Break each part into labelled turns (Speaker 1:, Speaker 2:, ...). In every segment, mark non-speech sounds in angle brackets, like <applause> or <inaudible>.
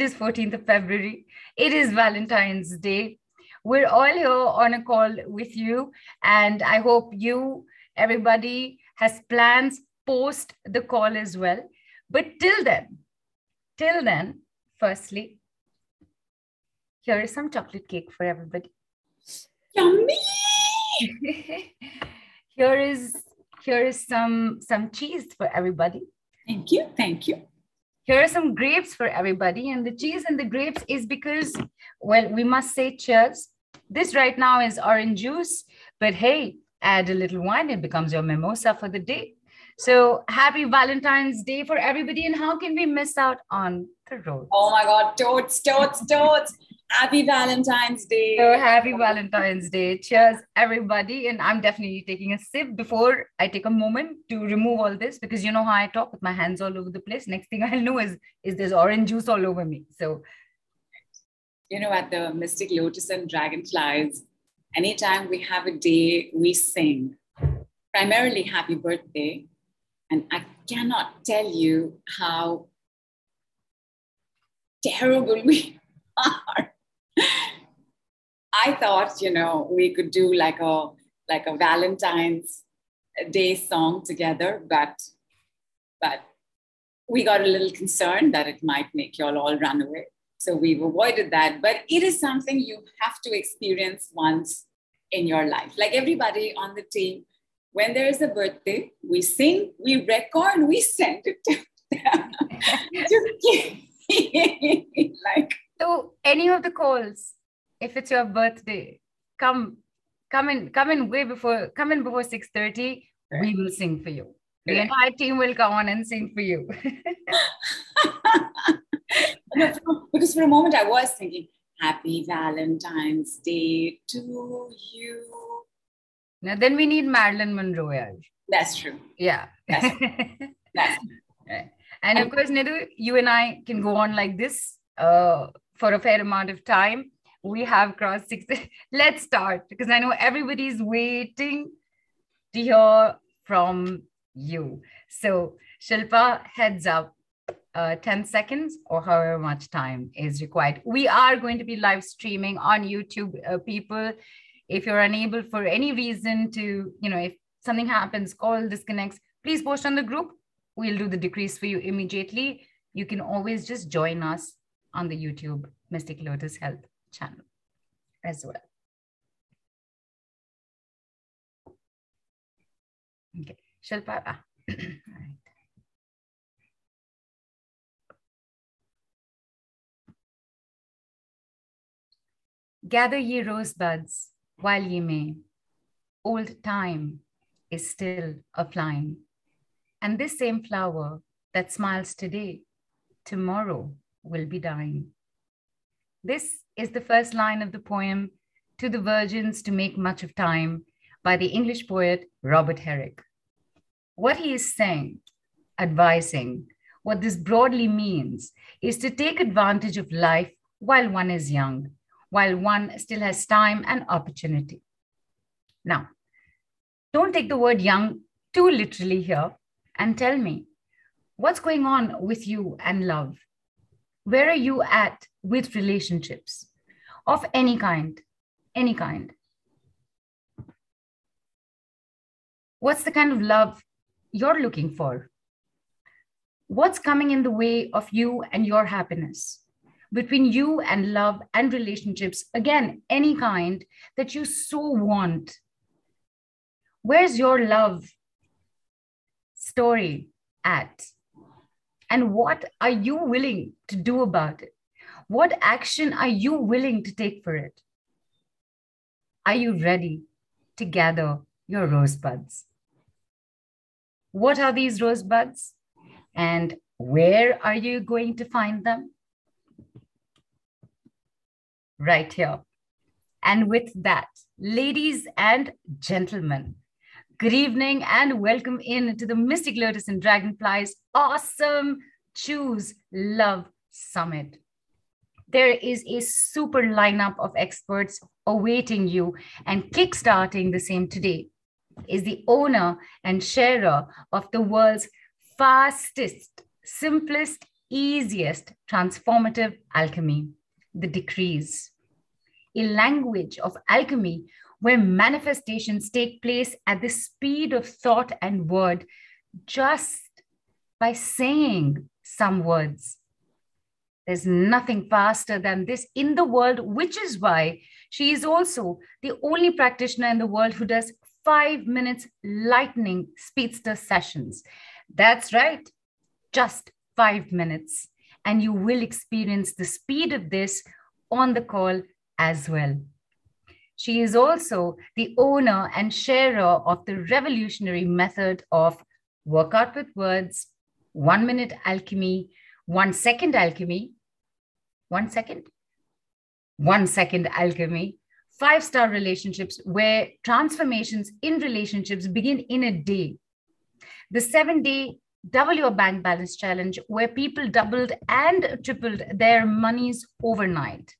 Speaker 1: is 14th of February. It is Valentine's Day. We're all here on a call with you, and I hope you, everybody, has plans post the call as well. But till then, till then, firstly, here is some chocolate cake for everybody.
Speaker 2: Yummy! <laughs>
Speaker 1: here is here is some some cheese for everybody.
Speaker 2: Thank you. Thank you.
Speaker 1: Here are some grapes for everybody. And the cheese and the grapes is because, well, we must say cheers. This right now is orange juice, but hey, add a little wine, it becomes your mimosa for the day. So happy Valentine's Day for everybody. And how can we miss out on the road?
Speaker 2: Oh my God, totes, totes, totes. Happy Valentine's Day.
Speaker 1: So happy Valentine's Day. Cheers, everybody. And I'm definitely taking a sip before I take a moment to remove all this because you know how I talk with my hands all over the place. Next thing I'll know is, is there's orange juice all over me. So,
Speaker 2: you know, at the Mystic Lotus and Dragonflies, anytime we have a day, we sing primarily happy birthday. And I cannot tell you how terrible we <laughs> are I thought, you know, we could do like a like a Valentine's Day song together, but but we got a little concerned that it might make y'all all run away. So we've avoided that. But it is something you have to experience once in your life. Like everybody on the team, when there is a birthday, we sing, we record, we send it to them. <laughs> <laughs>
Speaker 1: like so any of the calls if it's your birthday, come, come in, come in way before, come in before 6.30, right. we will sing for you. The right. entire team will come on and sing for you. <laughs>
Speaker 2: because for a moment I was thinking, Happy Valentine's Day to you.
Speaker 1: Now then we need Marilyn Monroe.
Speaker 2: That's true.
Speaker 1: Yeah.
Speaker 2: That's, <laughs> That's
Speaker 1: Right. And, and of course, Nidhu, you and I can go on like this uh, for a fair amount of time we have crossed six. <laughs> Let's start because I know everybody's waiting to hear from you. So, Shilpa, heads up. Uh, 10 seconds or however much time is required. We are going to be live streaming on YouTube, uh, people. If you're unable for any reason to, you know, if something happens, call disconnects, please post on the group. We'll do the decrees for you immediately. You can always just join us on the YouTube Mystic Lotus Health channel as well. Okay, Shilpa. Ah. <clears throat> Gather ye rosebuds while ye may. Old time is still a flying. And this same flower that smiles today, tomorrow will be dying. This is the first line of the poem To the Virgins to Make Much of Time by the English poet Robert Herrick. What he is saying, advising, what this broadly means is to take advantage of life while one is young, while one still has time and opportunity. Now, don't take the word young too literally here and tell me what's going on with you and love where are you at with relationships? Of any kind any kind. What's the kind of love you're looking for? What's coming in the way of you and your happiness? Between you and love and relationships again any kind that you so want. Where's your love story at and what are you willing to do about it? What action are you willing to take for it? Are you ready to gather your rosebuds? What are these rosebuds? And where are you going to find them? Right here. And with that, ladies and gentlemen, Good evening and welcome in to the Mystic Lotus and Dragonflies awesome Choose Love Summit. There is a super lineup of experts awaiting you, and kickstarting the same today is the owner and sharer of the world's fastest, simplest, easiest transformative alchemy, the decrees. A language of alchemy where manifestations take place at the speed of thought and word just by saying some words. There's nothing faster than this in the world, which is why she is also the only practitioner in the world who does five minutes lightning speedster sessions. That's right, just five minutes. And you will experience the speed of this on the call as well. She is also the owner and sharer of the revolutionary method of workout with words, one minute alchemy, one second alchemy, one second, one second alchemy, five star relationships where transformations in relationships begin in a day. The seven day double your bank balance challenge where people doubled and tripled their monies overnight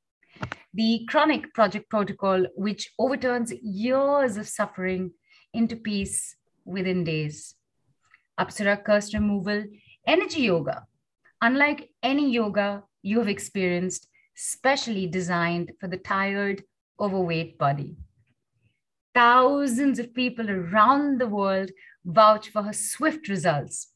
Speaker 1: the chronic project protocol, which overturns years of suffering into peace within days. Apsara curse removal, energy yoga, unlike any yoga you have experienced, specially designed for the tired, overweight body. Thousands of people around the world vouch for her swift results.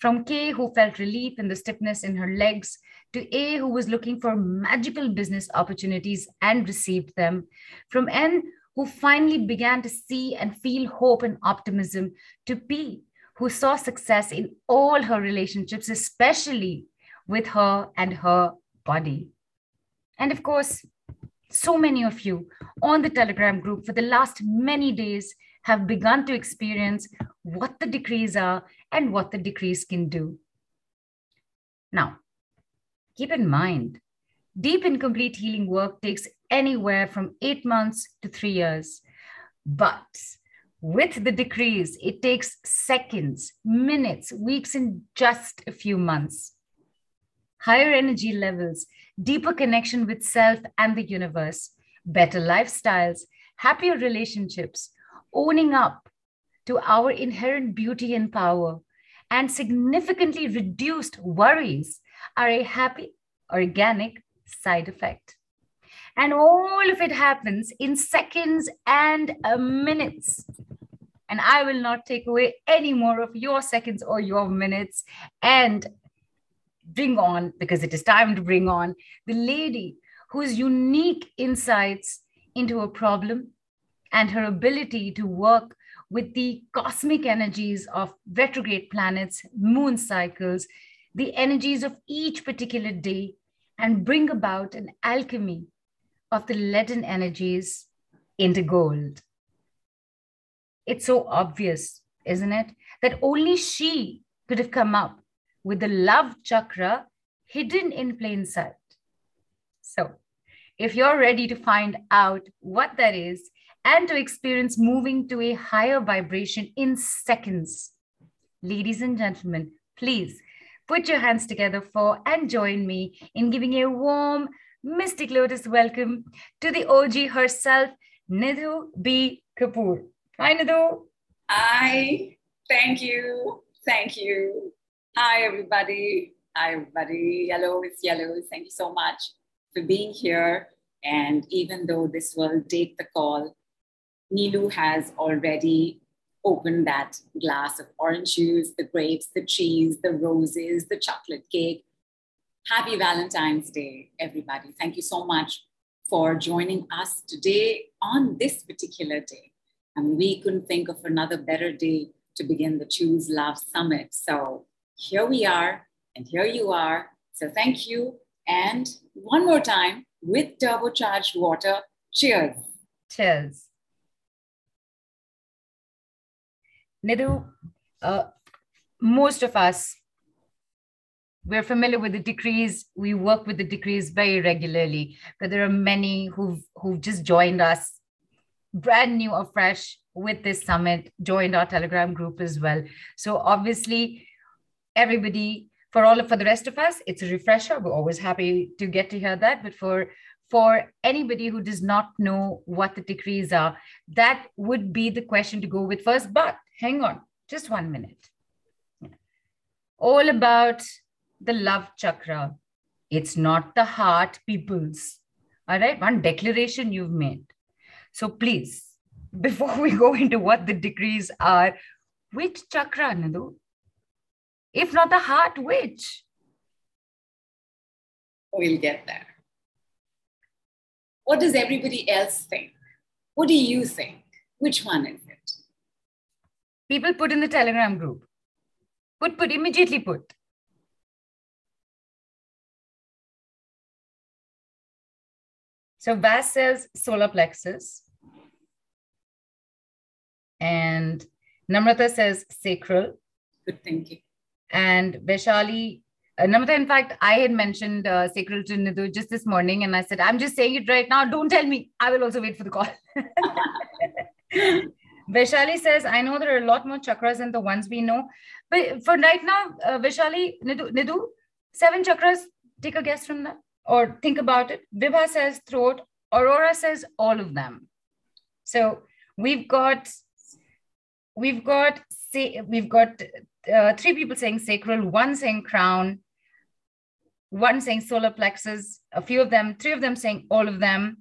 Speaker 1: From K, who felt relief in the stiffness in her legs, to A, who was looking for magical business opportunities and received them, from N, who finally began to see and feel hope and optimism, to P, who saw success in all her relationships, especially with her and her body. And of course, so many of you on the Telegram group for the last many days have begun to experience what the decrees are and what the decrees can do. Now, Keep in mind, deep and complete healing work takes anywhere from eight months to three years. But with the decrees, it takes seconds, minutes, weeks, and just a few months. Higher energy levels, deeper connection with self and the universe, better lifestyles, happier relationships, owning up to our inherent beauty and power, and significantly reduced worries are a happy, organic side effect. And all of it happens in seconds and minutes. And I will not take away any more of your seconds or your minutes and bring on, because it is time to bring on, the lady whose unique insights into a problem and her ability to work with the cosmic energies of retrograde planets, moon cycles, the energies of each particular day and bring about an alchemy of the leaden energies into gold. It's so obvious, isn't it? That only she could have come up with the love chakra hidden in plain sight. So, if you're ready to find out what that is and to experience moving to a higher vibration in seconds, ladies and gentlemen, please Put your hands together for and join me in giving a warm Mystic Lotus welcome to the OG herself, Nidhu B. Kapoor. Hi, Nidhu.
Speaker 2: Hi. Thank you. Thank you. Hi, everybody. Hi, everybody. Yellow is yellow. Thank you so much for being here. And even though this will date the call, Nilu has already opened that glass of orange juice, the grapes, the cheese, the roses, the chocolate cake. Happy Valentine's Day, everybody. Thank you so much for joining us today on this particular day. And we couldn't think of another better day to begin the Choose Love Summit. So here we are, and here you are. So thank you. And one more time with turbocharged water, cheers.
Speaker 1: Cheers. Nidhu, uh, most of us, we're familiar with the decrees. We work with the decrees very regularly, but there are many who've, who've just joined us brand new or fresh with this summit, joined our Telegram group as well. So obviously, everybody, for all of for the rest of us, it's a refresher. We're always happy to get to hear that. But for for anybody who does not know what the decrees are, that would be the question to go with first. But hang on, just one minute. All about the love chakra. It's not the heart, peoples. All right, one declaration you've made. So please, <laughs> before we go into what the decrees are, which chakra, Nidhu? If not the heart, which?
Speaker 2: We'll get there. What does everybody else think? What do you think? Which one is it?
Speaker 1: People put in the Telegram group. Put, put, immediately put. So Vas says solar plexus. And Namrata says sacral.
Speaker 2: Good thinking.
Speaker 1: And Vaishali, uh, Namrata, in fact, I had mentioned uh, sacral to Nidhu just this morning, and I said, I'm just saying it right now. Don't tell me. I will also wait for the call. <laughs> <laughs> Vaishali says, I know there are a lot more chakras than the ones we know. But for right now, uh, Vaishali, Nidhu, Nidhu, seven chakras, take a guess from that or think about it. Vibha says throat. Aurora says all of them. So we've got we've got say we've got uh, three people saying sacral, one saying crown, one saying solar plexus, a few of them, three of them saying all of them.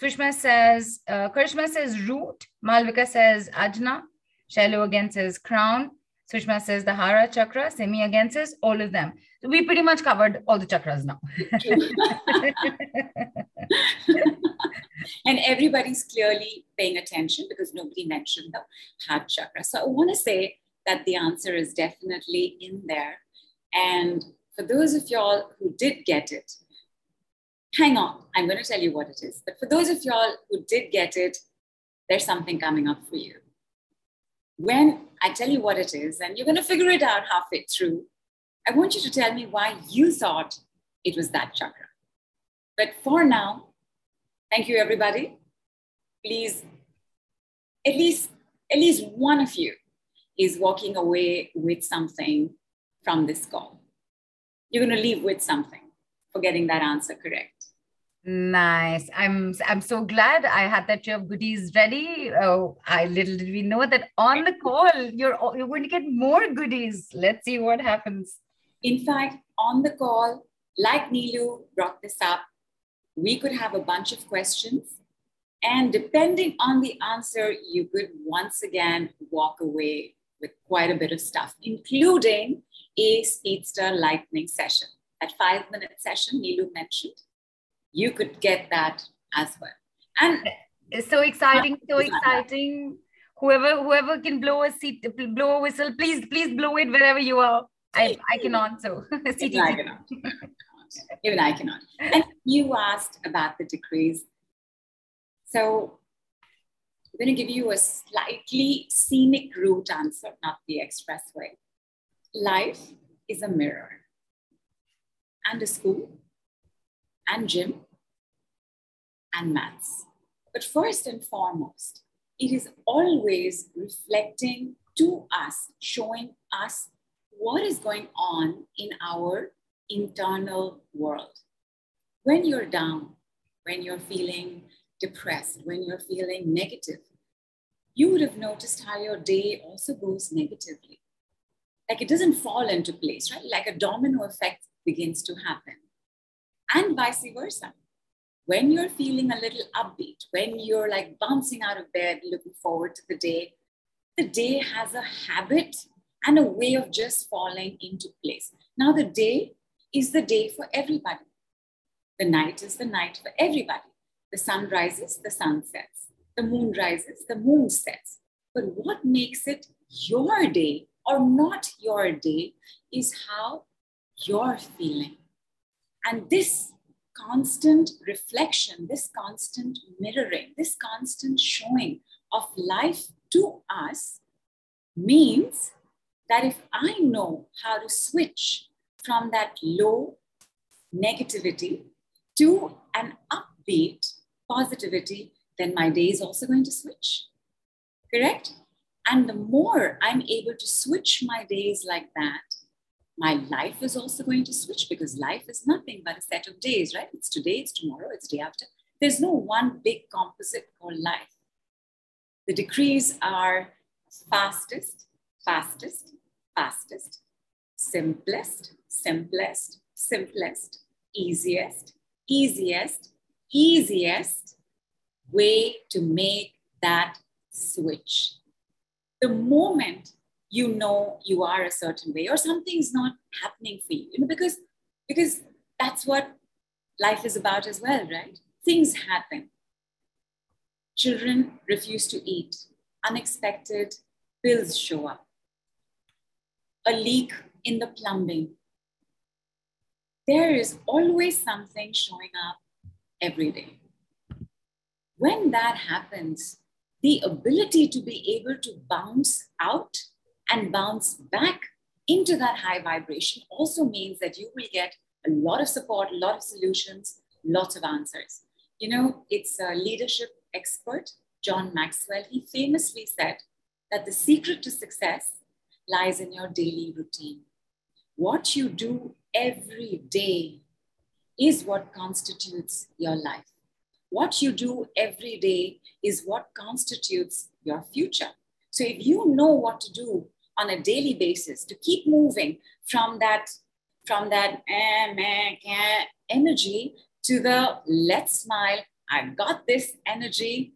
Speaker 1: Sushma says, uh, says root, Malvika says ajna, Shailu again says crown, Sushma says the Hara chakra, Semi again says all of them. So we pretty much covered all the chakras now.
Speaker 2: and everybody's clearly paying attention because nobody mentioned the heart chakra. So I want to say that the answer is definitely in there. And for those of y'all who did get it, hang on, I'm going to tell you what it is. But for those of y'all who did get it, there's something coming up for you. When I tell you what it is, and you're going to figure it out halfway through, I want you to tell me why you thought it was that chakra. But for now, Thank you, everybody. Please, at least, at least one of you is walking away with something from this call. You're going to leave with something for getting that answer correct.
Speaker 1: Nice. I'm I'm so glad I had that tray of goodies ready. Oh, I little did we know that on the call you're you're going to get more goodies. Let's see what happens.
Speaker 2: In fact, on the call, like Nilu brought this up, we could have a bunch of questions. And depending on the answer, you could once again walk away with quite a bit of stuff, including a speedster lightning session. That five minute session Nilu mentioned, you could get that as well. And
Speaker 1: it's so exciting, so exciting. Whoever whoever can blow a seat, blow a whistle, please, please blow it wherever you are. I, I <laughs> cannot so. I cannot.
Speaker 2: Even I cannot. And you asked about the decrees. So I'm going to give you a slightly scenic route answer, not the expressway. Life is a mirror and a school and gym and maths. But first and foremost, it is always reflecting to us, showing us what is going on in our internal world. When you're down, when you're feeling depressed, when you're feeling negative, you would have noticed how your day also goes negatively. Like it doesn't fall into place, right? Like a domino effect begins to happen. And vice versa. When you're feeling a little upbeat, when you're like bouncing out of bed, looking forward to the day, the day has a habit and a way of just falling into place. Now, the day is the day for everybody. The night is the night for everybody. The sun rises, the sun sets. The moon rises, the moon sets. But what makes it your day or not your day is how you're feeling. And this constant reflection, this constant mirroring, this constant showing of life to us means that if I know how to switch from that low negativity to an upbeat positivity, then my day is also going to switch. Correct? And the more I'm able to switch my days like that, my life is also going to switch because life is nothing but a set of days, right? It's today, it's tomorrow, it's day after. There's no one big composite called life. The decrees are fastest, fastest, fastest, simplest, simplest, simplest, easiest, easiest, easiest way to make that switch. The moment you know you are a certain way or something's not happening for you, you know, because, because that's what life is about as well, right? Things happen. Children refuse to eat. Unexpected bills show up. A leak in the plumbing. There is always something showing up every day. When that happens, the ability to be able to bounce out and bounce back into that high vibration also means that you will get a lot of support, a lot of solutions, lots of answers. You know, it's a leadership expert, John Maxwell. He famously said that the secret to success lies in your daily routine. What you do every day is what constitutes your life. What you do every day is what constitutes your future. So if you know what to do on a daily basis to keep moving from that from that eh, energy to the let's smile, I've got this energy,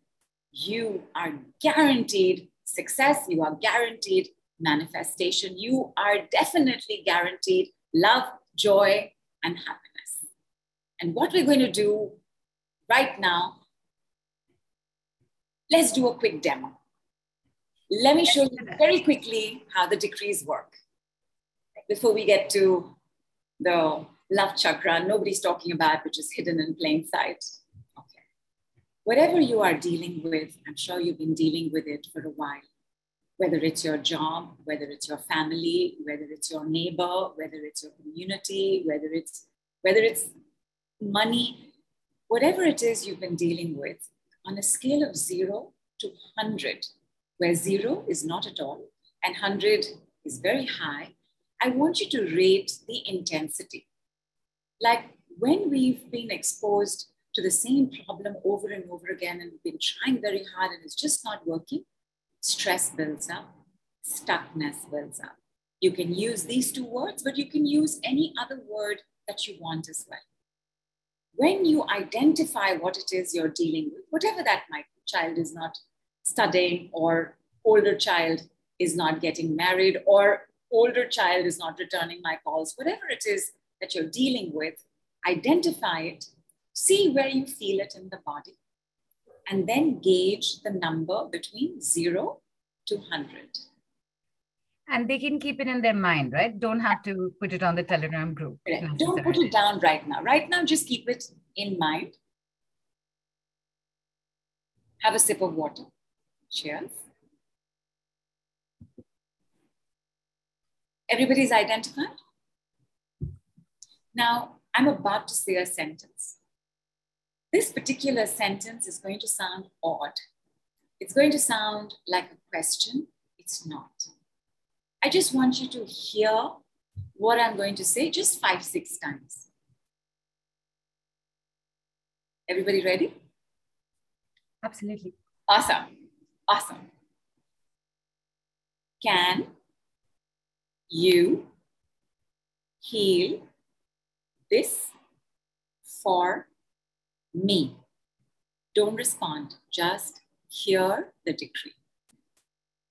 Speaker 2: you are guaranteed success, you are guaranteed manifestation, you are definitely guaranteed love, joy, and happiness. And what we're going to do right now, let's do a quick demo. Let me show you <laughs> very quickly how the decrees work before we get to the love chakra nobody's talking about, which is hidden in plain sight. Okay. Whatever you are dealing with, I'm sure you've been dealing with it for a while. Whether it's your job, whether it's your family, whether it's your neighbor, whether it's your community, whether it's whether it's money, whatever it is you've been dealing with, on a scale of zero to 100, where zero is not at all and 100 is very high, I want you to rate the intensity. Like when we've been exposed to the same problem over and over again and we've been trying very hard and it's just not working, stress builds up, stuckness builds up. You can use these two words, but you can use any other word that you want as well. When you identify what it is you're dealing with, whatever that might be, child is not studying or older child is not getting married or older child is not returning my calls, whatever it is that you're dealing with, identify it, see where you feel it in the body, and then gauge the number between zero to 100.
Speaker 1: And they can keep it in their mind, right? Don't have to put it on the Telegram group.
Speaker 2: Don't put it down right now. Right now, just keep it in mind. Have a sip of water. Cheers. Everybody's identified? Now, I'm about to say a sentence. This particular sentence is going to sound odd. It's going to sound like a question. It's not. I just want you to hear what I'm going to say just five, six times. Everybody ready?
Speaker 1: Absolutely.
Speaker 2: Awesome. Awesome. Can you heal this for me. Don't respond, just hear the decree.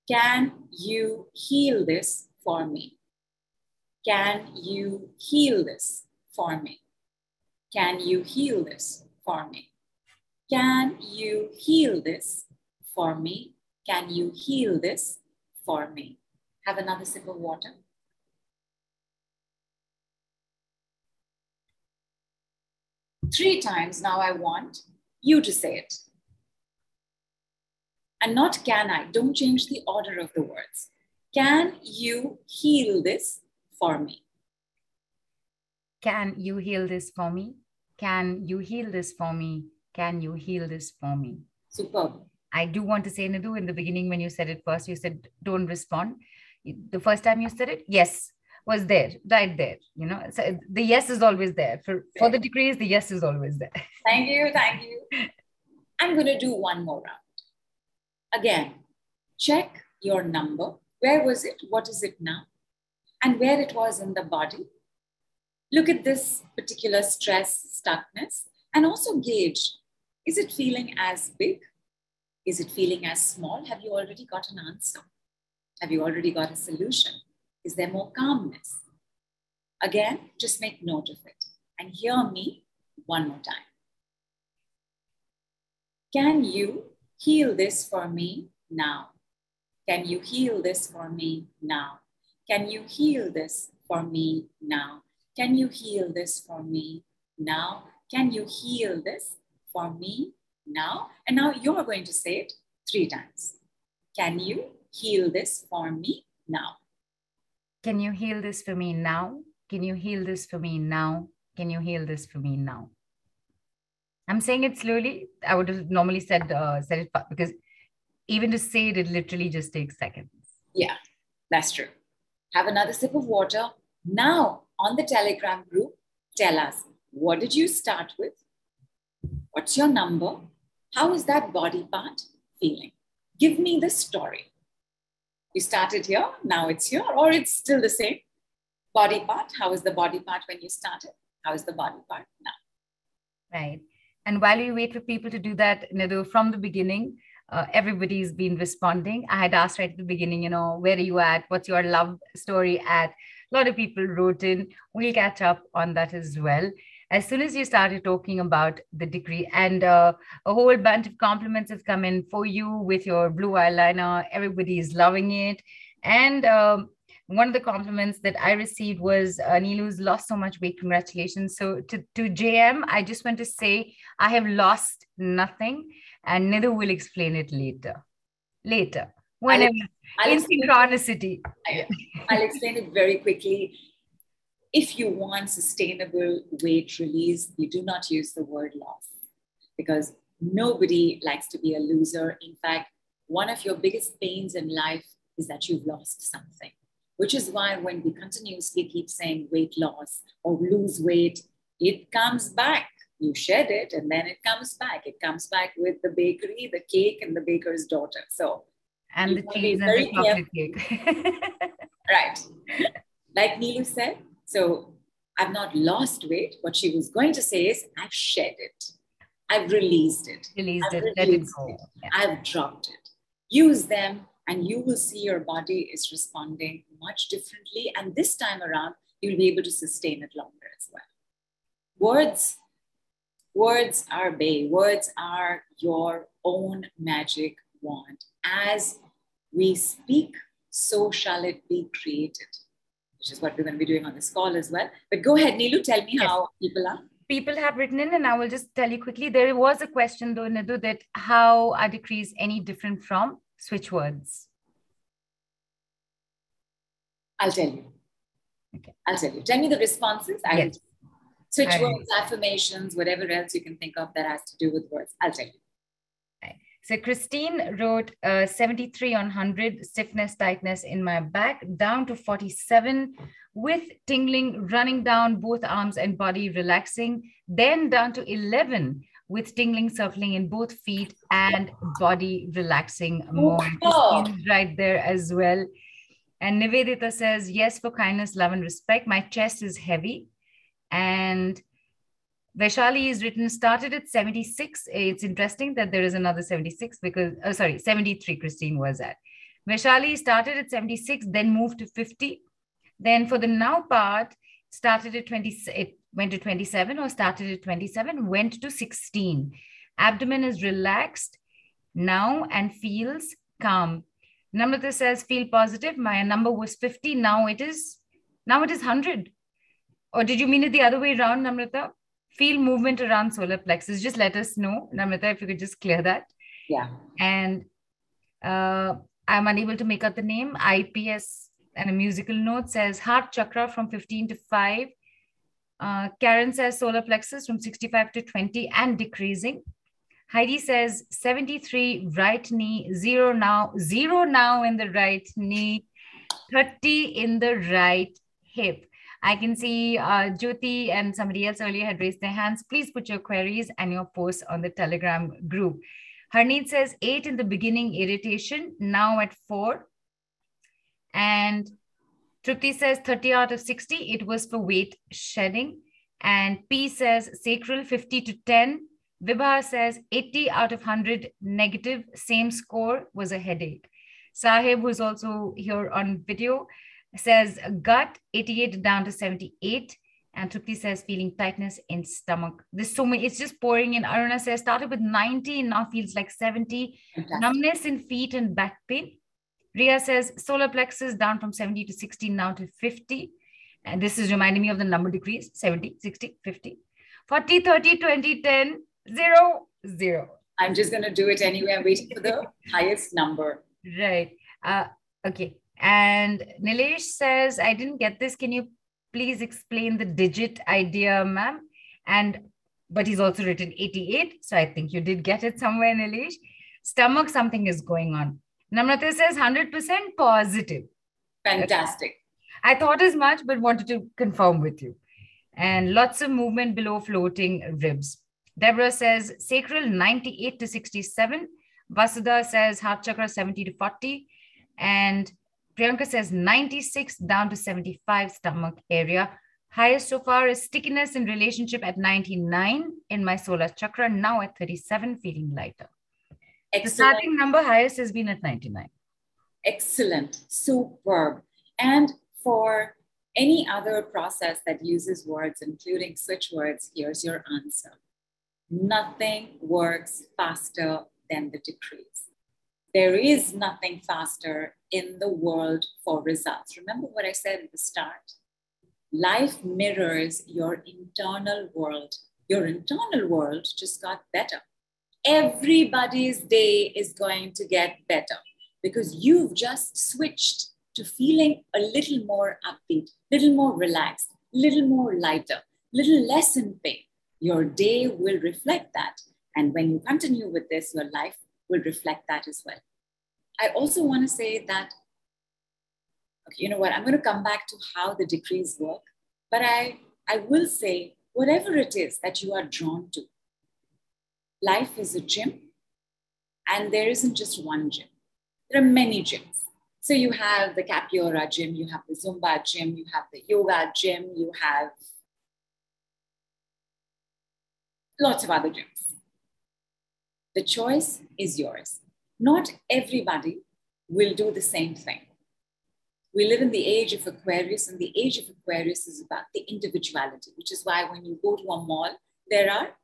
Speaker 2: Can you heal this for me? Can you heal this for me? Can you heal this for me? Can you heal this for me? Can you heal this for me? Have another sip of water. three times. Now I want you to say it. And not can I. Don't change the order of the words. Can you heal this for me?
Speaker 1: Can you heal this for me? Can you heal this for me? Can you heal this for me?
Speaker 2: Superb.
Speaker 1: I do want to say, Nidhu, in the beginning when you said it first, you said, don't respond. The first time you said it, yes, was there right there you know? So the yes is always there. For for the decrees, the yes is always there.
Speaker 2: Thank you thank you. I'm going to do one more round. Again check your number. Where was it? What is it now? And where it was in the body. Look at this particular stress, stuckness, and also gauge is it feeling as big? Is it feeling as small? Have you already got an answer? Have you already got a solution? Is there more calmness? Again, just make note of it and hear me one more time. Can you heal this for me now? Can you heal this for me now? Can you heal this for me now? Can you heal this for me now? Can you heal this for me now? And now you're going to say it three times. Can you heal this for me now?
Speaker 1: Can you heal this for me now? Can you heal this for me now? Can you heal this for me now? I'm saying it slowly. I would have normally said uh, said it because even to say it, it literally just takes seconds.
Speaker 2: Yeah, that's true. Have another sip of water. Now, on the Telegram group, tell us what did you start with? What's your number? How is that body part feeling? Give me the story. You started here, now it's here, or it's still the same. Body part, how is the body part when you started? How is the body part now?
Speaker 1: Right. And while you wait for people to do that, Nidhu, from the beginning, uh, everybody's been responding. I had asked right at the beginning, you know, where are you at? What's your love story at? A lot of people wrote in. We'll catch up on that as well as soon as you started talking about the decree and uh, a whole bunch of compliments have come in for you with your blue eyeliner everybody is loving it and um, one of the compliments that I received was uh, Nilu's lost so much weight. Congratulations. So to, to JM, I just want to say I have lost nothing and Nidhu will explain it later. Later. Whenever. I'll, I'll in synchronicity.
Speaker 2: I'll explain it very quickly if you want sustainable weight release, you do not use the word loss because nobody likes to be a loser. In fact, one of your biggest pains in life is that you've lost something, which is why when we continuously keep saying weight loss or lose weight, it comes back. You shed it and then it comes back. It comes back with the bakery, the cake, and the baker's daughter. So,
Speaker 1: and the cheese and the chocolate cake. <laughs>
Speaker 2: right. Like Nilu said, so I've not lost weight. What she was going to say is, I've shed it. I've released it.
Speaker 1: Released
Speaker 2: I've
Speaker 1: it. Released it. it.
Speaker 2: Yeah. I've dropped it. Use them, and you will see your body is responding much differently. And this time around, you'll be able to sustain it longer as well. Words, words are bay. Words are your own magic wand. As we speak, so shall it be created which is what we're going to be doing on this call as well. But go ahead, Nilu, tell me yes. how people are.
Speaker 1: People have written in, and I will just tell you quickly. There was a question, though, Nidhu, that how are decrees any different from switch words?
Speaker 2: I'll tell you. Okay. I'll tell you. Tell me the responses. I'll yes. Switch words, affirmations, whatever else you can think of that has to do with words. I'll tell you.
Speaker 1: So Christine wrote uh, 73 on 100 stiffness, tightness in my back, down to 47 with tingling running down both arms and body relaxing, then down to 11 with tingling circling in both feet and body relaxing more. Oh. Right there as well. And Nivedita says, yes, for kindness, love, and respect. My chest is heavy. And Vaishali is written, started at 76. It's interesting that there is another 76 because, oh, sorry, 73 Christine was at. Vaishali started at 76, then moved to 50. Then for the now part, started at 20, it went to 27 or started at 27, went to 16. Abdomen is relaxed now and feels calm. Namrata says, feel positive. My number was 50. Now it is, now it is 100. Or did you mean it the other way around, Namrata? Feel movement around solar plexus, just let us know. Namrata, if you could just clear that.
Speaker 2: Yeah.
Speaker 1: And uh, I'm unable to make out the name. IPS and a musical note says heart chakra from 15 to 5. Uh, Karen says solar plexus from 65 to 20 and decreasing. Heidi says 73 right knee, zero now, zero now in the right knee, 30 in the right hip. I can see uh, Jyoti and somebody else earlier had raised their hands. Please put your queries and your posts on the Telegram group. Harneet says eight in the beginning, irritation, now at four. And Trupti says 30 out of 60. It was for weight shedding. And P says sacral 50 to 10. Vibha says 80 out of 100 negative. Same score was a headache. Sahib, who's also here on video, says gut 88 down to 78. And Trupti says feeling tightness in stomach. There's so many, it's just pouring in. Aruna says started with 90 and now feels like 70. Fantastic. Numbness in feet and back pain. Ria says solar plexus down from 70 to 60, now to 50. And this is reminding me of the number decrease 70, 60, 50, 40, 30, 20, 10, 0, 0.
Speaker 2: I'm just going to do it anyway. I'm waiting for the highest number.
Speaker 1: Right. Uh, okay. And Nilesh says, I didn't get this. Can you please explain the digit idea, ma'am? And but he's also written 88. So I think you did get it somewhere, Nilesh. Stomach, something is going on. Namrata says 100% positive.
Speaker 2: Fantastic.
Speaker 1: I thought as much, but wanted to confirm with you. And lots of movement below floating ribs. Deborah says sacral 98 to 67. Vasudha says heart chakra 70 to 40. And Priyanka says 96 down to 75 stomach area. Highest so far is stickiness in relationship at 99 in my solar chakra, now at 37, feeling lighter. Excellent. The starting number highest has been at 99.
Speaker 2: Excellent. Superb. And for any other process that uses words, including switch words, here's your answer. Nothing works faster than the decrees. There is nothing faster in the world for results. Remember what I said at the start? Life mirrors your internal world. Your internal world just got better everybody's day is going to get better because you've just switched to feeling a little more upbeat, a little more relaxed, a little more lighter, a little less in pain. Your day will reflect that. And when you continue with this, your life will reflect that as well. I also want to say that, okay, you know what, I'm going to come back to how the decrees work, but I, I will say, whatever it is that you are drawn to, life is a gym, and there isn't just one gym. There are many gyms. So you have the Capoeira gym, you have the Zumba gym, you have the yoga gym, you have lots of other gyms. The choice is yours. Not everybody will do the same thing. We live in the age of Aquarius, and the age of Aquarius is about the individuality, which is why when you go to a mall, there are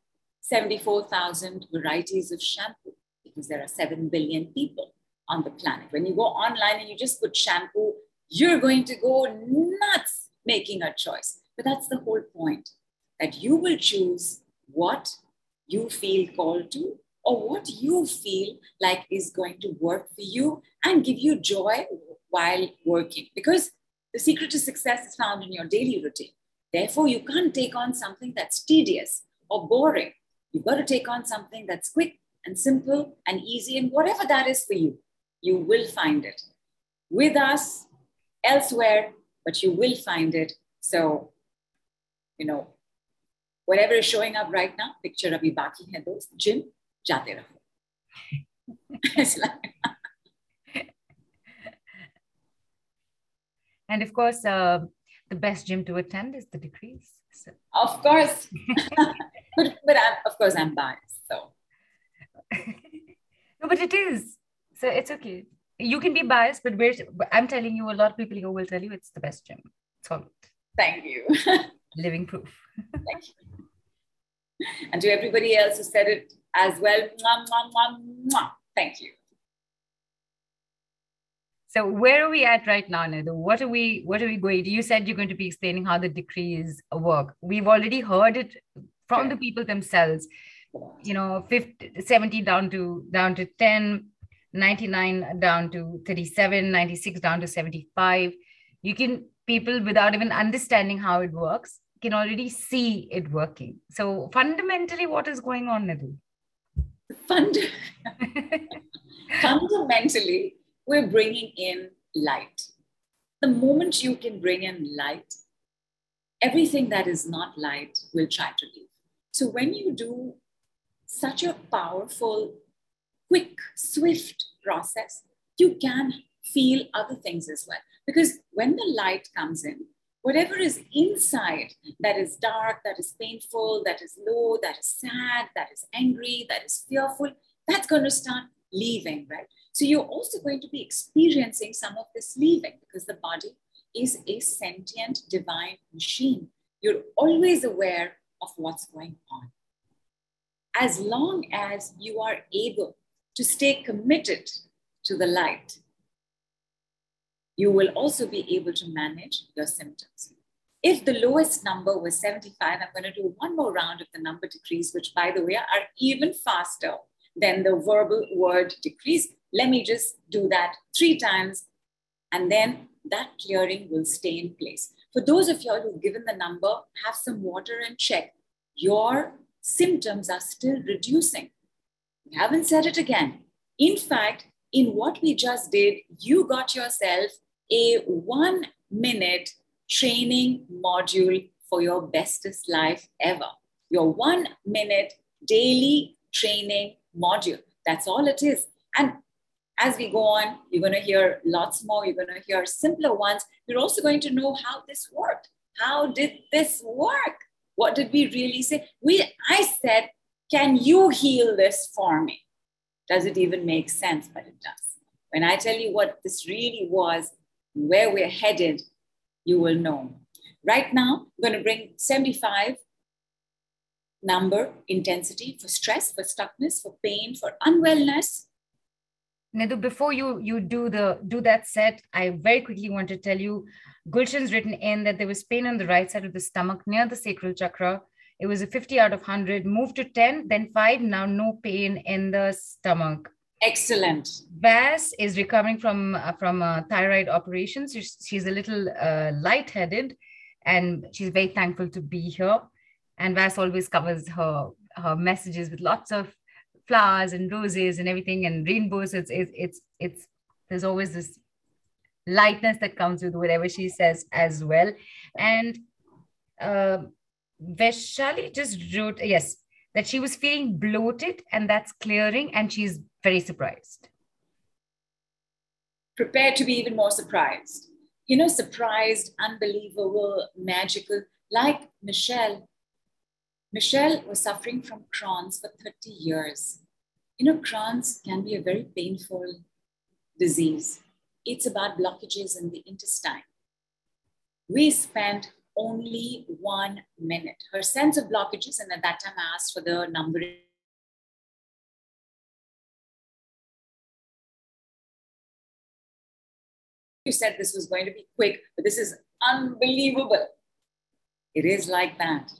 Speaker 2: 74,000 varieties of shampoo because there are 7 billion people on the planet. When you go online and you just put shampoo, you're going to go nuts making a choice. But that's the whole point that you will choose what you feel called to or what you feel like is going to work for you and give you joy while working. Because the secret to success is found in your daily routine. Therefore, you can't take on something that's tedious or boring You've got to take on something that's quick and simple and easy, and whatever that is for you, you will find it with us, elsewhere, but you will find it. So, you know, whatever is showing up right now, picture abhi baki hai dost, gym, <laughs> <laughs>
Speaker 1: and of course, uh, the best gym to attend is the decrees.
Speaker 2: So. Of course. <laughs> but but I, of course I'm biased. So
Speaker 1: no, but it is. So it's okay. You can be biased, but I'm telling you, a lot of people here will tell you it's the best gym. So
Speaker 2: thank you.
Speaker 1: Living proof.
Speaker 2: thank you. And to everybody else who said it as well, mwah, mwah, mwah, mwah. thank you.
Speaker 1: So where are we at right now, Nidhu? What are we what are we going? You said you're going to be explaining how the decrees work. We've already heard it from the people themselves you know 50 70 down to down to 10 99 down to 37 96 down to 75 you can people without even understanding how it works can already see it working so fundamentally what is going on Nidhu?
Speaker 2: Fund- <laughs> fundamentally we're bringing in light the moment you can bring in light everything that is not light will try to leave so when you do such a powerful, quick, swift process, you can feel other things as well. Because when the light comes in, whatever is inside that is dark, that is painful, that is low, that is sad, that is angry, that is fearful, that's going to start leaving, right? So you're also going to be experiencing some of this leaving because the body is a sentient divine machine. You're always aware of what's going on. As long as you are able to stay committed to the light, you will also be able to manage your symptoms. If the lowest number was 75, I'm going to do one more round of the number decrees, which, by the way, are even faster than the verbal word decrees. Let me just do that three times, and then that clearing will stay in place. For those of y'all who've given the number, have some water and check. Your symptoms are still reducing. We haven't said it again. In fact, in what we just did, you got yourself a one minute training module for your bestest life ever. Your one minute daily training module. That's all it is. And as we go on, you're going to hear lots more. You're going to hear simpler ones. You're also going to know how this worked. How did this work? What did we really say? We, I said, can you heal this for me? Does it even make sense? But it does. When I tell you what this really was, where we're headed, you will know. Right now, I'm going to bring 75 number intensity for stress, for stuckness, for pain, for unwellness.
Speaker 1: Nidhu, before you you do the do that set, I very quickly want to tell you, Gulshan's written in that there was pain on the right side of the stomach near the sacral chakra. It was a 50 out of 100, moved to 10, then 5, now no pain in the stomach.
Speaker 2: Excellent.
Speaker 1: Vas is recovering from uh, from thyroid operations. She's, she's a little uh, lightheaded, and she's very thankful to be here. And Vas always covers her her messages with lots of flowers and roses and everything and rainbows. It's it's it's, it's there's always this lightness that comes with whatever she says as well. And uh, Vaishali just wrote yes that she was feeling bloated and that's clearing and she's very surprised.
Speaker 2: prepared to be even more surprised. You know, surprised, unbelievable, magical, like Michelle. Michelle was suffering from Crohn's for 30 years. You know, Crohn's can be a very painful disease. It's about blockages in the intestine. We spent only one minute. Her sense of blockages, and at that time I asked for the number. You said this was going to be quick, but this is unbelievable. It is like that.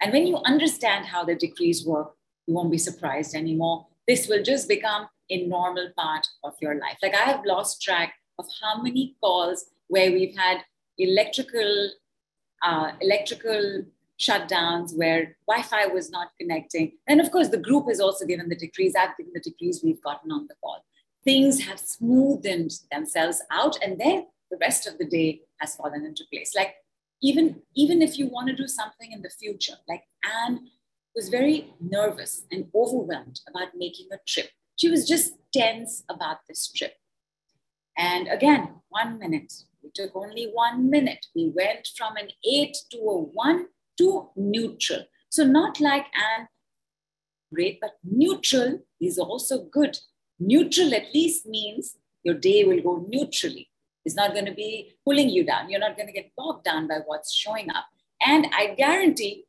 Speaker 2: And when you understand how the decrees work, you won't be surprised anymore. This will just become a normal part of your life. Like I have lost track of how many calls where we've had electrical uh, electrical shutdowns where Wi-Fi was not connecting. And of course, the group has also given the decrees. I've given the decrees we've gotten on the call. Things have smoothened themselves out, and then the rest of the day has fallen into place. Like even even if you want to do something in the future, like Anne was very nervous and overwhelmed about making a trip. She was just tense about this trip. And again, one minute, it took only one minute. We went from an eight to a one to neutral. So not like an great, but neutral is also good. Neutral at least means your day will go neutrally. It's not going to be pulling you down. You're not going to get bogged down by what's showing up. And I guarantee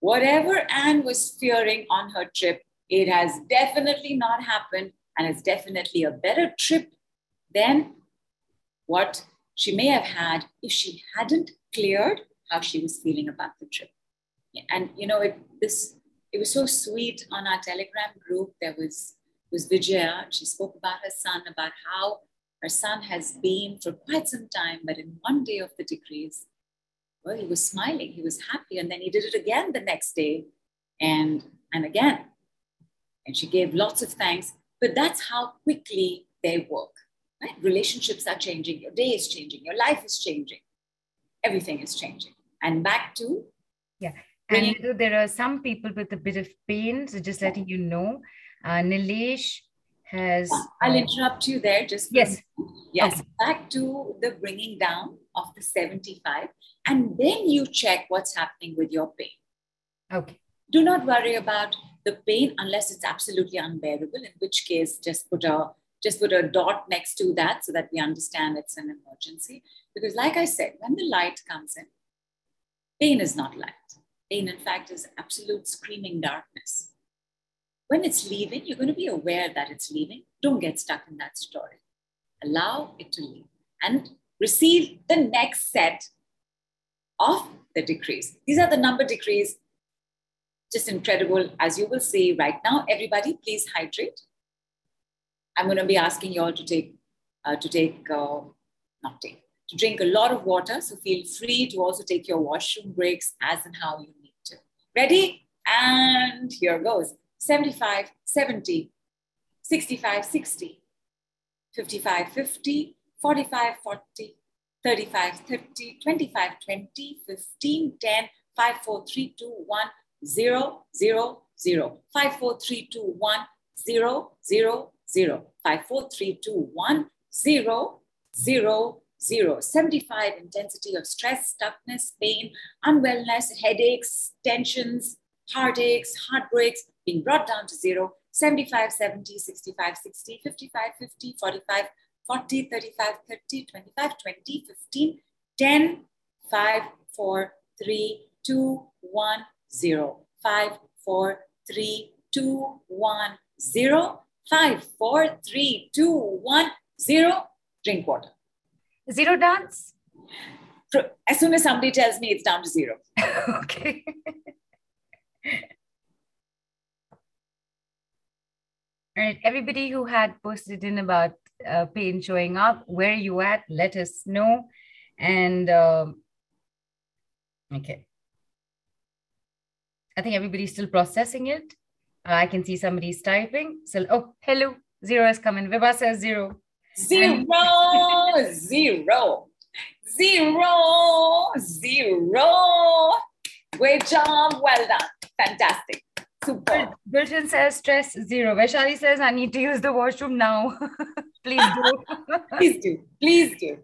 Speaker 2: whatever Anne was fearing on her trip, it has definitely not happened. And it's definitely a better trip than what she may have had if she hadn't cleared how she was feeling about the trip. And you know, it this it was so sweet on our Telegram group. There was was Vijaya. She spoke about her son, about how her son has been for quite some time, but in one day of the decrees, well, he was smiling, he was happy, and then he did it again the next day, and and again. And she gave lots of thanks. But that's how quickly they work. Right? Relationships are changing, your day is changing, your life is changing, everything is changing. And back to
Speaker 1: yeah. And there are some people with a bit of pain, so just letting you know. Uh, Nilesh has.
Speaker 2: I'll interrupt you there just.
Speaker 1: Yes.
Speaker 2: Yes.
Speaker 1: Okay.
Speaker 2: Back to the bringing down of the 75. And then you check what's happening with your pain.
Speaker 1: Okay.
Speaker 2: Do not worry about the pain unless it's absolutely unbearable, in which case just put a just put a dot next to that so that we understand it's an emergency. Because, like I said, when the light comes in, pain is not light. Pain, in fact, is absolute screaming darkness. When it's leaving, you're going to be aware that it's leaving. Don't get stuck in that story. Allow it to leave and receive the next set of the decrees. These are the number decrees. Just incredible, as you will see right now. Everybody, please hydrate. I'm going to be asking you all to take, uh, to take, uh, not take, to drink a lot of water. So feel free to also take your washroom breaks as and how you need to. Ready? And here goes 75, 70, 65, 60, 55, 50, 45, 40, 35, 30, 25, 20, 15, 10, 5, 4, 3, 2, 1, 0, 0, 0, 5, 4, 3, 2, 1, 0, 0, 0, 5, 4, 3, 2, 1, 0, 0, 0. 75 intensity of stress, stuckness, pain, unwellness, headaches, tensions, heartaches, heartbreaks being brought down to zero. 75, 70, 65, 60, 55, 50, 45, 40, 35, 30, 25, 20, 15, 10, 5, 4, 3, 2, 1, 0. 5, 4, 3, 2, 1, 0. 5, 4, 3, 2, 1, 0. Drink water.
Speaker 1: Zero dance?
Speaker 2: As soon as somebody tells me it's down to zero. <laughs>
Speaker 1: okay. All right, everybody who had posted in about uh, pain showing up, where are you at? Let us know. And um, okay, I think everybody's still processing it. Uh, I can see somebody's typing. So, oh, hello, zero has come in. Vibha says zero.
Speaker 2: Zero, zero, zero, zero. Great job. Well done. Fantastic. Super.
Speaker 1: Gulshan says stress zero. Vaishali says I need to use the washroom now. <laughs> Please do. <laughs>
Speaker 2: Please do. Please do.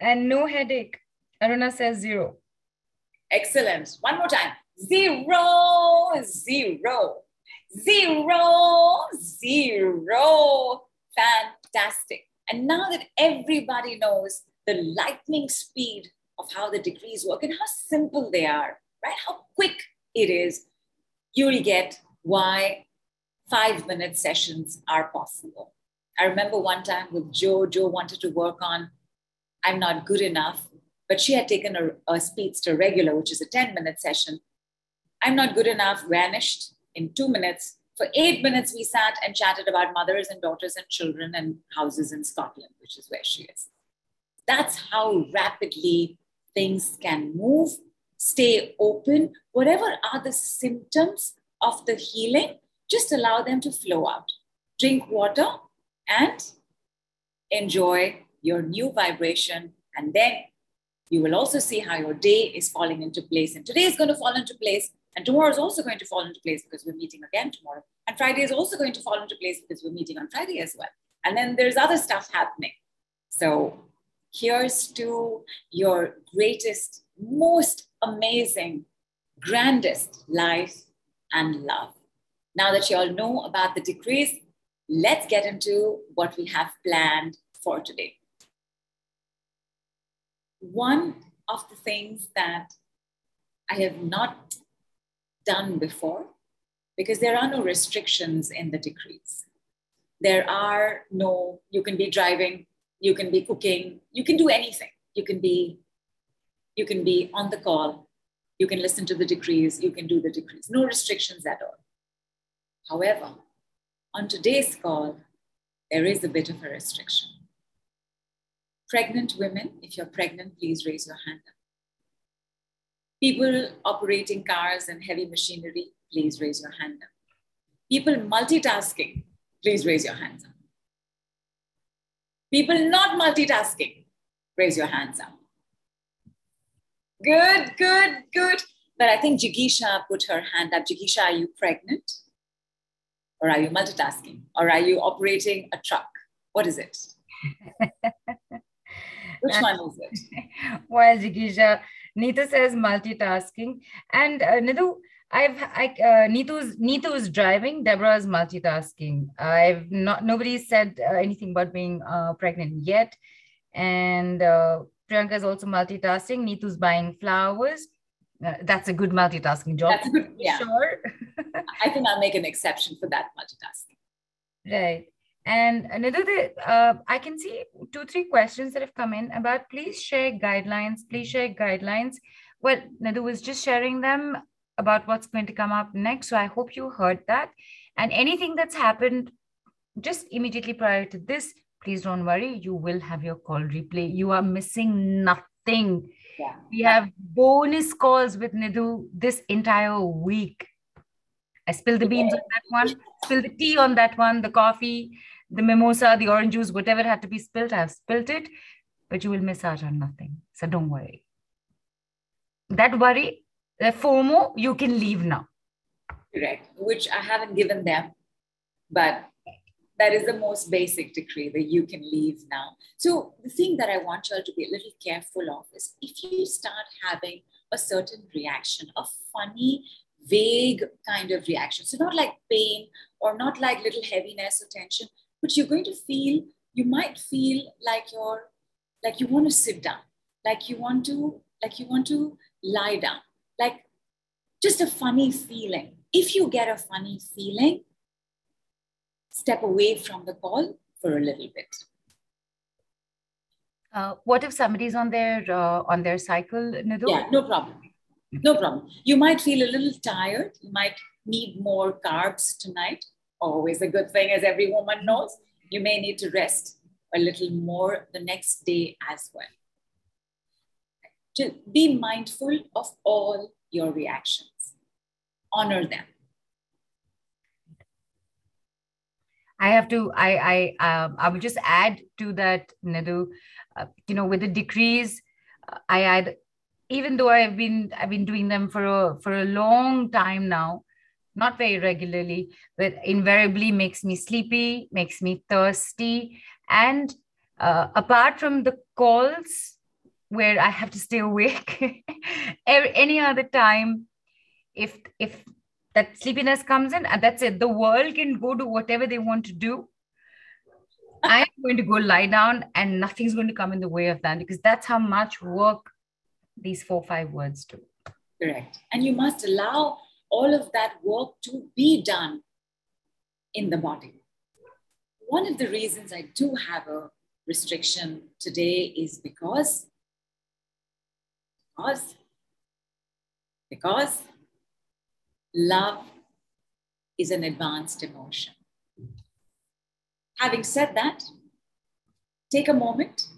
Speaker 1: And no headache. Aruna says zero.
Speaker 2: Excellent. One more time. Zero, zero, zero, zero. Fantastic. And now that everybody knows the lightning speed of how the decrees work and how simple they are, right? How quick it is, you'll get why five minute sessions are possible. I remember one time with Joe, Joe wanted to work on I'm not good enough, but she had taken a, a speedster regular, which is a 10 minute session. I'm not good enough, vanished in two minutes. For eight minutes, we sat and chatted about mothers and daughters and children and houses in Scotland, which is where she is. That's how rapidly things can move. Stay open. Whatever are the symptoms of the healing, just allow them to flow out. Drink water and enjoy your new vibration. And then you will also see how your day is falling into place. And today is going to fall into place. And tomorrow is also going to fall into place because we're meeting again tomorrow. And Friday is also going to fall into place because we're meeting on Friday as well. And then there's other stuff happening. So here's to your greatest, most amazing, grandest life and love. Now that you all know about the decrees, let's get into what we have planned for today. One of the things that I have not done before, because there are no restrictions in the decrees. There are no, you can be driving, you can be cooking, you can do anything. You can be, you can be on the call, you can listen to the decrees, you can do the decrees. No restrictions at all. However, on today's call, there is a bit of a restriction. Pregnant women, if you're pregnant, please raise your hand up. People operating cars and heavy machinery, please raise your hand up. People multitasking, please raise your hands up. People not multitasking, raise your hands up. Good, good, good. But I think Jigisha put her hand up. Jigisha, are you pregnant? Or are you multitasking? Or are you operating a truck? What is it? <laughs> Which one is it?
Speaker 1: well, Jigisha, Neetu says multitasking. And uh, Nidhu, I've I uh, Neetu's Neetu's driving. Deborah's multitasking. I've not nobody said uh, anything about being uh, pregnant yet, and uh, Priyanka is also multitasking. Neetu's buying flowers. Uh, that's a good multitasking job.
Speaker 2: That's good. Yeah.
Speaker 1: Sure. <laughs>
Speaker 2: I think I'll make an exception for that multitasking.
Speaker 1: Right. And another, uh, I can see two, three questions that have come in about please share guidelines, please share guidelines. Well, Nidhu was just sharing them about what's going to come up next. So I hope you heard that. And anything that's happened just immediately prior to this, please don't worry. You will have your call replay. You are missing nothing.
Speaker 2: Yeah.
Speaker 1: We have bonus calls with Nidhu this entire week. I spilled the beans on that one, spilled the tea on that one, the coffee, the mimosa, the orange juice, whatever had to be spilled, I've spilled it, but you will miss out on nothing. So don't worry. That worry, the FOMO, you can leave now.
Speaker 2: Correct, which I haven't given them, but that is the most basic decree that you can leave now. So the thing that I want you all to be a little careful of is if you start having a certain reaction, a funny, vague kind of reaction. So not like pain or not like little heaviness or tension, but you're going to feel, you might feel like you're, like you want to sit down, like you want to, like you want to lie down, like just a funny feeling. If you get a funny feeling, step away from the call for a little bit.
Speaker 1: Uh, what if somebody's on their uh, on their cycle, Nidhu?
Speaker 2: Yeah, no problem. No problem. You might feel a little tired. You might need more carbs tonight. Always a good thing, as every woman knows. You may need to rest a little more the next day as well. To be mindful of all your reactions, honor them.
Speaker 1: I have to. I I um, I will just add to that, Nidhu. Uh, you know, with the decrees, uh, I add even though I've been I've been doing them for a for a long time now, not very regularly, but invariably makes me sleepy, makes me thirsty, and uh, apart from the calls where I have to stay awake, <laughs> any other time, if if that sleepiness comes in, and that's it, the world can go do whatever they want to do. I'm going to go lie down, and nothing's going to come in the way of that because that's how much work these four five words do.
Speaker 2: Correct. And you must allow all of that work to be done in the body. One of the reasons i do have a restriction today is because because because love is an advanced emotion. Having said that take a moment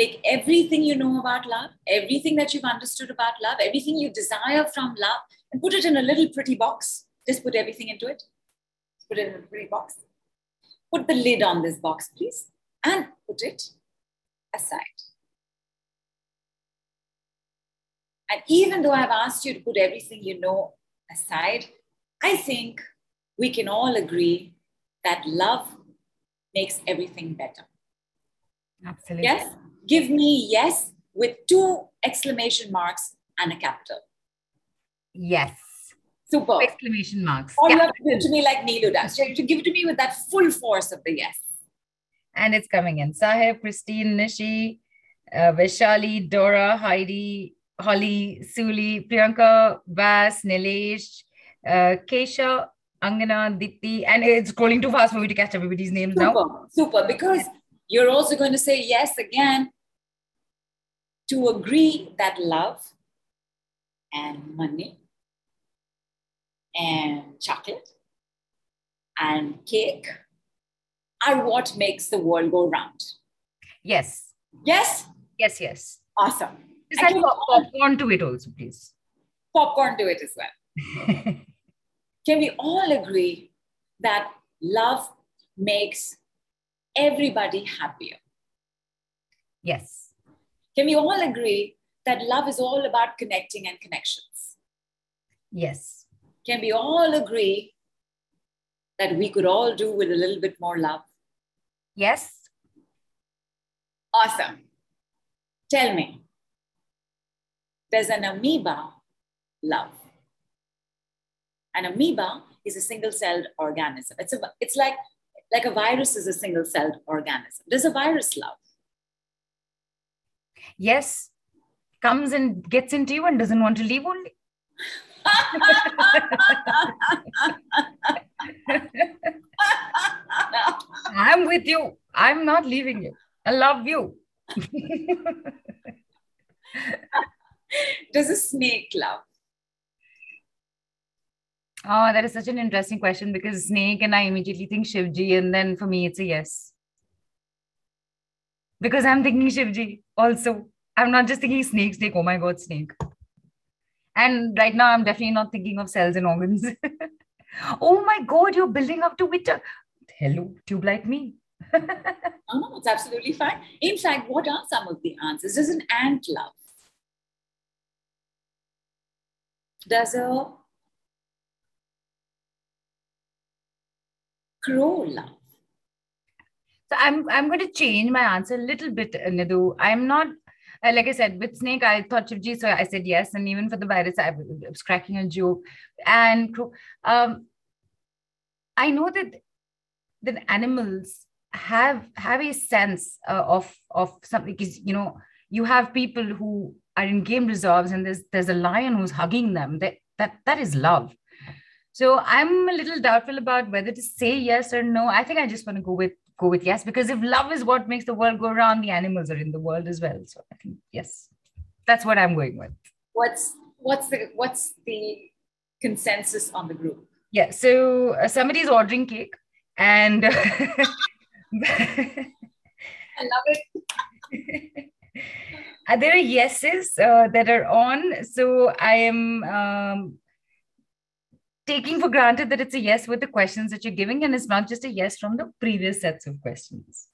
Speaker 2: Take everything you know about love, everything that you've understood about love, everything you desire from love, and put it in a little pretty box. Just put everything into it. Put it in a pretty box. Put the lid on this box, please, and put it aside. And even though I've asked you to put everything you know aside, I think we can all agree that love makes everything better.
Speaker 1: Absolutely.
Speaker 2: Yes? give me yes with two exclamation marks and a capital.
Speaker 1: Yes.
Speaker 2: Super.
Speaker 1: Exclamation marks.
Speaker 2: Or you have to give it to me like Neelu does. You have to give it to me with that full force of the yes.
Speaker 1: And it's coming in. Sahib, Christine, Nishi, uh, Vishali, Dora, Heidi, Holly, Suli, Priyanka, Vas, Nilesh, uh, Kesha, Angana, Dipti, and it's scrolling too fast for me to catch everybody's names
Speaker 2: super,
Speaker 1: now.
Speaker 2: Super, because you're also going to say yes again to agree that love and money and chocolate and cake are what makes the world go round.
Speaker 1: Yes.
Speaker 2: Yes?
Speaker 1: Yes, yes.
Speaker 2: Awesome.
Speaker 1: Just add pop- popcorn to it also, please.
Speaker 2: Popcorn to it as well. <laughs> Can we all agree that love makes everybody happier?
Speaker 1: Yes.
Speaker 2: Can we all agree that love is all about connecting and connections?
Speaker 1: Yes.
Speaker 2: Can we all agree that we could all do with a little bit more love?
Speaker 1: Yes.
Speaker 2: Awesome. Tell me, does an amoeba love? An amoeba is a single-celled organism. It's, a, it's like, like a virus is a single-celled organism. Does a virus love?
Speaker 1: Yes. Comes and gets into you and doesn't want to leave only. <laughs> I'm with you. I'm not leaving you. I love you.
Speaker 2: Does a snake love?
Speaker 1: Oh, that is such an interesting question because snake and I immediately think Shivji, and then for me, it's a yes. Because I'm thinking Shivji also. I'm not just thinking snake, snake. Oh my God, snake. And right now, I'm definitely not thinking of cells and organs. <laughs> oh my God, you're building up to it. Hello, tube like me. <laughs>
Speaker 2: oh, no, it's absolutely fine. In fact, what are some of the answers? Does an ant love? Does a crow love?
Speaker 1: So I'm I'm going to change my answer a little bit, Nidhu. I'm not uh, like I said, with Snake, I thought Shivji, so I said yes. And even for the virus, I was cracking a joke. And um, I know that that animals have have a sense uh, of of something. Because you know, you have people who are in game reserves, and there's there's a lion who's hugging them. That that that is love. So I'm a little doubtful about whether to say yes or no. I think I just want to go with go with yes because if love is what makes the world go around, the animals are in the world as well. So I think yes, that's what I'm going with.
Speaker 2: What's what's the what's the consensus on the group?
Speaker 1: Yeah, so uh, somebody's ordering cake, and <laughs>
Speaker 2: I love
Speaker 1: it. <laughs> Uh, there are yeses uh, that are on. So I am um, taking for granted that it's a yes with the questions that you're giving, and it's not just a yes from the previous sets of questions.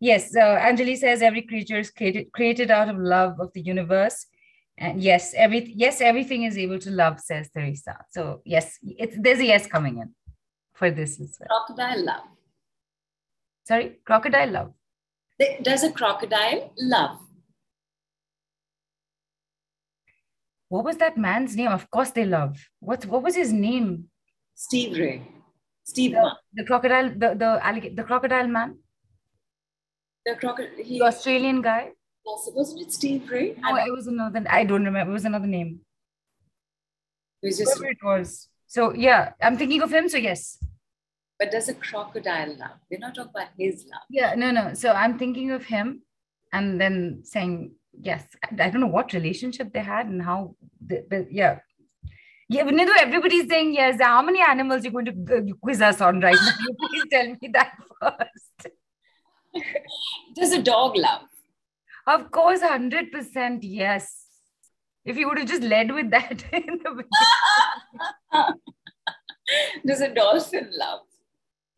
Speaker 1: Yes, uh, Anjali says every creature is created, created out of love of the universe. And yes, every yes, everything is able to love, says Teresa. So yes, it's, there's a yes coming in for this as well.
Speaker 2: Crocodile love.
Speaker 1: Sorry, crocodile love.
Speaker 2: Does a crocodile love?
Speaker 1: What was that man's name? Of course, they love. What what was his name?
Speaker 2: Steve Ray. Steve.
Speaker 1: The, the crocodile. The the alligator. The crocodile man.
Speaker 2: The crocodile.
Speaker 1: The Australian guy.
Speaker 2: Yes, wasn't it Steve Ray?
Speaker 1: No, it was another. I don't remember. It was another name.
Speaker 2: It was just.
Speaker 1: Whoever it was. So yeah, I'm thinking of him. So yes.
Speaker 2: But does a crocodile love? We're not talking about his love.
Speaker 1: Yeah, no, no. So I'm thinking of him, and then saying yes i don't know what relationship they had and how the, the, yeah. Yeah Nidhu, everybody's saying yes how many animals you're going to uh, quiz us on right now? <laughs> Please tell me that first. <laughs>
Speaker 2: Does a dog love.
Speaker 1: Of course 100% yes. If you would have just led with that <laughs> in the
Speaker 2: does a dolphin love.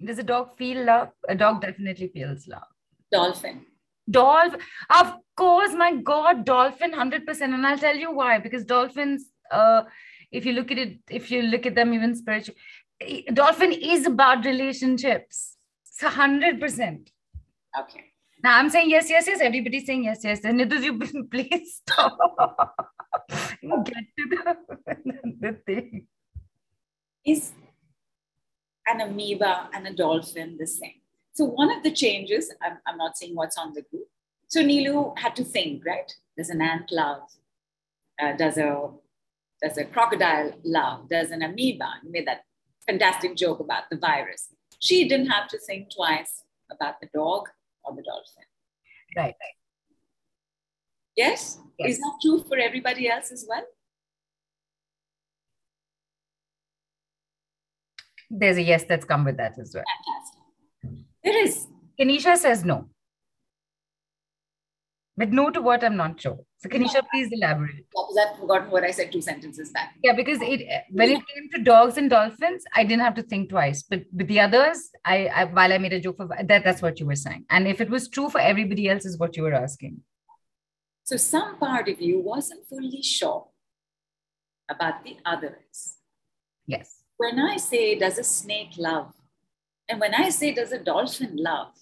Speaker 1: Does a dog feel love? A dog definitely feels love.
Speaker 2: Dolphin
Speaker 1: dolphin of course, my God, dolphin 100%. And I'll tell you why. Because dolphins, uh, if you look at it, if you look at them even spiritual, dolphin is about relationships. It's 100%.
Speaker 2: Okay.
Speaker 1: Now I'm saying yes, yes, yes. Everybody's saying yes, yes. And Nidhu, you <laughs> please stop. Get to the, <laughs> the thing.
Speaker 2: Is an amoeba and a dolphin the same? So one of the changes, I'm, I'm not saying what's on the group, so Nilu had to think, right? Does an ant love? Uh, does a does a crocodile love? Does an amoeba? You made that fantastic joke about the virus. She didn't have to think twice about the dog or the dolphin.
Speaker 1: Right.
Speaker 2: Yes? yes. Is that true for everybody else as well?
Speaker 1: There's a yes that's come with that as well.
Speaker 2: Fantastic. There is.
Speaker 1: Kenisha says no. But no to what I'm not sure. So Kanisha, please elaborate.
Speaker 2: Because I've forgotten what I said two sentences back.
Speaker 1: Yeah, because it when it came to dogs and dolphins, I didn't have to think twice. But with the others, I, I while I made a joke for that, that's what you were saying. And if it was true for everybody else, is what you were asking.
Speaker 2: So some part of you wasn't fully sure about the others.
Speaker 1: Yes.
Speaker 2: When I say, does a snake love? And when I say, does a dolphin love?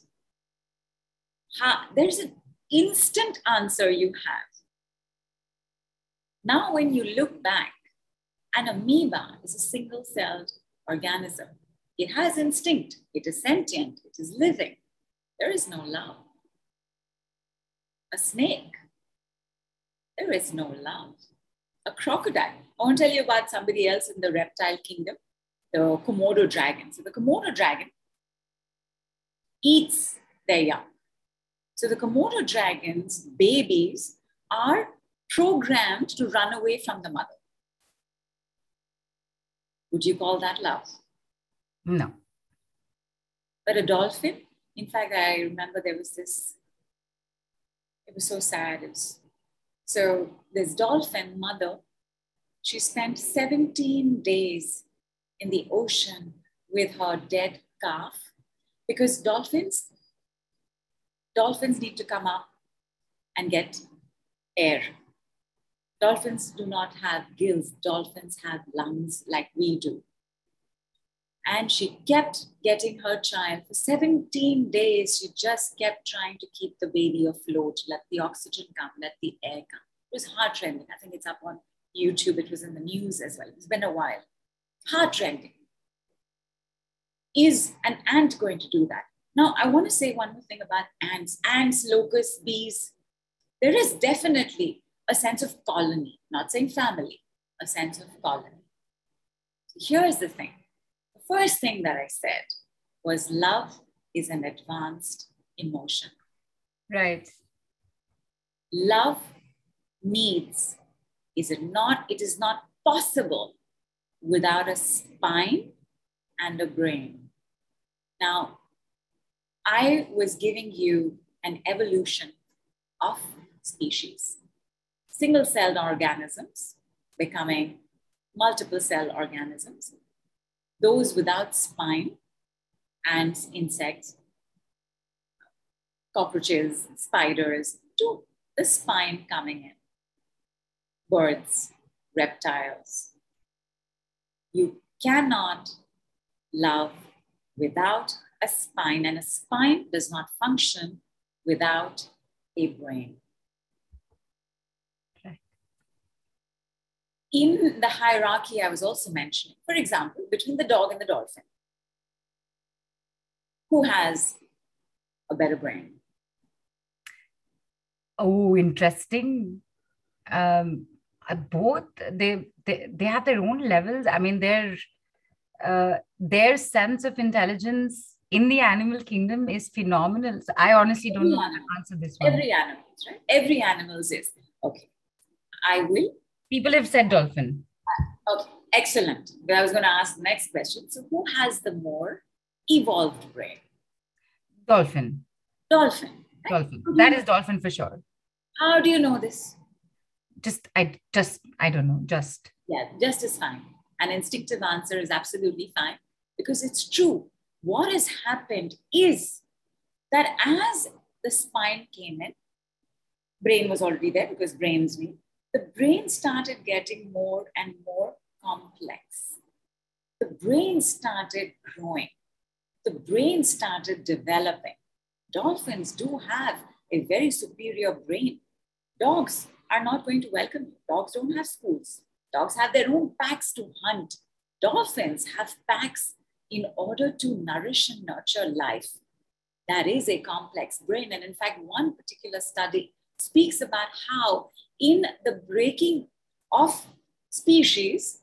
Speaker 2: There's an instant answer you have. Now, when you look back, an amoeba is a single celled organism. It has instinct, it is sentient, it is living. There is no love. A snake, there is no love. A crocodile. I want to tell you about somebody else in the reptile kingdom, the Komodo dragon. So, the Komodo dragon eats their young. So, the Komodo dragon's babies are programmed to run away from the mother. Would you call that love?
Speaker 1: No.
Speaker 2: But a dolphin, in fact, I remember there was this, it was so sad. It was, so this dolphin mother, she spent 17 days in the ocean with her dead calf because dolphins, dolphins need to come up and get air. Dolphins do not have gills. Dolphins have lungs like we do. And she kept getting her child for 17 days. She just kept trying to keep the baby afloat, let the oxygen come, let the air come. It was heartrending. I think it's up on YouTube. It was in the news as well. It's been a while. Heartrending. Is an ant going to do that? Now, I want to say one more thing about ants. Ants, locusts, bees. There is definitely a sense of colony, not saying family, a sense of colony. Here's the thing the first thing that I said was love is an advanced emotion.
Speaker 1: Right.
Speaker 2: Love needs, is it not? It is not possible without a spine and a brain. Now, I was giving you an evolution of species. Single celled organisms becoming multiple cell organisms, those without spine, ants, insects, cockroaches, spiders, to the spine coming in. Birds, reptiles. You cannot love without a spine, and a spine does not function without a brain. in the hierarchy I was also mentioning, for example, between the dog and the dolphin, who has a better brain?
Speaker 1: Oh, interesting. Um, uh, both they, they they have their own levels. I mean, their uh, their sense of intelligence in the animal kingdom is phenomenal. So I honestly don't know how to answer this one.
Speaker 2: Every animal, right? Every animal is okay. I will
Speaker 1: People have said dolphin.
Speaker 2: Okay, excellent. But I was going to ask the next question. So, who has the more evolved brain?
Speaker 1: Dolphin.
Speaker 2: Dolphin.
Speaker 1: Right? Dolphin. That is dolphin for sure.
Speaker 2: How do you know this?
Speaker 1: Just, I just, I don't know. Just.
Speaker 2: Yeah, just is fine. An instinctive answer is absolutely fine because it's true. What has happened is that as the spine came in, brain was already there because brains we the brain started getting more and more complex. The brain started growing. The brain started developing. Dolphins do have a very superior brain. Dogs are not going to welcome you. Dogs don't have schools. Dogs have their own packs to hunt. Dolphins have packs in order to nourish and nurture life. That is a complex brain. And in fact, one particular study speaks about how in the breaking of species,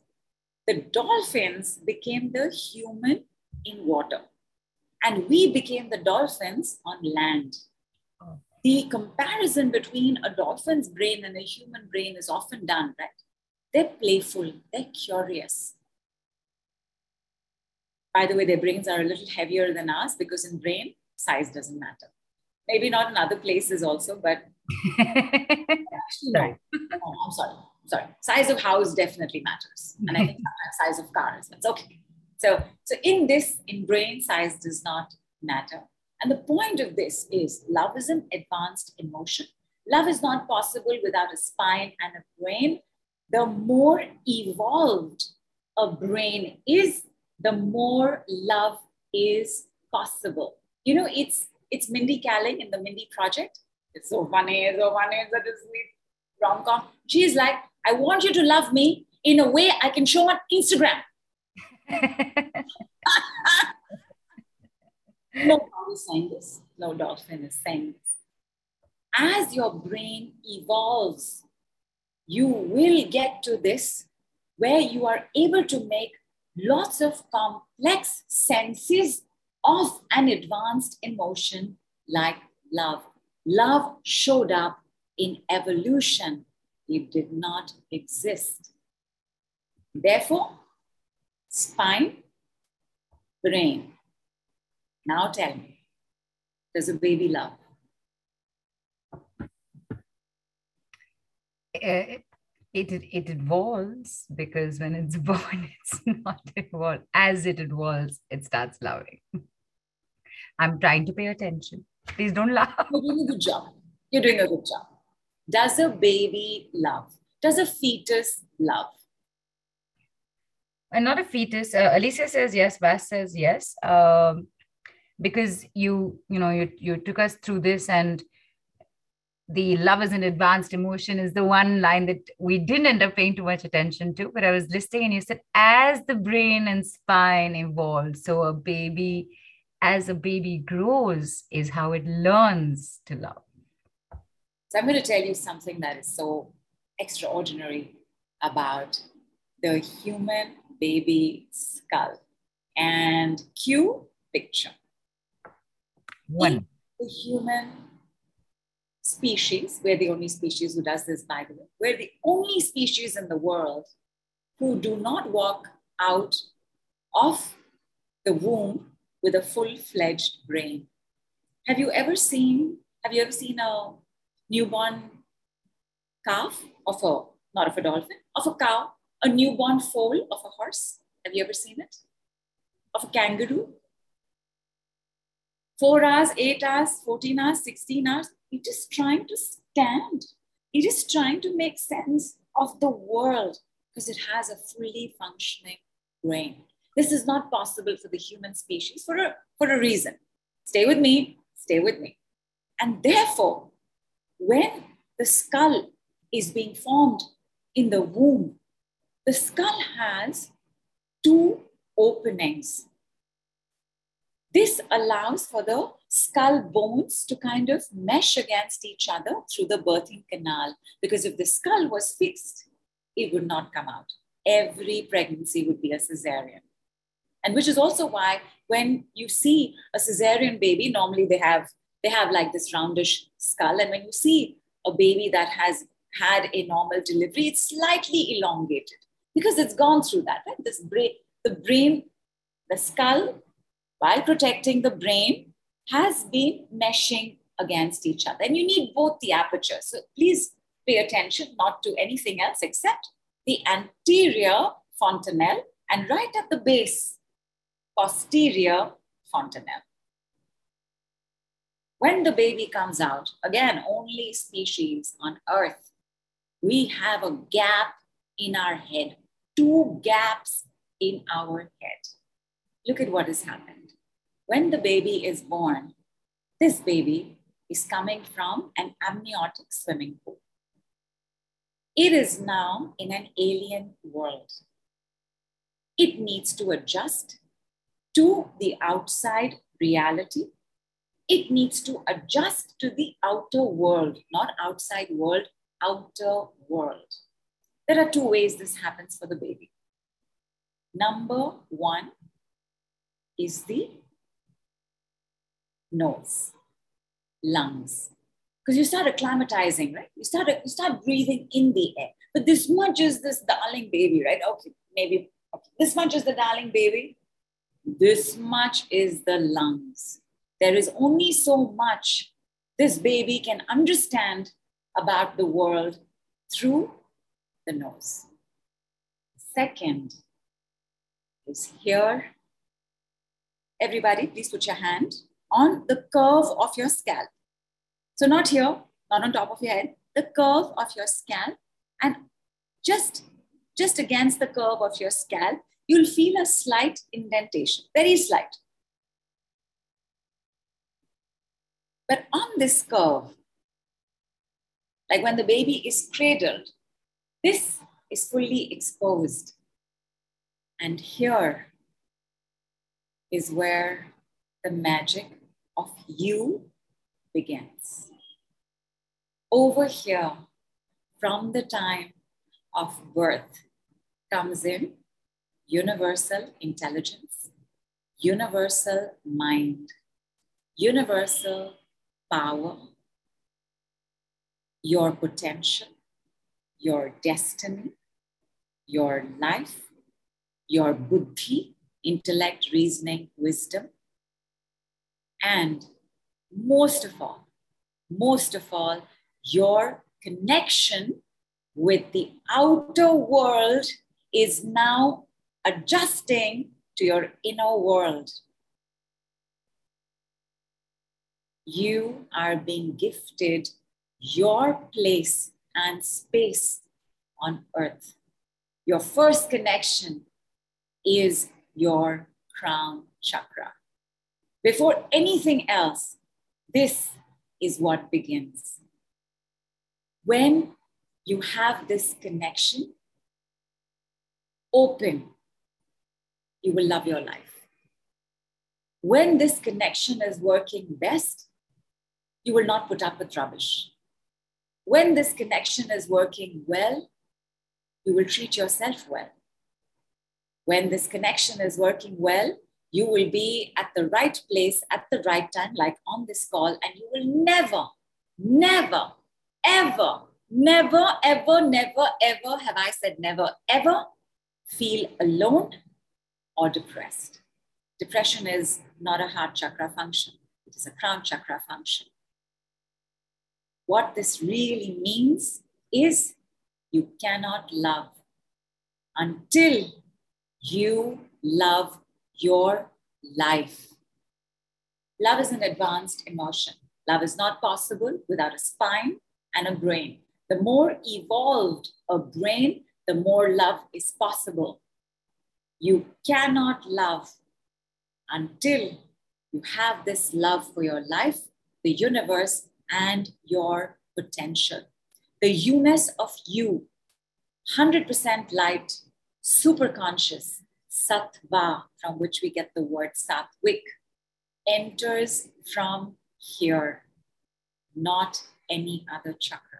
Speaker 2: the dolphins became the human in water, and we became the dolphins on land. Oh. The comparison between a dolphin's brain and a human brain is often done, right? They're playful, they're curious. By the way, their brains are a little heavier than ours because in brain, size doesn't matter. Maybe not in other places also, but <laughs> no. oh, I'm sorry. I'm sorry. Size of house definitely matters. And I think <laughs> size of cars. That's okay. So, so in this, in brain size does not matter. And the point of this is love is an advanced emotion. Love is not possible without a spine and a brain. The more evolved a brain is, the more love is possible. You know, it's it's Mindy Kaling in the Mindy Project. It's so funny, so funny, such a sweet rom-com. She's like, I want you to love me in a way I can show on Instagram. <laughs> no dog is saying this. No dolphin is saying this. As your brain evolves, you will get to this where you are able to make lots of complex senses of an advanced emotion like love. Love showed up in evolution, it did not exist. Therefore, spine, brain. Now tell me, does a baby love?
Speaker 1: It, it, it evolves because when it's <laughs> born, it's not evolved. As it evolves, it starts loving. I'm trying to pay attention. Please don't laugh. <laughs>
Speaker 2: You're doing a good job. You're doing a good job. Does a baby love? Does a fetus love?
Speaker 1: And not a fetus. Uh, Alicia says yes. Vas says yes. Um, because you, you know, you, you took us through this and the love is an advanced emotion is the one line that we didn't end up paying too much attention to. But I was listening and you said, as the brain and spine evolve, so a baby, as a baby grows, is how it learns to love.
Speaker 2: So I'm going to tell you something that is so extraordinary about the human baby skull. And cue picture.
Speaker 1: One.
Speaker 2: the human species, we're the only species who does this, by the way. We're the only species in the world who do not walk out of the womb with a full-fledged brain. Have you ever seen, have you ever seen a newborn calf of a, not of a dolphin, of a cow, a newborn foal of a horse? Have you ever seen it? Of a kangaroo? Four hours, eight hours, 14 hours, 16 hours, it is trying to stand. It is trying to make sense of the world because it has a fully functioning brain. This is not possible for the human species for a, for a reason. Stay with me, stay with me. And therefore, when the skull is being formed in the womb, the skull has two openings. This allows for the skull bones to kind of mesh against each other through the birthing canal. Because if the skull was fixed, it would not come out. Every pregnancy would be a cesarean. And which is also why when you see a cesarean baby, normally they have they have like this roundish skull. And when you see a baby that has had a normal delivery, it's slightly elongated because it's gone through that. Right? This brain, the brain, the skull, while protecting the brain, has been meshing against each other. And you need both the apertures. So please pay attention not to anything else except the anterior fontanelle and right at the base, posterior fontanelle. When the baby comes out, again, only species on Earth, we have a gap in our head, two gaps in our head. Look at what has happened when the baby is born, this baby is coming from an amniotic swimming pool. It is now in an alien world. It needs to adjust to the outside reality. It needs to adjust to the outer world, not outside world, outer world. There are two ways this happens for the baby. Number one is the nose, lungs. Because you start acclimatizing, right? You start, you start breathing in the air. But this much is this darling baby, right? Okay, maybe okay. this much is the darling baby. This much is the lungs. There is only so much this baby can understand about the world through the nose. Second is here. Everybody, please put your hand on the curve of your scalp. So not here, not on top of your head, the curve of your scalp and just, just against the curve of your scalp, you'll feel a slight indentation, very slight. But on this curve, like when the baby is cradled, this is fully exposed. And here is where the magic of you begins. Over here, from the time of birth, comes in universal intelligence, universal mind, universal power, your potential, your destiny, your life, your buddhi, intellect, reasoning, wisdom, and most of all, most of all, your connection with the outer world is now adjusting to your inner world. You are being gifted your place and space on earth. Your first connection is your crown chakra. Before anything else, this is what begins. When you have this connection open, you will love your life. When this connection is working best, you will not put up with rubbish. When this connection is working well, you will treat yourself well. When this connection is working well, you will be at the right place at the right time, like on this call, and you will never, never, ever, never, ever, never, ever, have I said never, ever feel alone or depressed. Depression is not a heart chakra function, it is a crown chakra function. What this really means is you cannot love until you love your life. Love is an advanced emotion. Love is not possible without a spine and a brain. The more evolved a brain, the more love is possible. You cannot love until you have this love for your life, the universe, and your potential. The you-ness of you, 100% light, super conscious, sattva, from which we get the word sattvic, enters from here, not any other chakra.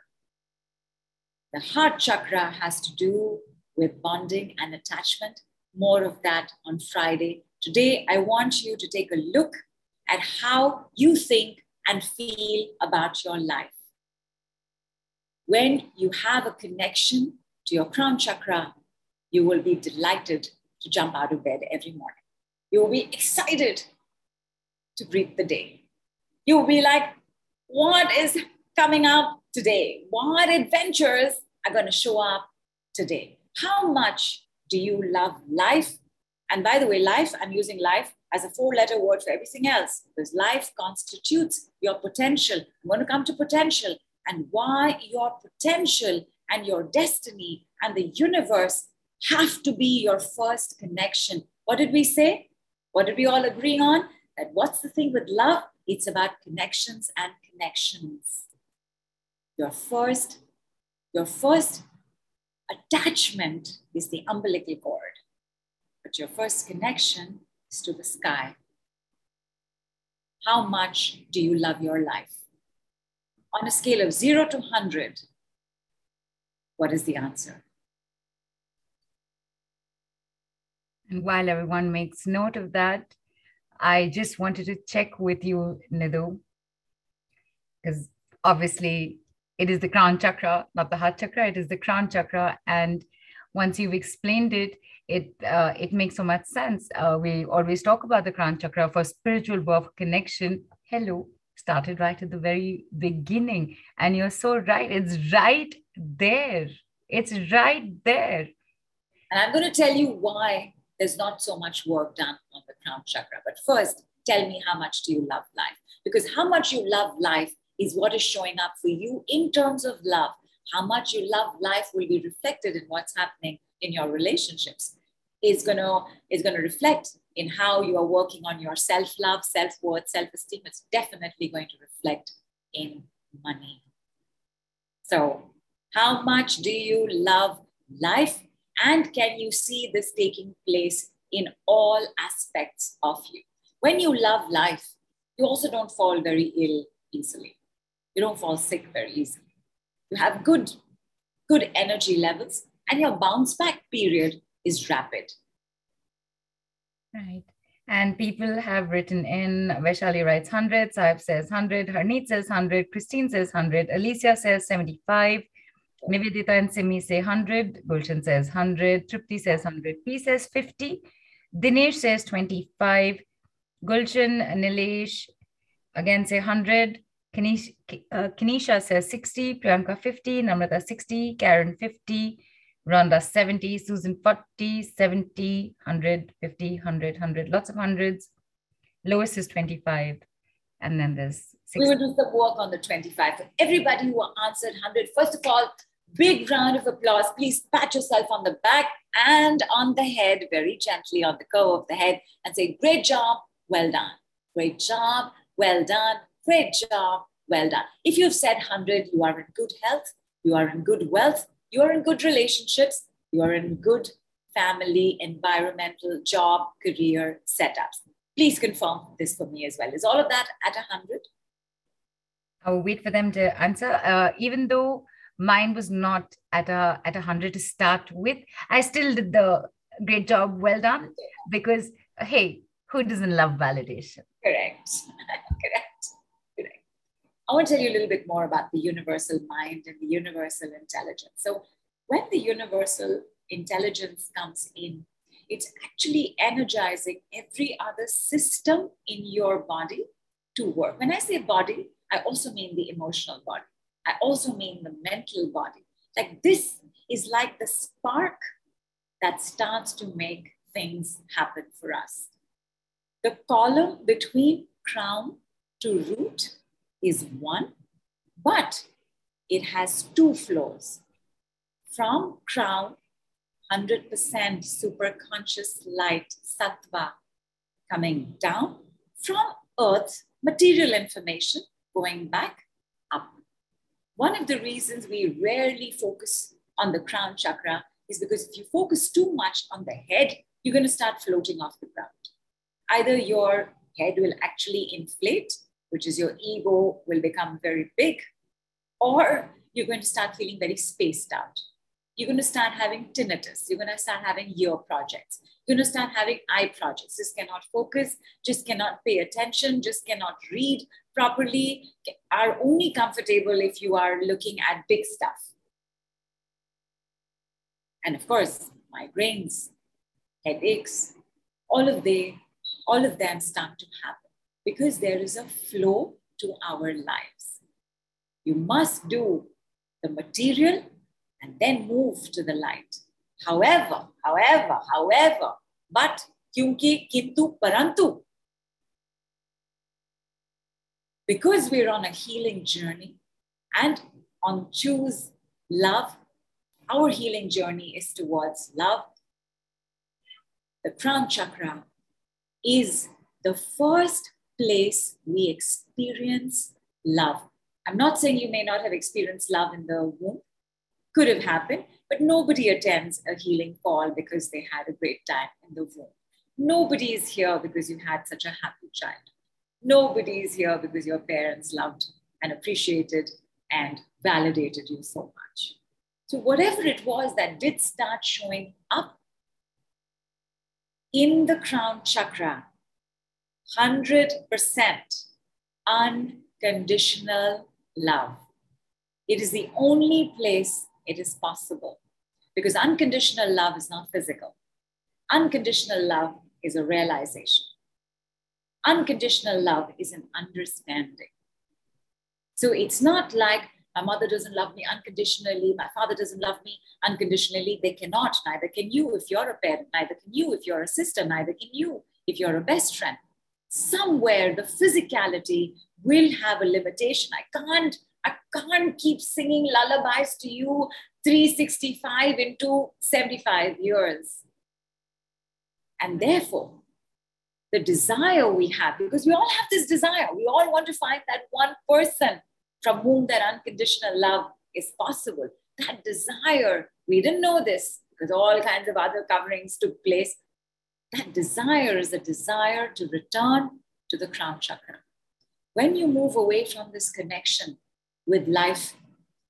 Speaker 2: The heart chakra has to do with bonding and attachment. More of that on Friday. Today, I want you to take a look at how you think and feel about your life. When you have a connection to your crown chakra, you will be delighted to jump out of bed every morning. You will be excited to greet the day. You will be like, what is coming up today? What adventures are going to show up today? How much do you love life? And by the way, life, I'm using life as a four letter word for everything else because life constitutes your potential. I'm going to come to potential and why your potential and your destiny and the universe have to be your first connection. What did we say? What did we all agree on? That what's the thing with love? It's about connections and connections. Your first, your first attachment is the umbilical cord, but your first connection is to the sky. How much do you love your life? On a scale of zero to 100, what is the answer?
Speaker 1: And while everyone makes note of that, I just wanted to check with you, Nidhu, because obviously it is the crown chakra, not the heart chakra, it is the crown chakra. And once you've explained it, it uh, it makes so much sense. Uh, we always talk about the crown chakra for spiritual birth connection. Hello, started right at the very beginning, and you're so right. It's right there. It's right there.
Speaker 2: And I'm going to tell you why there's not so much work done on the crown chakra. But first, tell me how much do you love life? Because how much you love life is what is showing up for you in terms of love. How much you love life will be reflected in what's happening in your relationships. Is gonna is gonna reflect in how you are working on your self love, self worth, self esteem, it's definitely going to reflect in money. So, how much do you love life? And can you see this taking place in all aspects of you? When you love life, you also don't fall very ill easily. You don't fall sick very easily. You have good, good energy levels, and your bounce back period is rapid.
Speaker 1: Right. And people have written in, Vaishali writes 100, Saib says 100, Harneet says 100, Christine says 100, Alicia says 75, Nivedita and Simi say 100, Gulshan says 100, Tripti says 100, P says 50, Dinesh says 25, Gulshan, Nilesh again say 100, Kanish, uh, Kanisha says 60, Priyanka 50, Namrata 60, Karen 50, Rhonda 70, Susan 40, 70, 100, 50, 100, 100, lots of hundreds. Lois is 25. And then there's 60.
Speaker 2: We will do some work on the 25. For everybody who answered 100, first of all, big round of applause. Please pat yourself on the back and on the head, very gently on the curve of the head, and say, Great job, well done. Great job, well done. Great job, well done. If you've said 100, you are in good health, you are in good wealth, you are in good relationships, you are in good family, environmental, job, career setups. Please confirm this for me as well. Is all of that at 100?
Speaker 1: I'll wait for them to answer. Uh, even though mine was not at a at a hundred to start with, I still did the great job. Well done, because hey, who doesn't love validation?
Speaker 2: Correct. <laughs> Correct. Correct. I want to tell you a little bit more about the universal mind and the universal intelligence. So, when the universal intelligence comes in, it's actually energizing every other system in your body to work. When I say body, I also mean the emotional body, I also mean the mental body. Like, this is like the spark that starts to make things happen for us. The column between crown to root is one, but it has two floors. From crown, 100% super conscious light, sattva, coming down. From earth, material information going back. One of the reasons we rarely focus on the crown chakra is because if you focus too much on the head, you're going to start floating off the ground. Either your head will actually inflate which is your ego will become very big, or you're going to start feeling very spaced out. You're going to start having tinnitus. You're going to start having ear projects. You're going to start having eye projects. Just cannot focus, just cannot pay attention, just cannot read properly, are only comfortable if you are looking at big stuff. And of course, migraines, headaches, all of they, all of them start to happen because there is a flow to our lives. You must do the material and then move to the light. However, however, however, but kyunki kintu parantu. Because we're on a healing journey and on choose love, our healing journey is towards love. The crown chakra is the first place we experience love. I'm not saying you may not have experienced love in the womb, could have happened, but nobody attends a healing call because they had a great time in the womb. Nobody is here because you had such a happy child. Nobody is here because your parents loved and appreciated and validated you so much. So, whatever it was that did start showing up in the crown chakra 100% unconditional love. It is the only place it is possible because unconditional love is not physical. Unconditional love is a realization. Unconditional love is an understanding. So it's not like my mother doesn't love me unconditionally, my father doesn't love me unconditionally. They cannot, neither can you if you're a parent, neither can you if you're a sister, neither can you if you're a best friend somewhere the physicality will have a limitation. I can't, I can't keep singing lullabies to you 365 into 75 years. And therefore, the desire we have, because we all have this desire. We all want to find that one person from whom that unconditional love is possible. That desire, we didn't know this because all kinds of other coverings took place. That desire is a desire to return to the crown chakra. When you move away from this connection with life,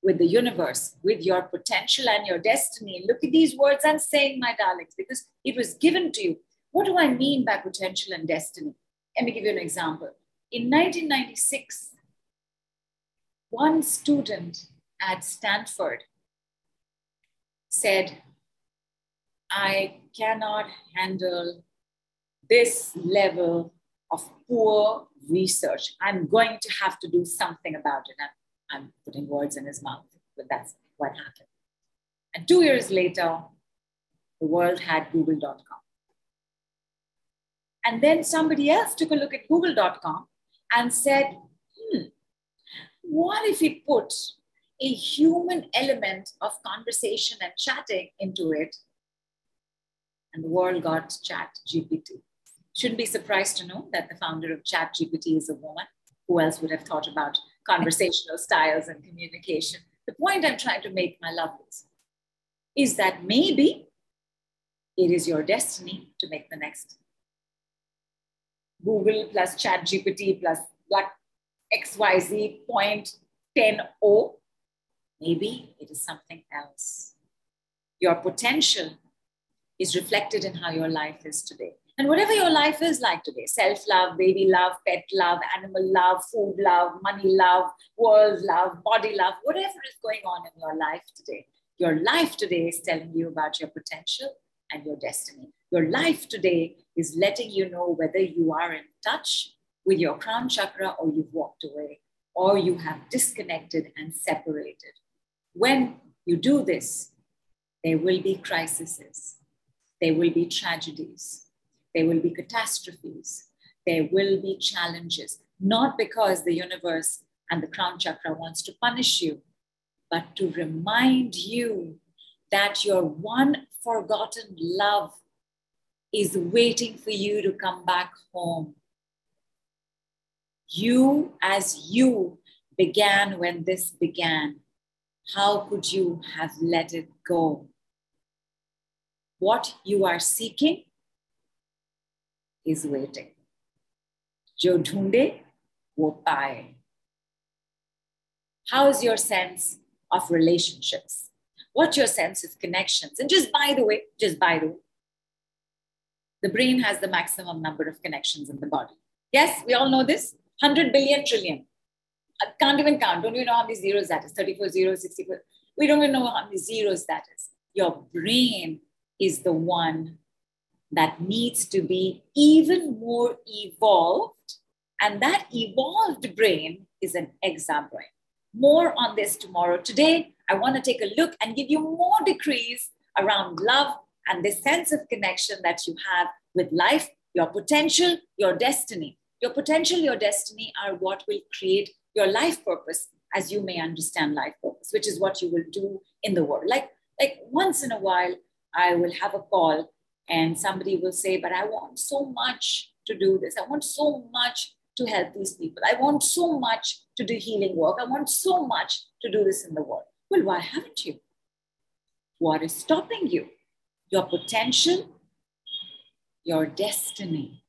Speaker 2: with the universe, with your potential and your destiny, look at these words I'm saying, my darlings, because it was given to you. What do I mean by potential and destiny? Let me give you an example. In 1996, one student at Stanford said, I cannot handle this level of poor research. I'm going to have to do something about it. I'm, I'm putting words in his mouth, but that's what happened. And two years later, the world had google.com. And then somebody else took a look at google.com and said, hmm, what if we put a human element of conversation and chatting into it? And the world got Chat GPT. Shouldn't be surprised to know that the founder of Chat GPT is a woman. Who else would have thought about conversational styles and communication? The point I'm trying to make, my lovelies, is that maybe it is your destiny to make the next Google plus Chat GPT plus Black XYZ point 10O. Maybe it is something else. Your potential is reflected in how your life is today. And whatever your life is like today self love, baby love, pet love, animal love, food love, money love, world love, body love, whatever is going on in your life today, your life today is telling you about your potential and your destiny. Your life today is letting you know whether you are in touch with your crown chakra or you've walked away or you have disconnected and separated. When you do this, there will be crises, there will be tragedies, there will be catastrophes, there will be challenges, not because the universe and the crown chakra wants to punish you, but to remind you that your one forgotten love is waiting for you to come back home. You, as you, began when this began. How could you have let it go? What you are seeking is waiting. Jo dhunde, wo paaye. How is your sense of relationships? What's your sense of connections? And just by the way, just by the way, the brain has the maximum number of connections in the body. Yes, we all know this 100 billion trillion. I can't even count. Don't you know how many zeros that is? 34 zeros, 64. We don't even know how many zeros that is. Your brain is the one that needs to be even more evolved. And that evolved brain is an exa brain. More on this tomorrow. Today, I want to take a look and give you more decrees around love and this sense of connection that you have with life, your potential, your destiny. Your potential, your destiny are what will create your life purpose as you may understand life purpose, which is what you will do in the world. Like, like once in a while, I will have a call and somebody will say, But I want so much to do this. I want so much to help these people. I want so much to do healing work. I want so much to do this in the world. Well, why haven't you? What is stopping you? your potential, your destiny,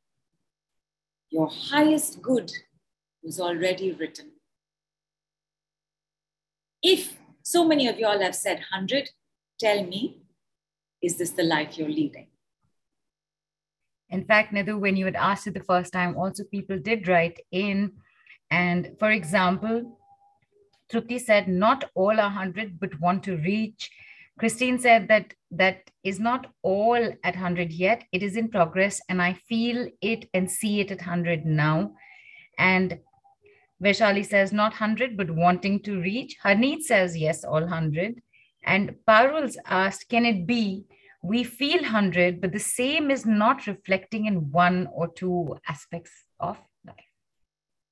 Speaker 2: your highest good was already written. If so many of y'all have said 100, tell me, is this the life you're leading?
Speaker 1: In fact, Nidhu, when you had asked it the first time, also people did write in. And for example, Trupti said, not all are 100, but want to reach Christine said that that is not all at 100 yet. It is in progress, and I feel it and see it at 100 now. And Vaishali says not 100, but wanting to reach. Harneet says yes, all 100. And Parul's asked, can it be we feel 100, but the same is not reflecting in one or two aspects of life?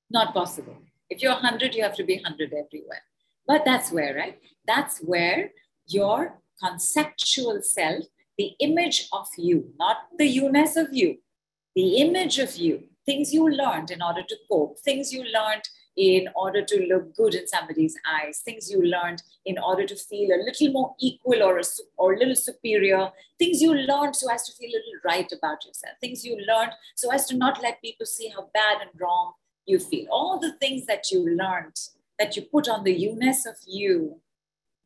Speaker 2: Not possible. If you're 100, you have to be 100 everywhere. But that's where, right? That's where your conceptual self, the image of you, not the you-ness of you, the image of you, things you learned in order to cope, things you learned in order to look good in somebody's eyes, things you learned in order to feel a little more equal or a, or a little superior, things you learned so as to feel a little right about yourself, things you learned so as to not let people see how bad and wrong you feel. All the things that you learned, that you put on the you-ness of you,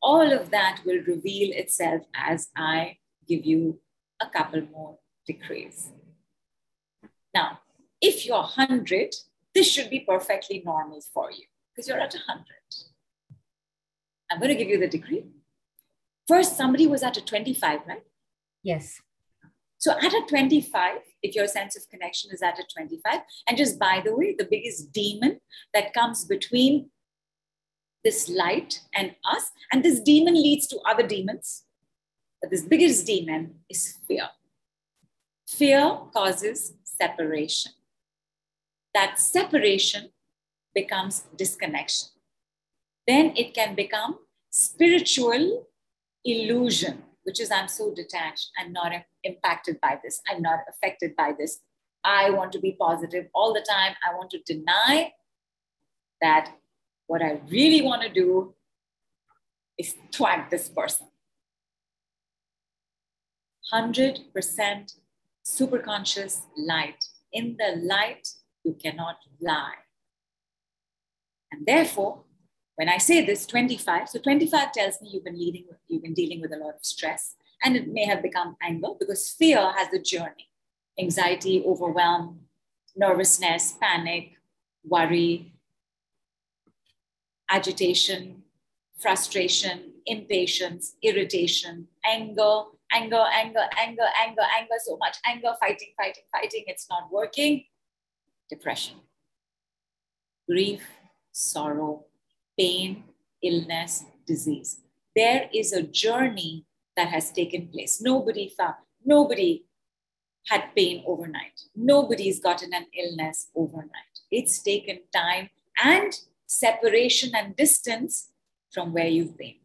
Speaker 2: all of that will reveal itself as I give you a couple more decrees. Now, if you're 100, this should be perfectly normal for you because you're at 100. I'm going to give you the decree. First, somebody was at a 25, right?
Speaker 1: Yes.
Speaker 2: So at a 25, if your sense of connection is at a 25, and just by the way, the biggest demon that comes between this light and us, and this demon leads to other demons, but this biggest demon is fear. Fear causes separation that separation becomes disconnection. Then it can become spiritual illusion, which is I'm so detached, I'm not impacted by this, I'm not affected by this. I want to be positive all the time. I want to deny that what I really want to do is twag this person. 100% superconscious light. In the light, you cannot lie. And therefore, when I say this 25, so 25 tells me you've been leading, you've been dealing with a lot of stress, and it may have become anger because fear has a journey. Anxiety, overwhelm, nervousness, panic, worry, agitation, frustration, impatience, irritation, anger, anger, anger, anger, anger, anger, so much anger, fighting, fighting, fighting, it's not working depression, grief, sorrow, pain, illness, disease. There is a journey that has taken place. Nobody found, nobody had pain overnight. Nobody's gotten an illness overnight. It's taken time and separation and distance from where you've been,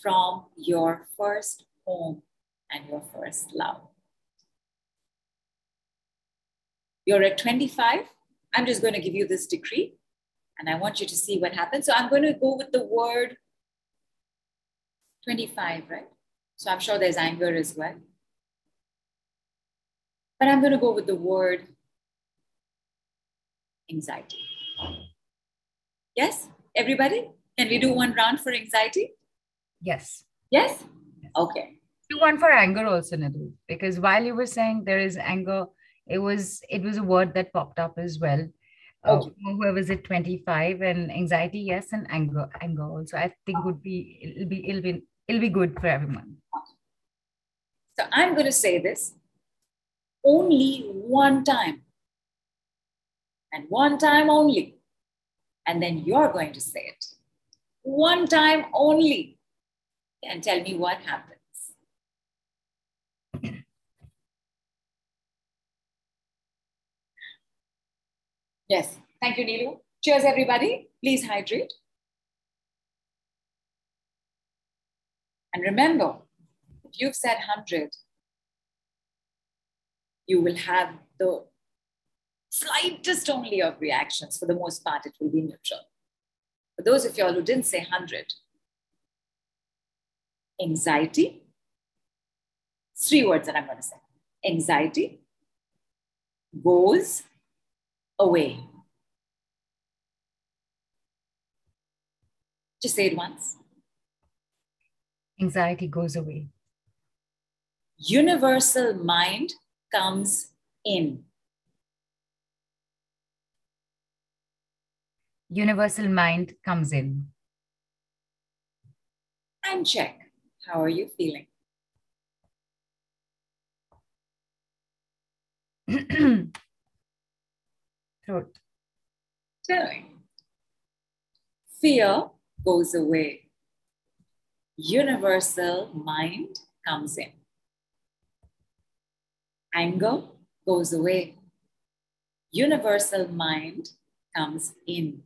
Speaker 2: from your first home and your first love. You're at 25. I'm just going to give you this decree and I want you to see what happens. So I'm going to go with the word 25, right? So I'm sure there's anger as well. But I'm going to go with the word anxiety. Yes, everybody? Can we do one round for anxiety?
Speaker 1: Yes.
Speaker 2: Yes? Okay.
Speaker 1: Do one for anger also, Nidhu, because while you were saying there is anger it was it was a word that popped up as well. Uh, okay. uh, whoever's at 25 and anxiety yes and anger anger also. I think would be it'll be it'll be it'll be good for everyone.
Speaker 2: So i'm going to say this only one time. And one time only. And then you're going to say it. One time only. And tell me what happened Yes. Thank you, Nilu. Cheers, everybody. Please hydrate. And remember, if you've said 100, you will have the slightest only of reactions. For the most part, it will be neutral. For those of y'all who didn't say 100, anxiety, three words that I'm going to say. Anxiety goes away. Just say it once.
Speaker 1: Anxiety goes away.
Speaker 2: Universal mind comes in.
Speaker 1: Universal mind comes in.
Speaker 2: And check. How are you feeling? <clears throat>
Speaker 1: throat.
Speaker 2: Telling. Fear goes away. Universal mind comes in. Anger goes away. Universal mind comes in.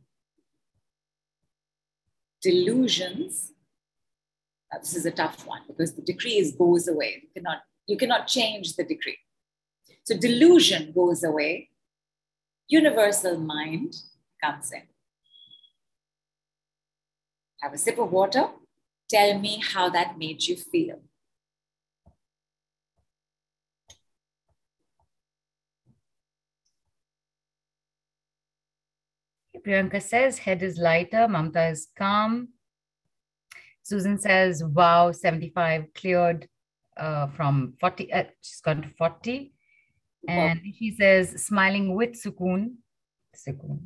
Speaker 2: Delusions, uh, this is a tough one because the decree is goes away. You cannot, you cannot change the decree. So delusion goes away, universal mind comes in. Have a sip of water. Tell me how that made you feel.
Speaker 1: Priyanka says head is lighter, Mamta is calm. Susan says, wow, 75 cleared uh, from 40, uh, she's gone to 40. And she says, smiling with sukoon. Sukoon.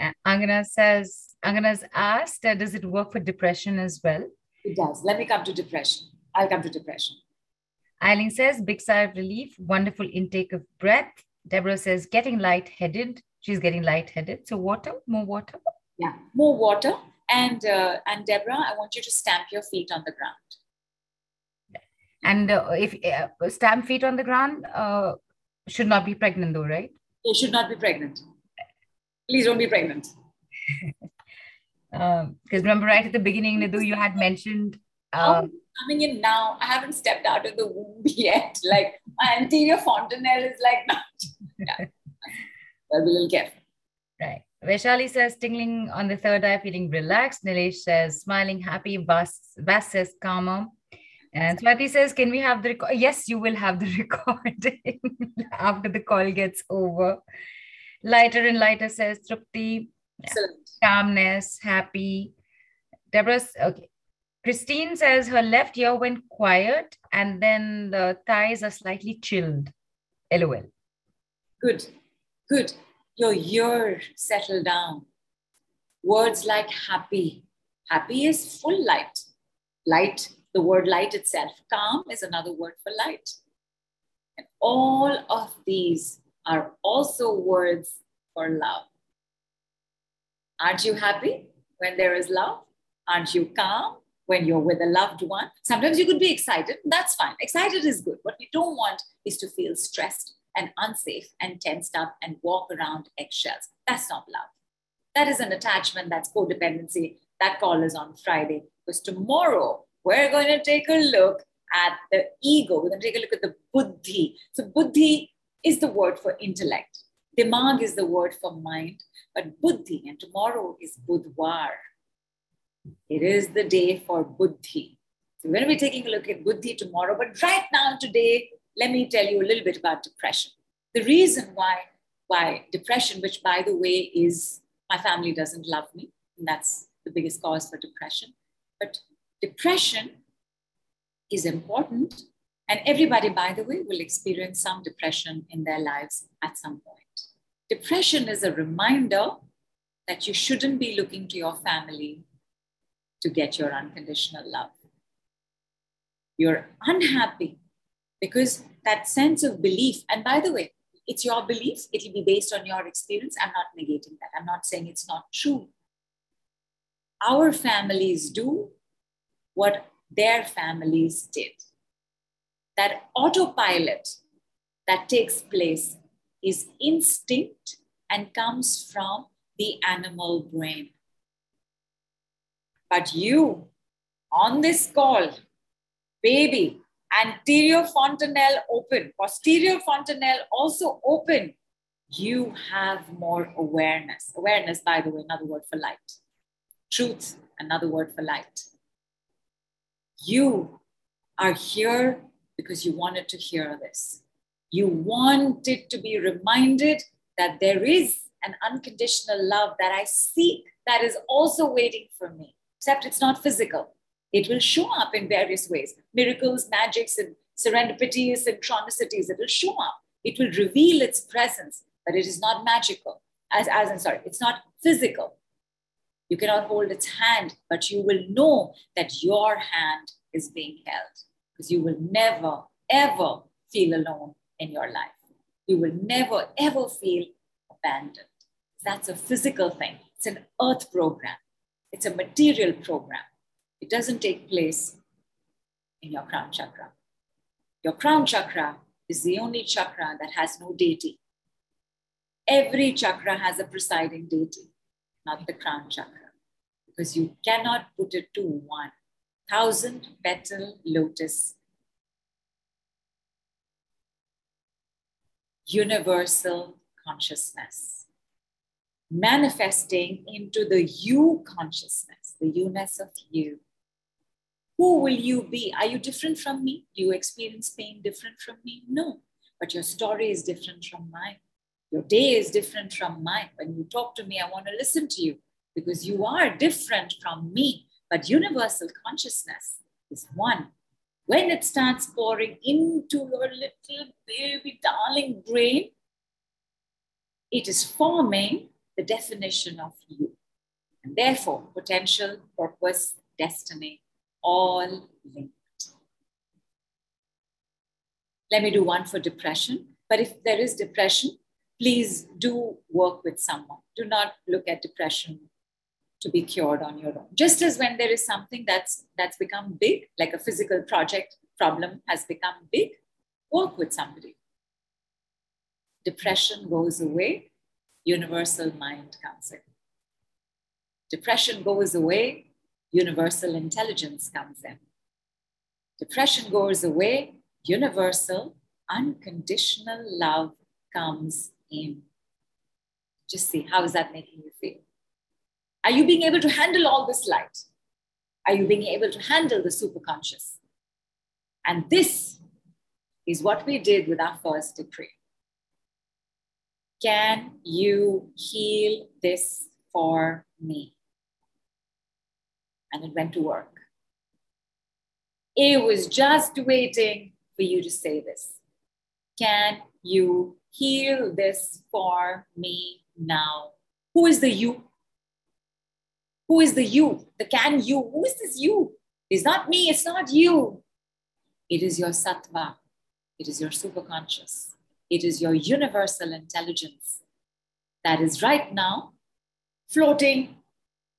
Speaker 1: Uh, Angana says, Angana's asked, uh, does it work for depression as well?
Speaker 2: It does. Let me come to depression. I'll come to depression.
Speaker 1: Eileen says, big sigh of relief, wonderful intake of breath. Deborah says, getting lightheaded. She's getting lightheaded. So water, more water.
Speaker 2: Yeah, more water. And uh, and Deborah, I want you to stamp your feet on the ground.
Speaker 1: And uh, if uh, stamp feet on the ground, uh, should not be pregnant though, right?
Speaker 2: You should not be pregnant. Please don't be pregnant.
Speaker 1: Because <laughs> um, remember, right at the beginning, Nidhu, you had mentioned.
Speaker 2: Um, oh, coming in now. I haven't stepped out of the womb <laughs> yet. Like my anterior fontanelle is like not. <laughs> yeah. I'll be a little careful.
Speaker 1: Right. Vaishali says, tingling on the third eye, feeling relaxed. Nilesh says, smiling, happy. Vas, Vas says, calmer. And Swati says, can we have the record? Yes, you will have the <laughs> recording after the call gets over. Lighter and lighter says, Trupti. Calmness, happy. Deborah, okay. Christine says her left ear went quiet and then the thighs are slightly chilled. LOL.
Speaker 2: Good, good your ear settled down. Words like happy. Happy is full light. Light, the word light itself. Calm is another word for light. And all of these are also words for love. Aren't you happy when there is love? Aren't you calm when you're with a loved one? Sometimes you could be excited. That's fine. Excited is good. What we don't want is to feel stressed and unsafe and tensed up and walk around eggshells. That's not love. That is an attachment, that's codependency. That call is on Friday. Because tomorrow, we're going to take a look at the ego. We're going to take a look at the buddhi. So, buddhi is the word for intellect. Dimag is the word for mind. But buddhi, and tomorrow is budwar. It is the day for buddhi. So, we're going to be taking a look at buddhi tomorrow. But right now, today, let me tell you a little bit about depression. The reason why, why depression, which by the way is my family doesn't love me, and that's the biggest cause for depression. But depression is important, and everybody, by the way, will experience some depression in their lives at some point. Depression is a reminder that you shouldn't be looking to your family to get your unconditional love. You're unhappy because that sense of belief, and by the way, it's your belief, it'll be based on your experience. I'm not negating that. I'm not saying it's not true. Our families do what their families did. That autopilot that takes place is instinct and comes from the animal brain. But you, on this call, baby, anterior fontanelle open, posterior fontanelle also open, you have more awareness. Awareness, by the way, another word for light. Truth, another word for light. You are here because you wanted to hear this. You wanted to be reminded that there is an unconditional love that I seek that is also waiting for me, except it's not physical. It will show up in various ways miracles, magics, and serendipities and chronicities. It will show up. It will reveal its presence, but it is not magical. As, as I'm sorry, it's not physical. You cannot hold its hand, but you will know that your hand is being held because you will never, ever feel alone in your life. You will never, ever feel abandoned. That's a physical thing, it's an earth program, it's a material program. It doesn't take place in your crown chakra. Your crown chakra is the only chakra that has no deity. Every chakra has a presiding deity, not the crown chakra, because you cannot put it to. Thousand petal lotus universal consciousness, manifesting into the you consciousness, the you ness of you. Who will you be? Are you different from me? Do you experience pain different from me? No, but your story is different from mine. Your day is different from mine. When you talk to me, I want to listen to you because you are different from me. But universal consciousness is one. When it starts pouring into your little baby darling brain, it is forming the definition of you. And therefore, potential, purpose, destiny, all linked. Let me do one for depression. But if there is depression, please do work with someone. Do not look at depression to be cured on your own. Just as when there is something that's that's become big, like a physical project problem has become big, work with somebody. Depression goes away, universal mind comes in. Depression goes away, universal intelligence comes in. Depression goes away, universal unconditional love comes Just see, how is that making you feel? Are you being able to handle all this light? Are you being able to handle the superconscious? And this is what we did with our first decree. Can you heal this for me? And it went to work. It was just waiting for you to say this. Can you heal this for me now? Who is the you? Who is the you? The can you? Who is this you? It's not me, it's not you. It is your sattva. It is your superconscious. It is your universal intelligence that is right now floating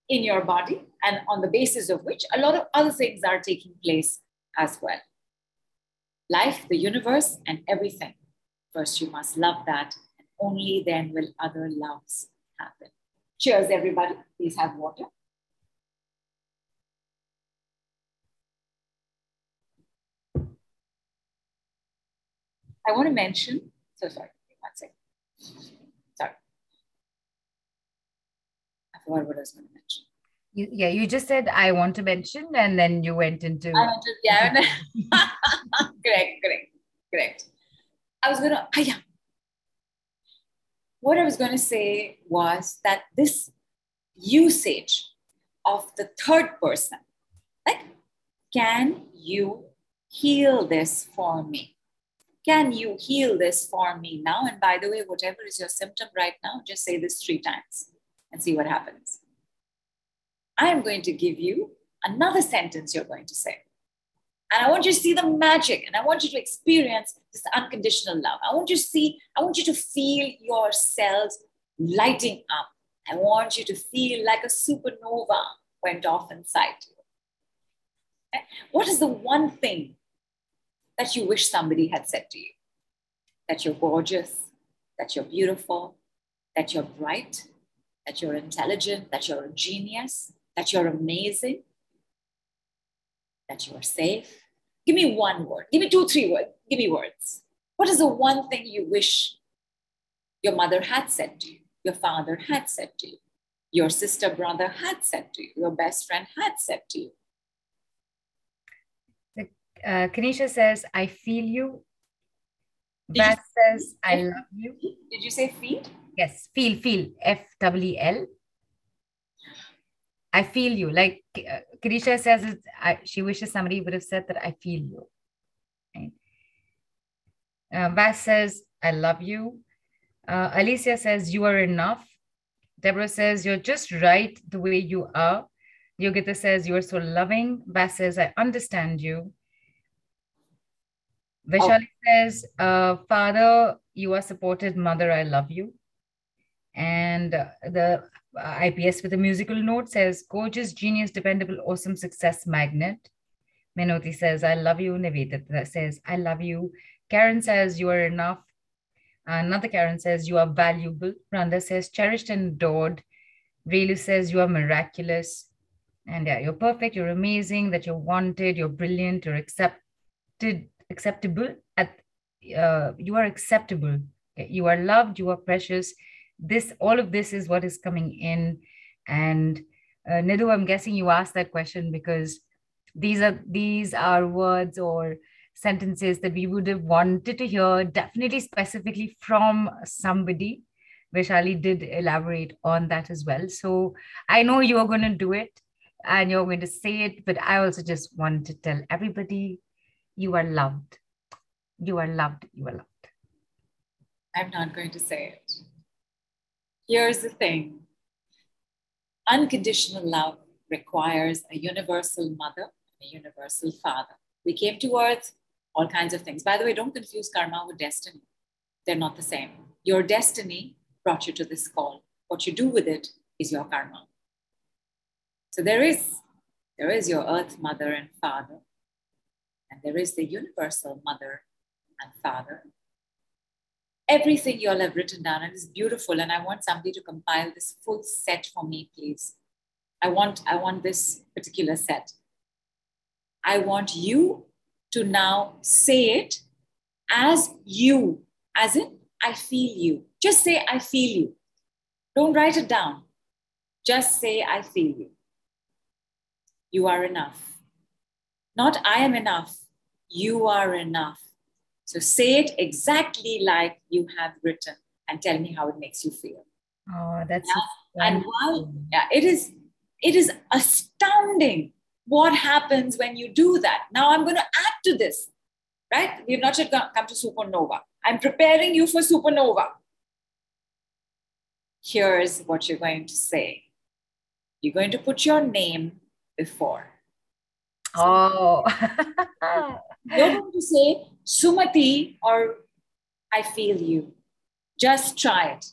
Speaker 2: in your body and on the basis of which a lot of other things are taking place as well. Life, the universe, and everything. First, you must love that, and only then will other loves happen. Cheers, everybody. Please have water. I want to mention, so sorry, one second. Sorry. I forgot what I was going to mention.
Speaker 1: You, yeah, you just said I want to mention, and then you went into. I
Speaker 2: want to, yeah, <laughs> correct, correct, correct. I was gonna, ah, yeah. What I was going to say was that this usage of the third person, like, can you heal this for me? Can you heal this for me now? And by the way, whatever is your symptom right now, just say this three times and see what happens. I am going to give you another sentence you're going to say. And I want you to see the magic and I want you to experience this unconditional love. I want you to see, I want you to feel your cells lighting up. I want you to feel like a supernova went off inside you. What is the one thing that you wish somebody had said to you that you're gorgeous, that you're beautiful, that you're bright, that you're intelligent, that you're a genius, that you're amazing, that you are safe. Give me one word. Give me two, three words. Give me words. What is the one thing you wish your mother had said to you, your father had said to you, your sister, brother had said to you, your best friend had said to you?
Speaker 1: uh, Kanisha says, I feel you. That says, I love you.
Speaker 2: Did you say feel?
Speaker 1: Yes, feel, feel. F W L. I feel you. Like uh, says, it, I, she wishes somebody would have said that I feel you. Right? Uh, Vas says, I love you. Uh, Alicia says, You are enough. Deborah says, You're just right the way you are. Yogita says, You are so loving. Vas says, I understand you. Vaishali oh. says, uh, Father, you are supported. Mother, I love you. And uh, the uh, IPS with a musical note says, Gorgeous, genius, dependable, awesome success magnet. Menoti says, I love you. Nivedita says, I love you. Karen says, You are enough. Another Karen says, You are valuable. Randa says, Cherished and adored. Relu says, You are miraculous. And yeah, you're perfect. You're amazing. That you're wanted. You're brilliant. You're accepted acceptable at uh, you are acceptable You are loved, you are precious. This, all of this is what is coming in. And uh, Nidhu, I'm guessing you asked that question because these are these are words or sentences that we would have wanted to hear, definitely specifically from somebody. Vaishali did elaborate on that as well. So I know you're going to do it and you're going to say it, but I also just want to tell everybody you are loved. You are loved. You are loved.
Speaker 2: I'm not going to say it. Here's the thing unconditional love requires a universal mother and a universal father. We came to earth, all kinds of things. By the way, don't confuse karma with destiny. They're not the same. Your destiny brought you to this call. What you do with it is your karma. So there is, there is your earth mother and father, and there is the universal mother and father. Everything you all have written down, and it's beautiful. And I want somebody to compile this full set for me, please. I want, I want this particular set. I want you to now say it as you, as in, I feel you. Just say, I feel you. Don't write it down. Just say, I feel you. You are enough. Not I am enough. You are enough. So say it exactly like you have written and tell me how it makes you feel.
Speaker 1: Oh, that's
Speaker 2: yeah? and while yeah, it is it is astounding what happens when you do that. Now I'm going to add to this, right? We've not yet come to supernova. I'm preparing you for supernova. Here's what you're going to say. You're going to put your name before.
Speaker 1: Oh. <laughs>
Speaker 2: you're going to say Sumati or I feel you. Just try it.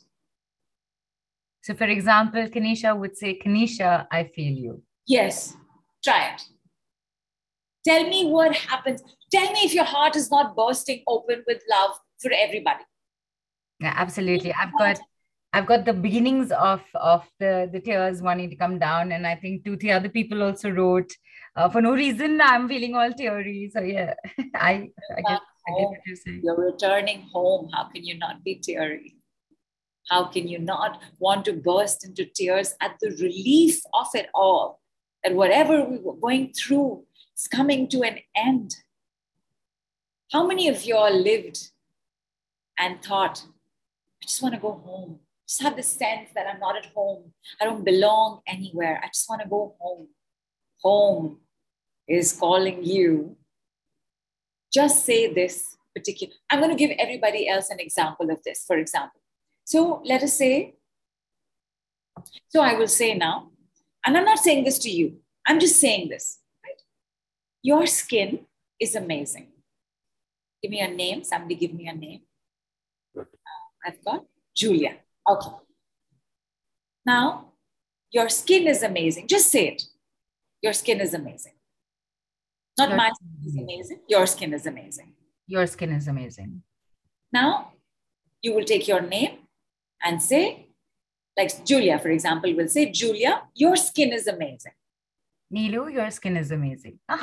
Speaker 1: So, for example, Kanisha would say, Kanisha, I feel you.
Speaker 2: Yes, try it. Tell me what happens. Tell me if your heart is not bursting open with love for everybody.
Speaker 1: Yeah, absolutely. I've got I've got the beginnings of of the the tears wanting to come down, and I think two three other people also wrote. Uh, for no reason, I'm feeling all teary. So yeah, <laughs> I I get, I get what you're saying.
Speaker 2: You're returning home. How can you not be teary? How can you not want to burst into tears at the relief of it all? That whatever we were going through is coming to an end. How many of you all lived and thought, I just want to go home? Just have the sense that I'm not at home. I don't belong anywhere. I just want to go home. Home is calling you. Just say this particular. I'm going to give everybody else an example of this. For example, so let us say, so I will say now, and I'm not saying this to you, I'm just saying this. Right? Your skin is amazing. Give me a name. Somebody give me a name. Uh, I've got Julia. Okay. Now, your skin is amazing. Just say it. Your skin is amazing. Not your my skin is amazing. Your skin is amazing.
Speaker 1: Your skin is amazing.
Speaker 2: Now, you will take your name and say, like Julia, for example, will say, Julia, your skin is amazing.
Speaker 1: Neelu, your skin is amazing. <laughs> <laughs>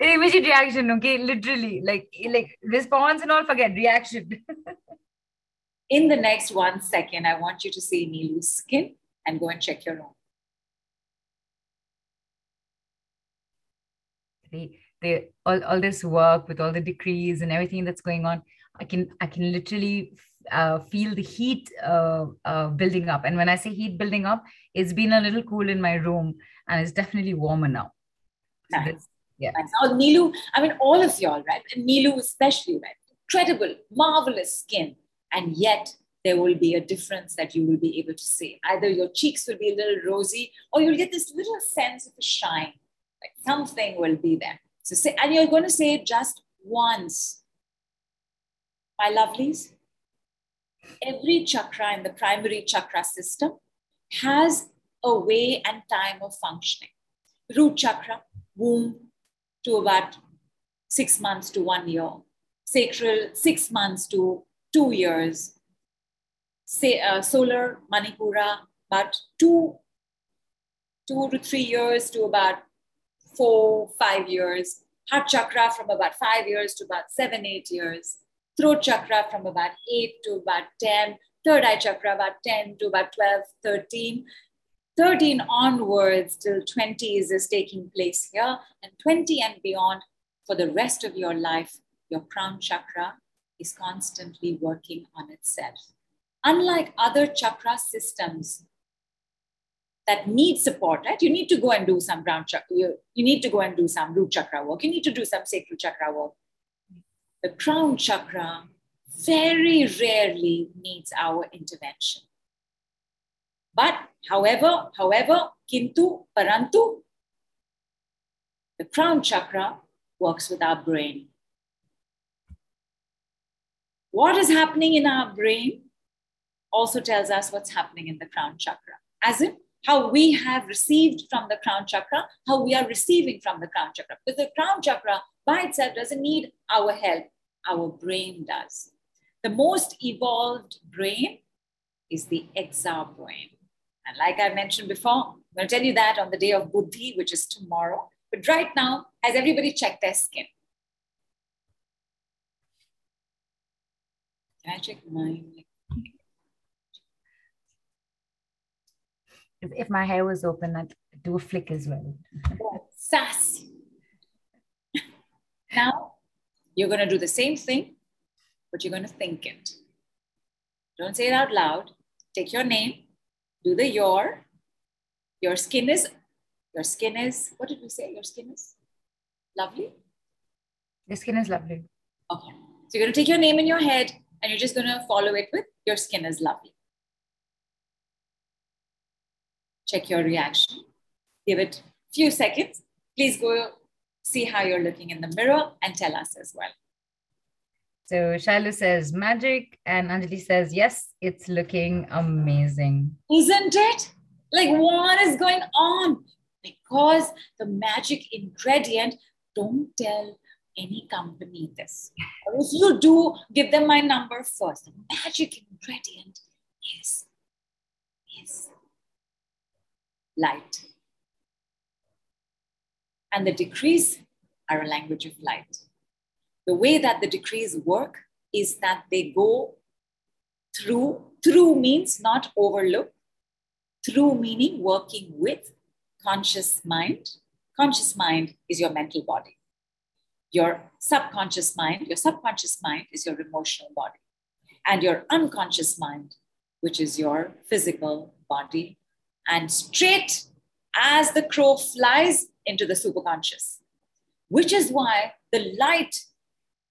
Speaker 1: immediate reaction, okay? Literally, like like response and all, forget reaction. <laughs>
Speaker 2: In the next one second, I want you to see Neelu's skin and go and check your own.
Speaker 1: they they all, all this work with all the decrees and everything that's going on i can i can literally uh, feel the heat uh, uh, building up and when i say heat building up it's been a little cool in my room and it's definitely warmer now
Speaker 2: so nice. yeah nice. oh Neelu i mean all of y'all right and Neelu especially right incredible marvelous skin and yet there will be a difference that you will be able to see either your cheeks will be a little rosy or you'll get this little sense of a shine like something will be there. So say, and you're going to say it just once. My lovelies, every chakra in the primary chakra system has a way and time of functioning. Root chakra, womb to about six months to one year. Sacral, six months to two years. Say, uh, solar, Manipura, about two, two to three years to about four, five years. Heart chakra from about five years to about seven, eight years. Throat chakra from about eight to about 10. Third eye chakra about 10 to about 12, 13. 13 onwards till 20s is taking place here, and 20 and beyond for the rest of your life, your crown chakra is constantly working on itself. Unlike other chakra systems that need support, right? You need to go and do some crown chakra, you, you need to go and do some root chakra work, you need to do some sacral chakra work. The crown chakra very rarely needs our intervention. But however, however, kintu, parantu, the crown chakra works with our brain. What is happening in our brain also tells us what's happening in the crown chakra. As in, how we have received from the crown chakra, how we are receiving from the crown chakra. Because the crown chakra by itself doesn't need our help, our brain does. The most evolved brain is the exa brain. And like I mentioned before, I'm going to tell you that on the day of Buddhi, which is tomorrow. But right now, has everybody checked their skin? Check mine?
Speaker 1: If, if my hair was open, I'd do a flick as well.
Speaker 2: Sass. now, you're going to do the same thing, but you're going to think it. Don't say it out loud. Take your name, do the your. Your skin is, your skin is, what did we say? Your skin is lovely?
Speaker 1: Your skin is lovely.
Speaker 2: Okay. So you're going to take your name in your head and you're just going to follow it with your skin is lovely. Check your reaction. Give it a few seconds. Please go see how you're looking in the mirror and tell us as well.
Speaker 1: So Shailu says magic, and Anjali says, yes, it's looking amazing.
Speaker 2: Isn't it? Like, what is going on? Because the magic ingredient, don't tell any company this. If you do, give them my number first. The magic ingredient is, is light. And the decrees are a language of light. The way that the decrees work is that they go through, through means not overlook, through meaning working with conscious mind. Conscious mind is your mental body. Your subconscious mind, your subconscious mind is your emotional body. And your unconscious mind, which is your physical body. And straight as the crow flies into the superconscious, which is why the light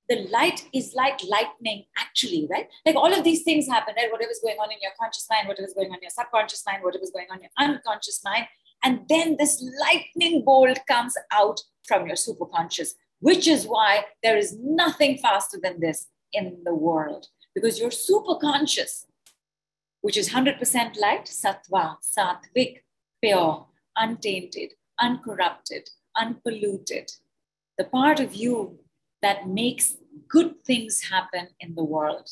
Speaker 2: the light is like lightning actually right like all of these things happen right whatever's going on in your conscious mind whatever's going on in your subconscious mind whatever's going on in your unconscious mind and then this lightning bolt comes out from your superconscious which is why there is nothing faster than this in the world because you're super conscious, which is 100% light sattva sattvic pure untainted uncorrupted unpolluted the part of you that makes good things happen in the world.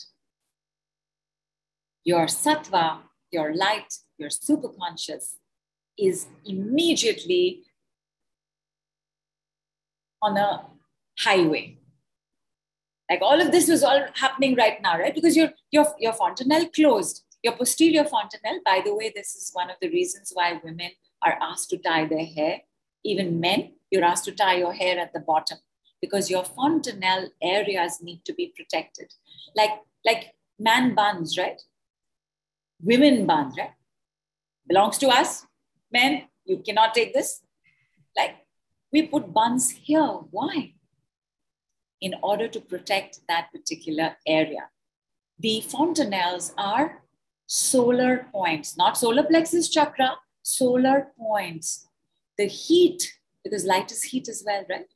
Speaker 2: Your sattva, your light, your super conscious is immediately on a highway. Like all of this was all happening right now, right? Because your, your, your fontanelle closed. Your posterior fontanelle, by the way, this is one of the reasons why women are asked to tie their hair. Even men, you're asked to tie your hair at the bottom because your fontanelle areas need to be protected. Like, like man buns, right? Women buns, right? Belongs to us. Men, you cannot take this. Like, we put buns here. Why? In order to protect that particular area. The fontanelles are solar points, not solar plexus chakra, solar points. The heat, because light is heat as well, right?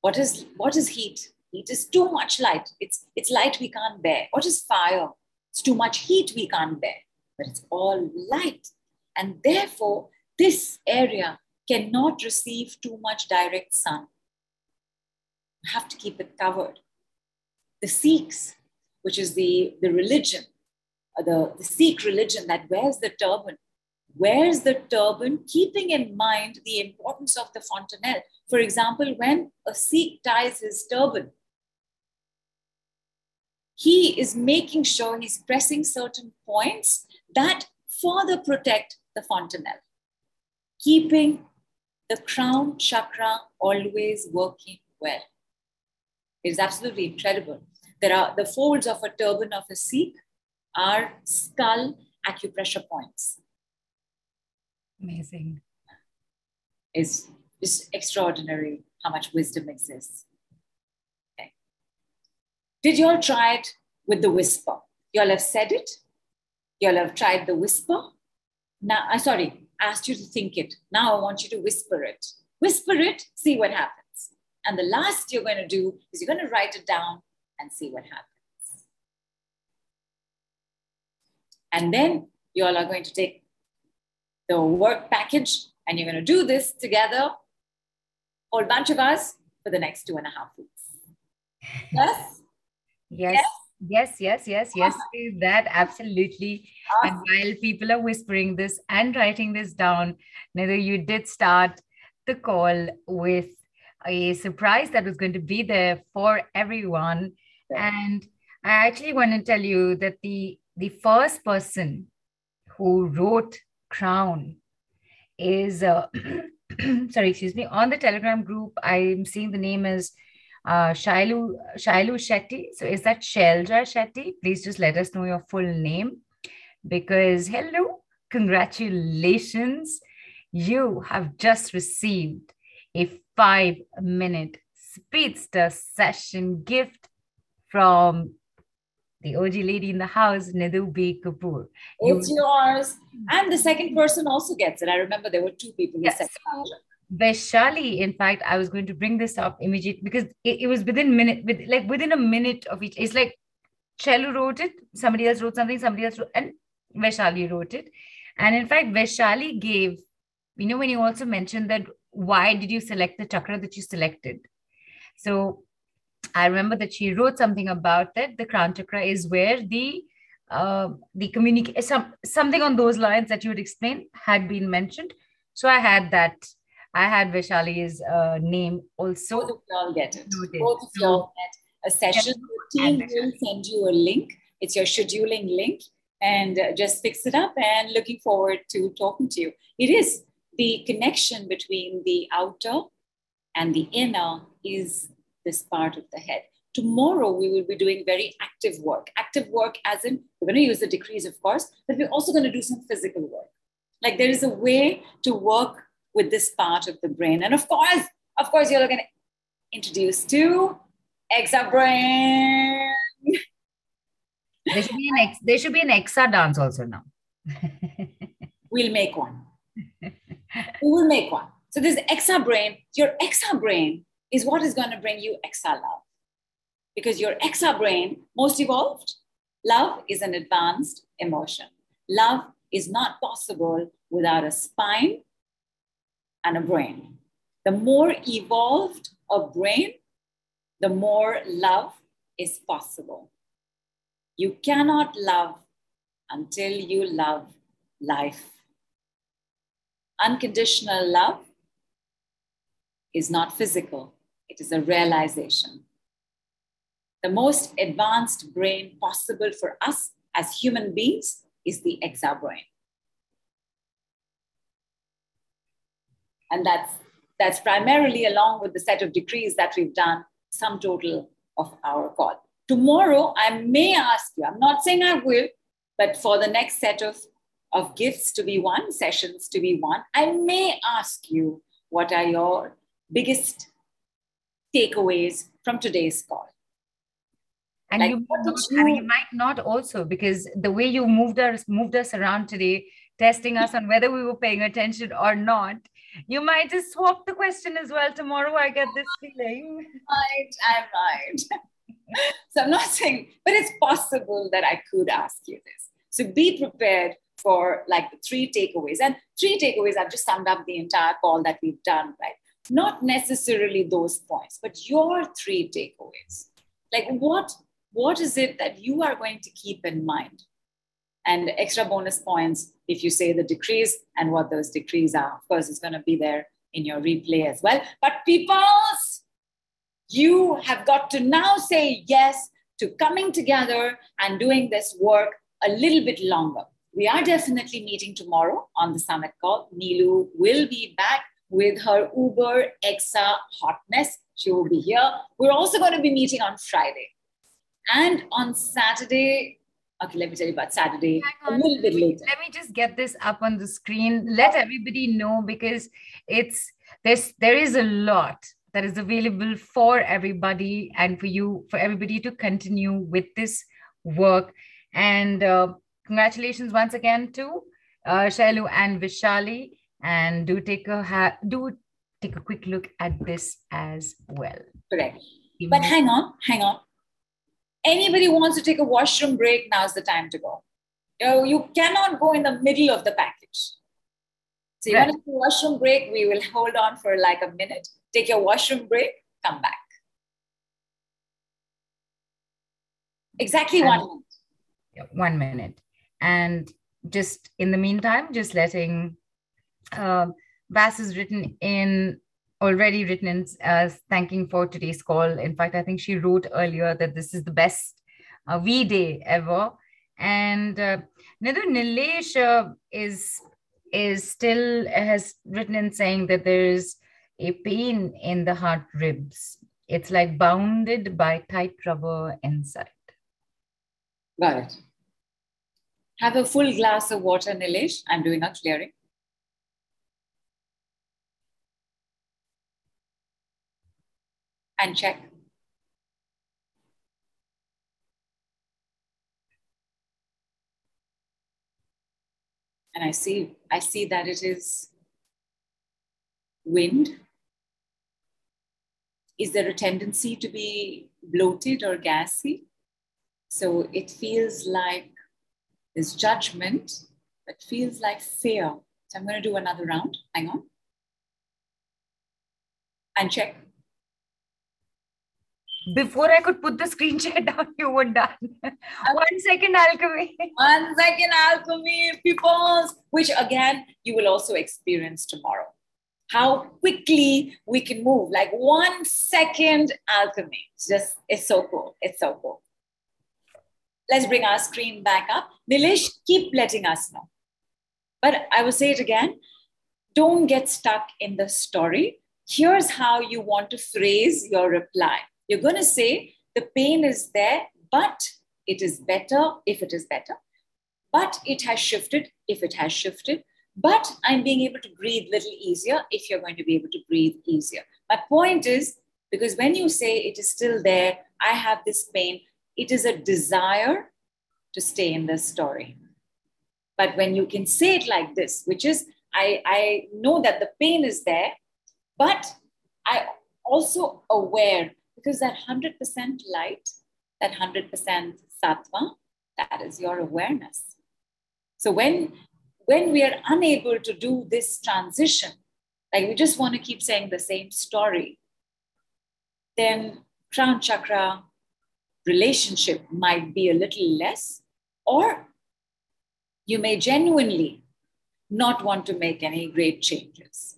Speaker 2: What is what is heat? Heat is too much light. It's it's light we can't bear. What is fire? It's too much heat we can't bear. But it's all light. And therefore, this area cannot receive too much direct sun. Have to keep it covered. The Sikhs, which is the, the religion, uh, the, the Sikh religion that wears the turban, wears the turban, keeping in mind the importance of the fontanelle. For example, when a Sikh ties his turban, he is making sure he's pressing certain points that further protect the fontanelle, keeping the crown chakra always working well. It is absolutely incredible. There are the folds of a turban of a Sikh are skull acupressure points.
Speaker 1: Amazing.
Speaker 2: It's, it's extraordinary how much wisdom exists. Okay. Did you all try it with the whisper? You all have said it? You all have tried the whisper? Now, I uh, sorry, asked you to think it. Now I want you to whisper it. Whisper it, see what happens. And the last you're going to do is you're going to write it down and see what happens. And then you all are going to take the work package and you're going to do this together, whole bunch of us, for the next two and a half weeks. Yes?
Speaker 1: Yes. yes? Yes, yes, yes, yes. That absolutely. And while people are whispering this and writing this down, Nidhu you did start the call with a surprise that was going to be there for everyone. And I actually want to tell you that the the first person who wrote Crown is uh, <clears throat> sorry, excuse me, on the Telegram group. I'm seeing the name is uh, Shailu, Shailu Shetty. So is that Shailja Shetty? Please just let us know your full name because hello, congratulations. You have just received a five minute speedster session gift from the OG lady in the house, Nidhu B. Kapoor.
Speaker 2: It's you, yours. And the second person also gets it. I remember there were two people who yes. said
Speaker 1: Vaishali, in fact, I was going to bring this up immediately because it, it was within minute, with like within a minute of each. It's like Shailu wrote it, somebody else wrote something, somebody else wrote, and Vaishali wrote it. And in fact, Vaishali gave, you know, when you also mentioned that why did you select the chakra that you selected? So I remember that she wrote something about that. The crown chakra is where the uh, the communicate some something on those lines that you would explain had been mentioned. So I had that I had Vaishali's uh, name also.
Speaker 2: Both of y'all get it. Both of y'all get a session. The team will send you a link. It's your scheduling link, and uh, just fix it up. And looking forward to talking to you. It is the connection between the outer and the inner is this part of the head. Tomorrow, we will be doing very active work. Active work, as in, we're going to use the decrees, of course, but we're also going to do some physical work. Like there is a way to work with this part of the brain. And of course, of course, you're going to introduce to Exa brain.
Speaker 1: There should be an ex, there should be an Exa dance also now.
Speaker 2: we'll make one. <laughs> We will make one. So this Exa brain, your Exa brain is what is going to bring you Exa love. Because your Exa brain, most evolved, love is an advanced emotion. Love is not possible without a spine and a brain. The more evolved a brain, the more love is possible. You cannot love until you love life. Unconditional love is not physical, it is a realization. The most advanced brain possible for us as human beings is the exa brain. And that's, that's primarily along with the set of decrees that we've done, sum total of our call. Tomorrow, I may ask you, I'm not saying I will, but for the next set of, of gifts to be won, sessions to be won, I may ask you what are your biggest takeaways from today's call.
Speaker 1: And, like, you, you... and you might not also because the way you moved us moved us around today, testing us on whether we were paying attention or not, you might just swap the question as well tomorrow. I get this feeling.
Speaker 2: Right, I'm right. <laughs> so I'm not saying, but it's possible that I could ask you this. So be prepared for like the three takeaways. And three takeaways, I've just summed up the entire call that we've done, right? Not necessarily those points, but your three takeaways. Like what, what is it that you are going to keep in mind? And extra bonus points if you say the decrees and what those decrees are. Of course, it's going to be there in your replay as well. But peoples, you have got to now say yes to coming together and doing this work a little bit longer. We are definitely meeting tomorrow on the summit call. Nilu will be back with her Uber Exa hotness. She will be here. We're also going to be meeting on Friday. And on Saturday, okay, let me tell you about Saturday a little bit later.
Speaker 1: Let me just get this up on the screen. Let everybody know because it's there's there is a lot that is available for everybody and for you for everybody to continue with this work. And uh, congratulations once again to uh, Shailu and Vaishali and do take a ha- do take a quick look at this as well.
Speaker 2: Correct. But hang on, hang on. Anybody wants to take a washroom break, now's the time to go. You, know, you cannot go in the middle of the package. So you right. want to take a washroom break, we will hold on for like a minute. Take your washroom break, come back. Exactly and, one minute.
Speaker 1: One minute. And just in the meantime, just letting uh, Vass has written in already written in as thanking for today's call. In fact, I think she wrote earlier that this is the best uh, V day ever. And uh, Nidhu Nilesh uh, is is still has written in saying that there is a pain in the heart ribs. It's like bounded by tight rubber inside.
Speaker 2: Got it. Have a full glass of water, Nilesh. I'm doing a clearing. and check. And I see, I see that it is wind. Is there a tendency to be bloated or gassy? So it feels like this judgment, that feels like fear. So I'm going to do another round. Hang on. And check
Speaker 1: before I could put the screen share <laughs> down, you were done. One second alchemy. <laughs>
Speaker 2: One second alchemy, people, which again, you will also experience tomorrow. How quickly we can move, like one second alchemy. It's just, it's so cool. It's so cool. Let's bring our screen back up. Nilesh, keep letting us know. But I will say it again don't get stuck in the story. Here's how you want to phrase your reply you're going to say the pain is there, but it is better if it is better. But it has shifted if it has shifted. But I'm being able to breathe a little easier if you're going to be able to breathe easier. My point is because when you say it is still there, I have this pain, it is a desire to stay in this story. But when you can say it like this, which is, I, I know that the pain is there, but I also aware because that 100% light, that 100% sattva, that is your awareness. So when, when we are unable to do this transition, like we just want to keep saying the same story, then crown chakra relationship might be a little less, or you may genuinely not want to make any great changes.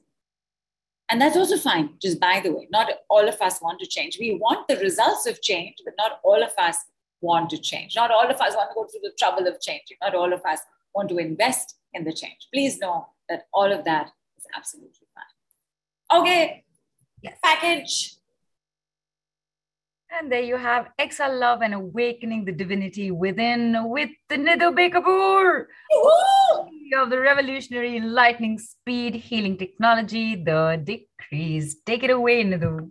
Speaker 2: And that's also fine, just by the way. Not all of us want to change. We want the results of change, but not all of us want to change. Not all of us want to go through the trouble of changing. Not all of us want to invest in the change. Please know that all of that is absolutely fine. Okay, yes. package.
Speaker 1: And there you have Exa Love and Awakening the Divinity Within with the Nidhu B. Kapoor of the revolutionary lightning speed healing technology, the decrees. Take it away, Nidhu.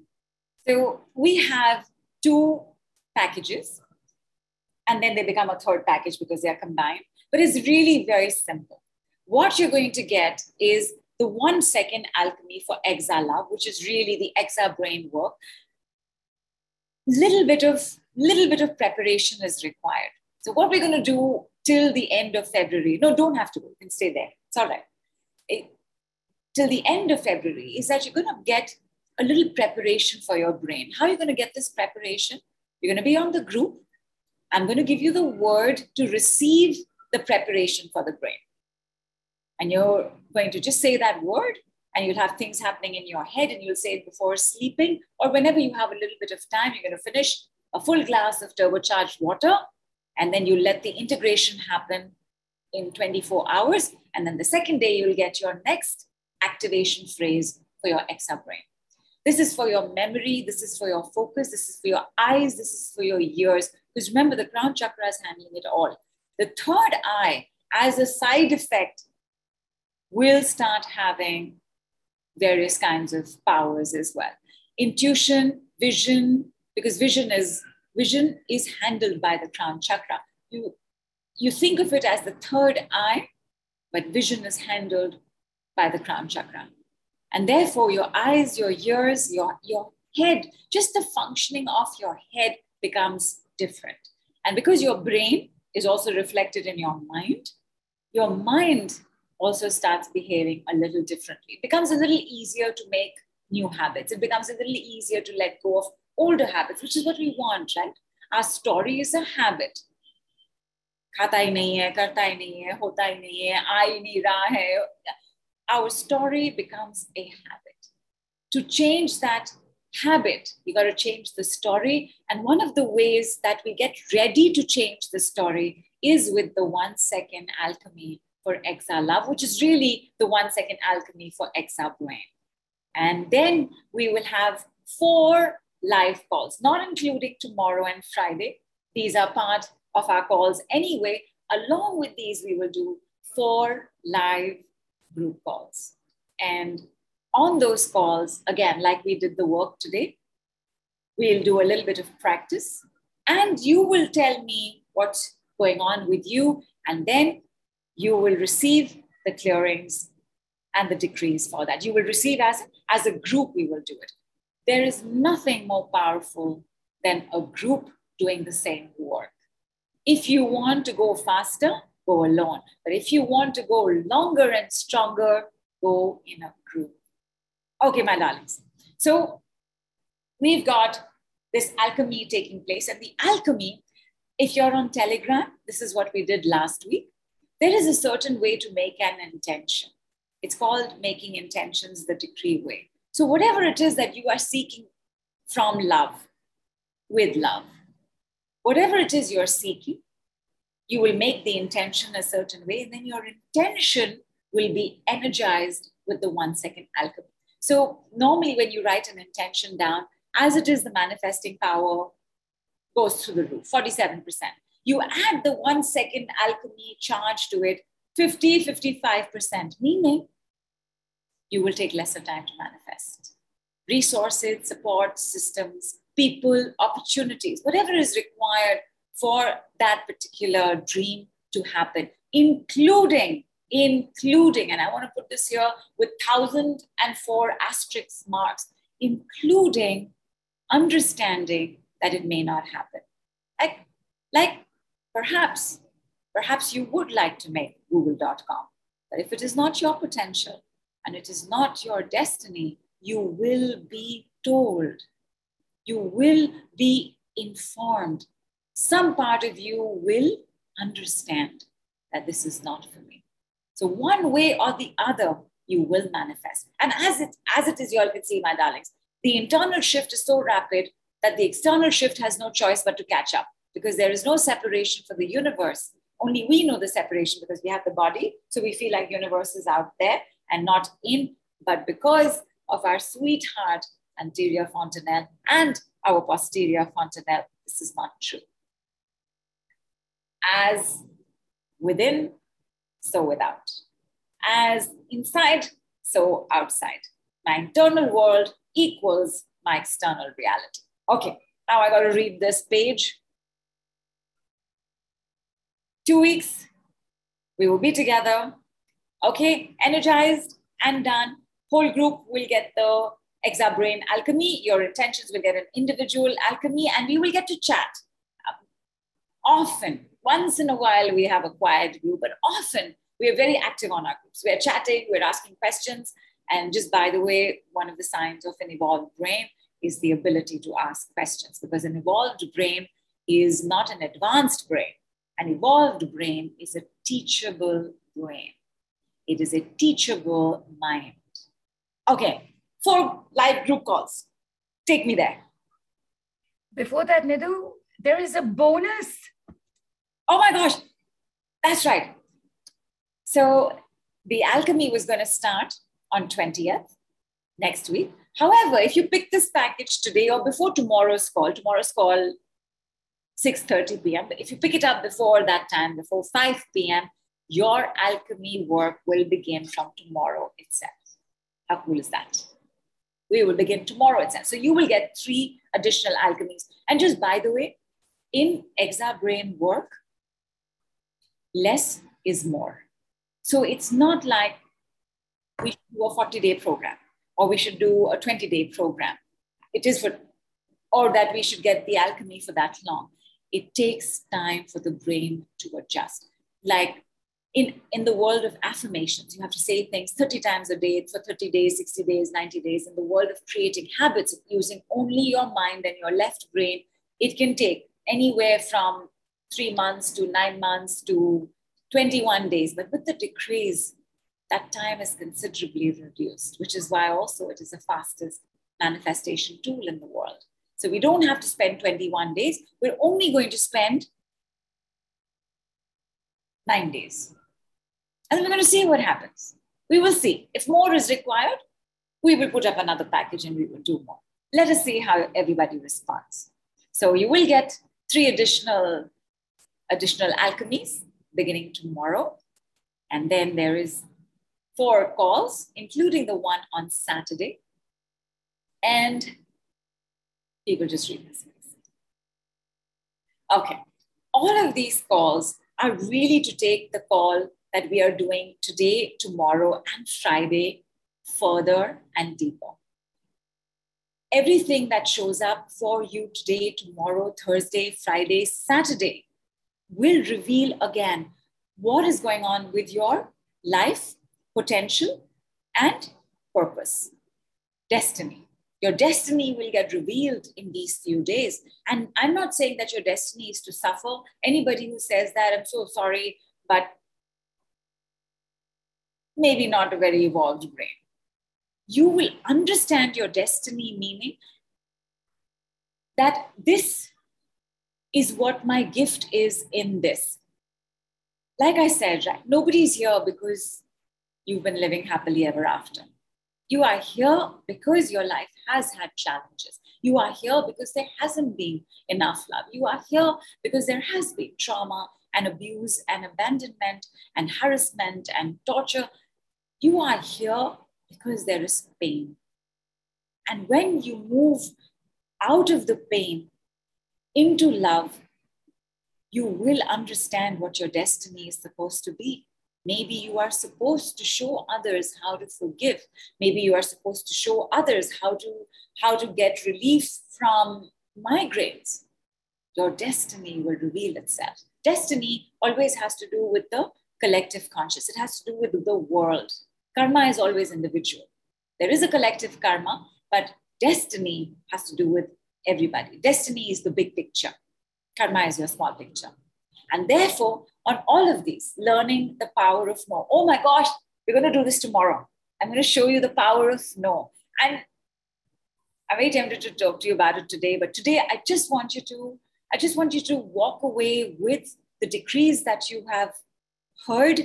Speaker 2: So we have two packages, and then they become a third package because they are combined. But it's really very simple. What you're going to get is the one second alchemy for Exa Love, which is really the Exa brain work. Little bit of little bit of preparation is required. So what we're going to do till the end of February. No, don't have to go. You can stay there. It's all right. It, till the end of February is that you're going to get a little preparation for your brain. How are you going to get this preparation? You're going to be on the group. I'm going to give you the word to receive the preparation for the brain. And you're going to just say that word, and you'll have things happening in your head, and you'll say it before sleeping, or whenever you have a little bit of time, you're going to finish a full glass of turbocharged water, and then you let the integration happen in 24 hours. And then the second day, you'll get your next activation phrase for your exa brain. This is for your memory, this is for your focus, this is for your eyes, this is for your ears. Because remember, the crown chakra is handling it all. The third eye, as a side effect, will start having various kinds of powers as well. Intuition, vision, because vision is vision is handled by the crown chakra. You, you think of it as the third eye, but vision is handled by the crown chakra. And therefore, your eyes, your ears, your, your head, just the functioning of your head becomes different. And because your brain is also reflected in your mind, your mind also starts behaving a little differently. It becomes a little easier to make new habits. It becomes a little easier to let go of older habits, which is what we want, right? Our story is a habit. खाता ही नहीं है करता ही नहीं है होता ही नहीं है आ ही नहीं रहा है our story becomes a habit. To change that habit, you got to change the story. And one of the ways that we get ready to change the story is with the one second alchemy for Exa Love, which is really the one second alchemy for Exa Brain. And then we will have four live calls, not including tomorrow and Friday. These are part of our calls anyway. Along with these, we will do four live group calls. And on those calls, again, like we did the work today, we'll do a little bit of practice and you will tell me what's going on with you. And then you will receive the clearings and the decrees for that. You will receive as, as a group, we will do it. There is nothing more powerful than a group doing the same work. If you want to go faster, go alone. But if you want to go longer and stronger, go in a group. Okay, my darlings. So we've got this alchemy taking place. And the alchemy, if you're on Telegram, this is what we did last week. There is a certain way to make an intention. It's called making intentions the decree way. So, whatever it is that you are seeking from love, with love, whatever it is you're seeking, you will make the intention a certain way, and then your intention will be energized with the one second alchemy. So, normally, when you write an intention down, as it is, the manifesting power goes through the roof 47%. You add the one second alchemy charge to it 50, 55%, meaning you will take lesser time to manifest. Resources, support systems, people, opportunities, whatever is required for that particular dream to happen, including, including, and I want to put this here with 1004 asterisk marks, including understanding that it may not happen. Like, like perhaps, perhaps you would like to make google.com, but if it is not your potential and it is not your destiny, you will be told. You will be informed some part of you will understand that this is not for me. So one way or the other, you will manifest. And as it as it is, you all can see, my darlings, the internal shift is so rapid that the external shift has no choice but to catch up because there is no separation for the universe. Only we know the separation because we have the body. So we feel like universe is out there and not in. But because of our sweetheart anterior fontanelle and our posterior fontanelle, this is not true as within, so without. As inside, so outside. My internal world equals my external reality. Okay, now I got to read this page. Two weeks, we will be together. Okay, energized and done. Whole group will get the Exa Brain Alchemy. Your intentions will get an individual alchemy, and we will get to chat. Often, once in a while, we have a quiet group, but often we are very active on our groups. We're chatting, we're asking questions. And just by the way, one of the signs of an evolved brain is the ability to ask questions because an evolved brain is not an advanced brain. An evolved brain is a teachable brain. It is a teachable mind. Okay, four live group calls. Take me there.
Speaker 1: Before that, Nidhu, there is a bonus.
Speaker 2: Oh my gosh, that's right. So the alchemy was going to start on 20th next week. However, if you pick this package today or before tomorrow's call, tomorrow's call 6:30 p.m. But if you pick it up before that time, before 5 p.m., your alchemy work will begin from tomorrow itself. How cool is that? We will begin tomorrow itself. So you will get three additional alchemies. And just by the way, in Exa Brain work, less is more. So it's not like we do a 40 day program or we should do a 20 day program. It is for, or that we should get the alchemy for that long. It takes time for the brain to adjust. Like in, in the world of affirmations, you have to say things 30 times a day for 30 days, 60 days, 90 days. In the world of creating habits, using only your mind and your left brain, it can take anywhere from three months to nine months to 21 days. But with the decrees, that time is considerably reduced, which is why also it is the fastest manifestation tool in the world. So we don't have to spend 21 days. We're only going to spend nine days. And then we're going to see what happens. We will see. If more is required, we will put up another package and we will do more. Let us see how everybody responds. So you will get three additional additional alchemies beginning tomorrow. And then there is four calls, including the one on Saturday. And people just read this. Okay. All of these calls are really to take the call that we are doing today, tomorrow, and Friday further and deeper. Everything that shows up for you today, tomorrow, Thursday, Friday, Saturday will reveal again what is going on with your life, potential, and purpose, destiny. Your destiny will get revealed in these few days. And I'm not saying that your destiny is to suffer. Anybody who says that, I'm so sorry, but maybe not a very evolved brain. You will understand your destiny, meaning that this is what my gift is in this. Like I said, right, nobody's here because you've been living happily ever after. You are here because your life has had challenges. You are here because there hasn't been enough love. You are here because there has been trauma and abuse and abandonment and harassment and torture. You are here because there is pain. And when you move out of the pain into love, you will understand what your destiny is supposed to be. Maybe you are supposed to show others how to forgive. Maybe you are supposed to show others how to, how to get relief from migraines. Your destiny will reveal itself. Destiny always has to do with the collective conscious, it has to do with the world. Karma is always individual. There is a collective karma, but destiny has to do with everybody. Destiny is the big picture, karma is your small picture. And therefore, on all of these, learning the power of no. Oh my gosh, we're going to do this tomorrow. I'm going to show you the power of no. And I'm very tempted to talk to you about it today, but today I just want you to, I just want you to walk away with the decrees that you have heard,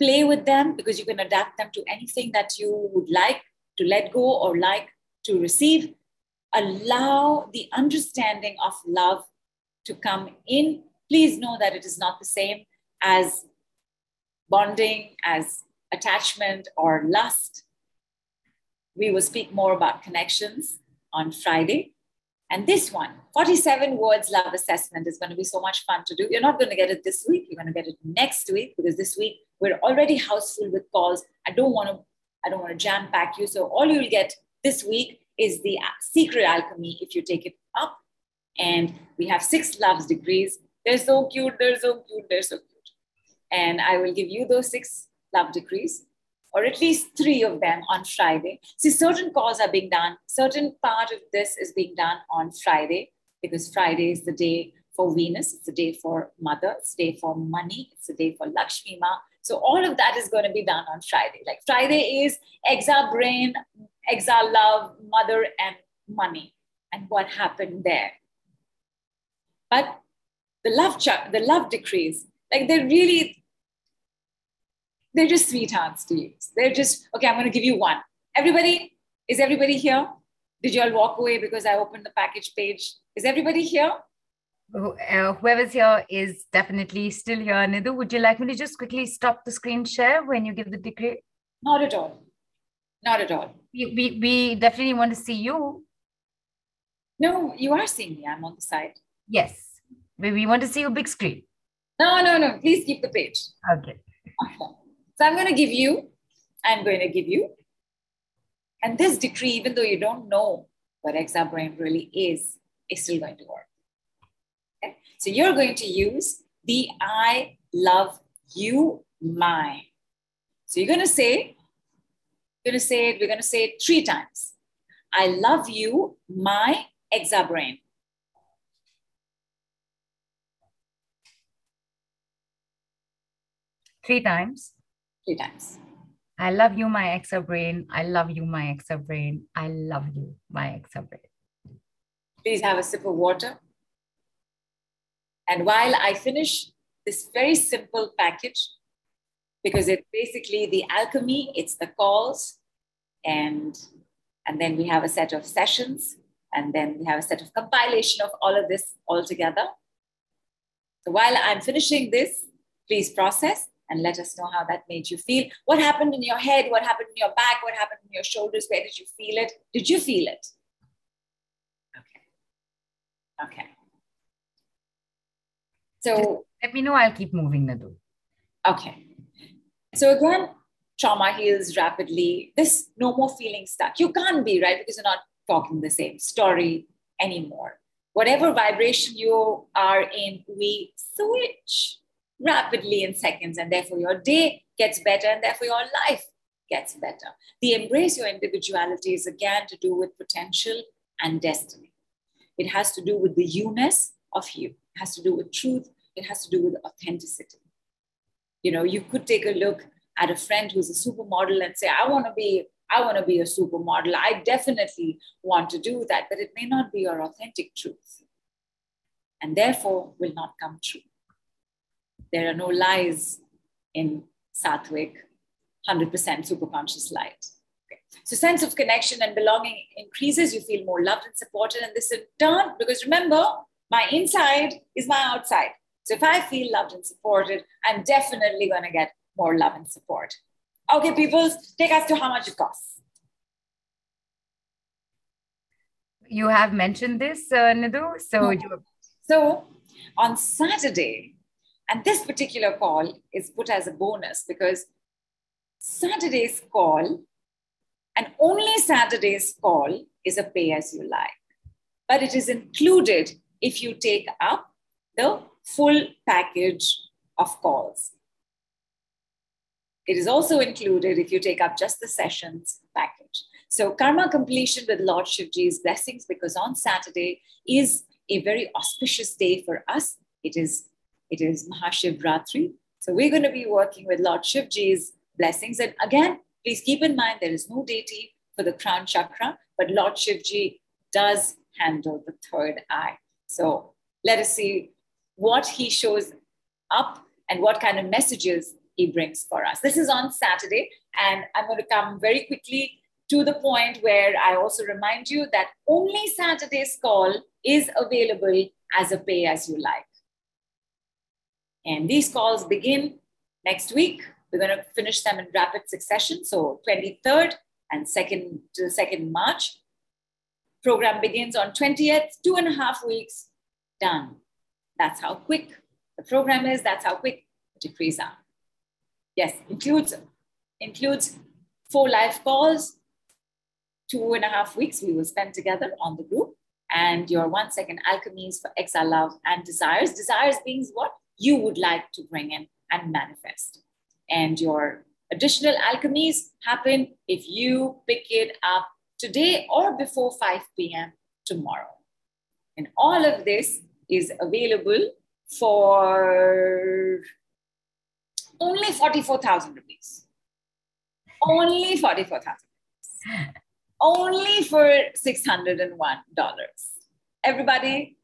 Speaker 2: play with them because you can adapt them to anything that you would like to let go or like to receive allow the understanding of love to come in. Please know that it is not the same as bonding, as attachment or lust. We will speak more about connections on Friday. And this one, 47 words love assessment, is going to be so much fun to do. You're not going to get it this week. You're going to get it next week because this week we're already house full with calls. I don't want to, I don't want to jam pack you. So all you'll get this week is the secret alchemy if you take it up. And we have six loves decrees. They're so cute, they're so cute, they're so cute. And I will give you those six love decrees, or at least three of them on Friday. See, certain calls are being done, certain part of this is being done on Friday, because Friday is the day for Venus, it's the day for mother, it's the day for money, it's the day for Lakshmi Ma. So all of that is going to be done on Friday. Like Friday is Exa Brain, Exa Love, Mother, and Money, and what happened there. But the love the love decrees, like they're really, they're just sweethearts to use. They're just okay. I'm going to give you one. Everybody, is everybody here? Did you all walk away because I opened the package page? Is everybody here?
Speaker 1: Uh, whoever's here is definitely still here. Nidhu, would you like me to just quickly stop the screen share when you give the decree?
Speaker 2: Not at all. Not at all.
Speaker 1: We, we, we definitely want to see you.
Speaker 2: No, you are seeing me. I'm on the side.
Speaker 1: Yes. We, we want to see you big screen.
Speaker 2: No, no, no. Please keep the page.
Speaker 1: Okay.
Speaker 2: So I'm going to give you, I'm going to give you. And this decree, even though you don't know what Exa Brain really is, is still going to work. Okay? So you're going to use the I love you, my. So you're going to say, you're going to say it, we're going to say it three times. I love you, my exa
Speaker 1: Three times.
Speaker 2: Three times.
Speaker 1: I love you, my exa brain. I love you, my exa brain. I love you, my exa brain.
Speaker 2: Please have a sip of water. And while I finish this very simple package, because it's basically the alchemy, it's the calls, and, and then we have a set of sessions, and then we have a set of compilation of all of this all together. So while I'm finishing this, please process and let us know how that made you feel. What happened in your head? What happened in your back? What happened in your shoulders? Where did you feel it? Did you feel it? Okay. Okay. So
Speaker 1: let me know. I'll keep moving, Nidhu.
Speaker 2: Okay. So again, trauma heals rapidly. This no more feeling stuck. You can't be, right? Because you're not talking the same story anymore. Whatever vibration you are in, we switch rapidly in seconds, and therefore your day gets better, and therefore your life gets better. The embrace your individuality is again to do with potential and destiny. It has to do with the you-ness of you. It has to do with truth it has to do with authenticity. You know, you could take a look at a friend who's a supermodel and say, I want to be, I want to be a supermodel. I definitely want to do that, but it may not be your authentic truth. And therefore will not come true. There are no lies in Sattvic, 100% superconscious light. Okay. So sense of connection and belonging increases. You feel more loved and supported. And this in turn, because remember, my inside is my outside. So if I feel loved and supported, I'm definitely going to get more love and support. Okay, people, take us to how much it costs.
Speaker 1: You have mentioned this, uh, Nidhu. So, you...
Speaker 2: so on Saturday, and this particular call is put as a bonus because Saturday's call and only Saturday's call is a pay as you like, but it is included if you take up the full package of calls. It is also included if you take up just the sessions package. So karma completion with Lord Shivji's blessings, because on Saturday is a very auspicious day for us. It is, it is Mahashivratri. So we're going to be working with Lord Shivji's blessings. And again, please keep in mind there is no deity for the crown chakra, but Lord Shivji does handle the third eye. So let us see what he shows up and what kind of messages he brings for us. This is on Saturday, and I'm going to come very quickly to the point where I also remind you that only Saturday's call is available as a pay as you like. And these calls begin next week. We're going to finish them in rapid succession. So 23rd and 2nd to 2nd March. Program begins on 20th, two and a half weeks, done. That's how quick the program is. That's how quick the decrees are. Yes, includes, includes four live calls, two and a half weeks we will spend together on the group, and your one second alchemies for Exa Love and Desires. Desires being what you would like to bring in and manifest. And your additional alchemies happen if you pick it up today or before 5 p.m. tomorrow. And all of this is available for only 44,000 rupees. Only 44,000 Only for $601. Everybody,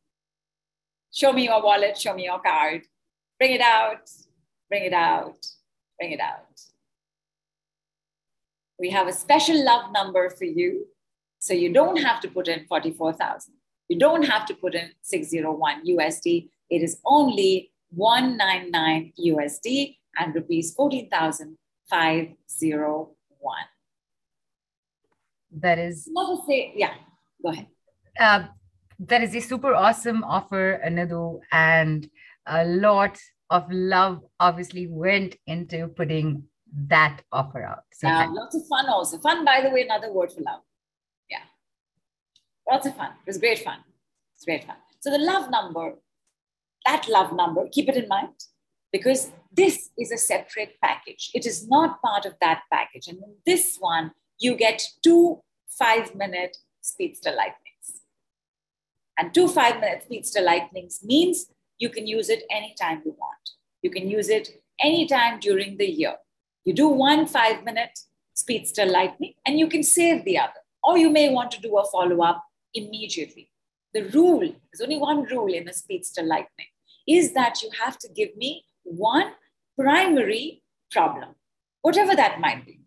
Speaker 2: show me your wallet, show me your card. Bring it out, bring it out, bring it out. We have a special love number for you. So you don't have to put in 44,000. You don't have to put in 601 USD. It is only 199 USD and rupees 14,501.
Speaker 1: That is.
Speaker 2: Not to say, yeah, go ahead.
Speaker 1: Uh, that is a super awesome offer, Nidhu, and a lot of love obviously went into putting that offer out.
Speaker 2: So yeah, lots of fun also. Fun, by the way, another word for love. Yeah. Lots of fun. It was great fun. It's great fun. So the love number, that love number, keep it in mind because this is a separate package. It is not part of that package. And in this one, you get two five minute speedster lightnings. And two five minute speedster lightnings means you can use it anytime you want. You can use it anytime during the year. You do one five minute speedster lightning and you can save the other. Or you may want to do a follow up immediately. The rule, there's only one rule in a speedster lightning, is that you have to give me one primary problem, whatever that might be.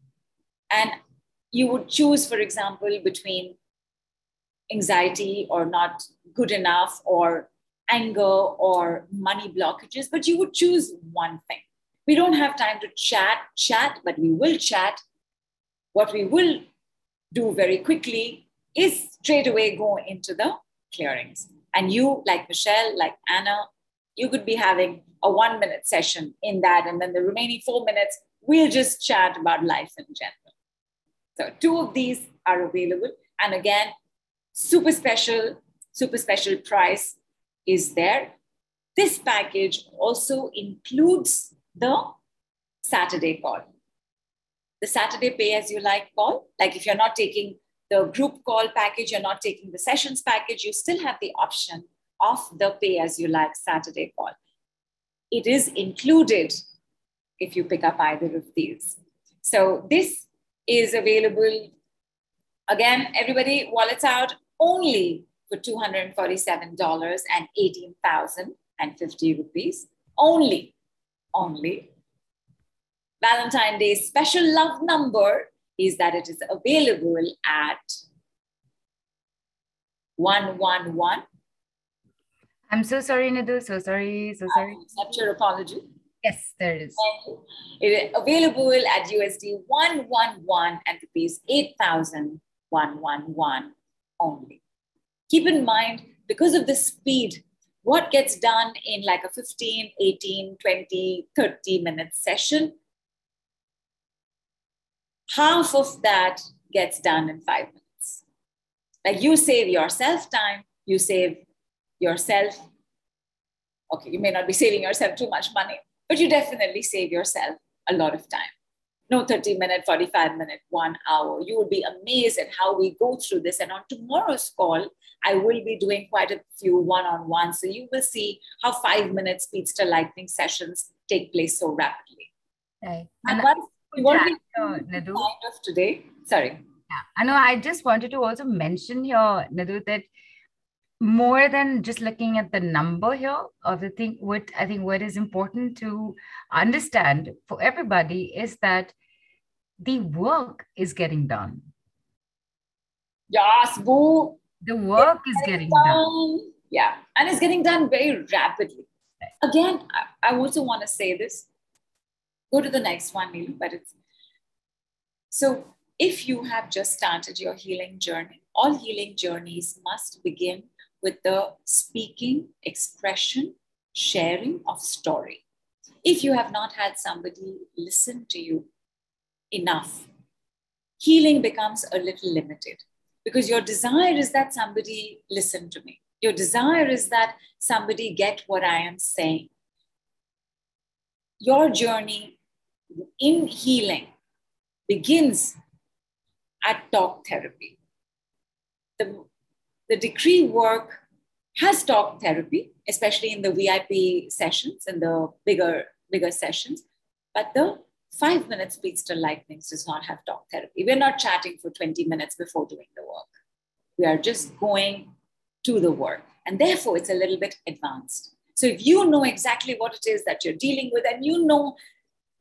Speaker 2: And you would choose, for example, between anxiety or not good enough or anger or money blockages, but you would choose one thing. We don't have time to chat, chat, but we will chat. What we will do very quickly is straight away go into the clearings. And you, like Michelle, like Anna, you could be having a one minute session in that. And then the remaining four minutes, we'll just chat about life in general. So, two of these are available. And again, super special, super special price is there. This package also includes the Saturday call. The Saturday pay as you like call. Like if you're not taking the group call package, you're not taking the sessions package, you still have the option of the pay as you like Saturday call. It is included if you pick up either of these. So this is available. Again, everybody, wallets out only for $247 and 18,050 rupees. Only, only. Valentine Day special love number is that it is available at 111
Speaker 1: I'm so sorry, Nidhu. So sorry. So sorry.
Speaker 2: accept your apology.
Speaker 1: Yes, there is.
Speaker 2: It is available at USD 111 and rupees 8,111 only. Keep in mind, because of the speed, what gets done in like a 15, 18, 20, 30 minute session, half of that gets done in five minutes. Like you save yourself time, you save yourself. Okay, you may not be saving yourself too much money, but you definitely save yourself a lot of time. No 30 minute, 45 minute, one hour. You would be amazed at how we go through this. And on tomorrow's call, I will be doing quite a few one on one. So you will see how five minute speedster lightning sessions take place so rapidly.
Speaker 1: Right.
Speaker 2: And, and what we kind of today, sorry.
Speaker 1: Yeah, I know. I just wanted to also mention here, Nidhu, that more than just looking at the number here of the thing what i think what is important to understand for everybody is that the work is getting done
Speaker 2: yes boo
Speaker 1: the work is getting done. done.
Speaker 2: yeah and it's getting done very rapidly again i, I also want to say this go to the next one Neil, but it's so if you have just started your healing journey all healing journeys must begin with the speaking, expression, sharing of story. If you have not had somebody listen to you enough, healing becomes a little limited because your desire is that somebody listen to me. Your desire is that somebody get what I am saying. Your journey in healing begins at talk therapy. The the decree work has talk therapy, especially in the VIP sessions and the bigger, bigger sessions. But the five minute speedster lightnings does not have talk therapy. We're not chatting for 20 minutes before doing the work. We are just going to the work. And therefore, it's a little bit advanced. So if you know exactly what it is that you're dealing with, and you know,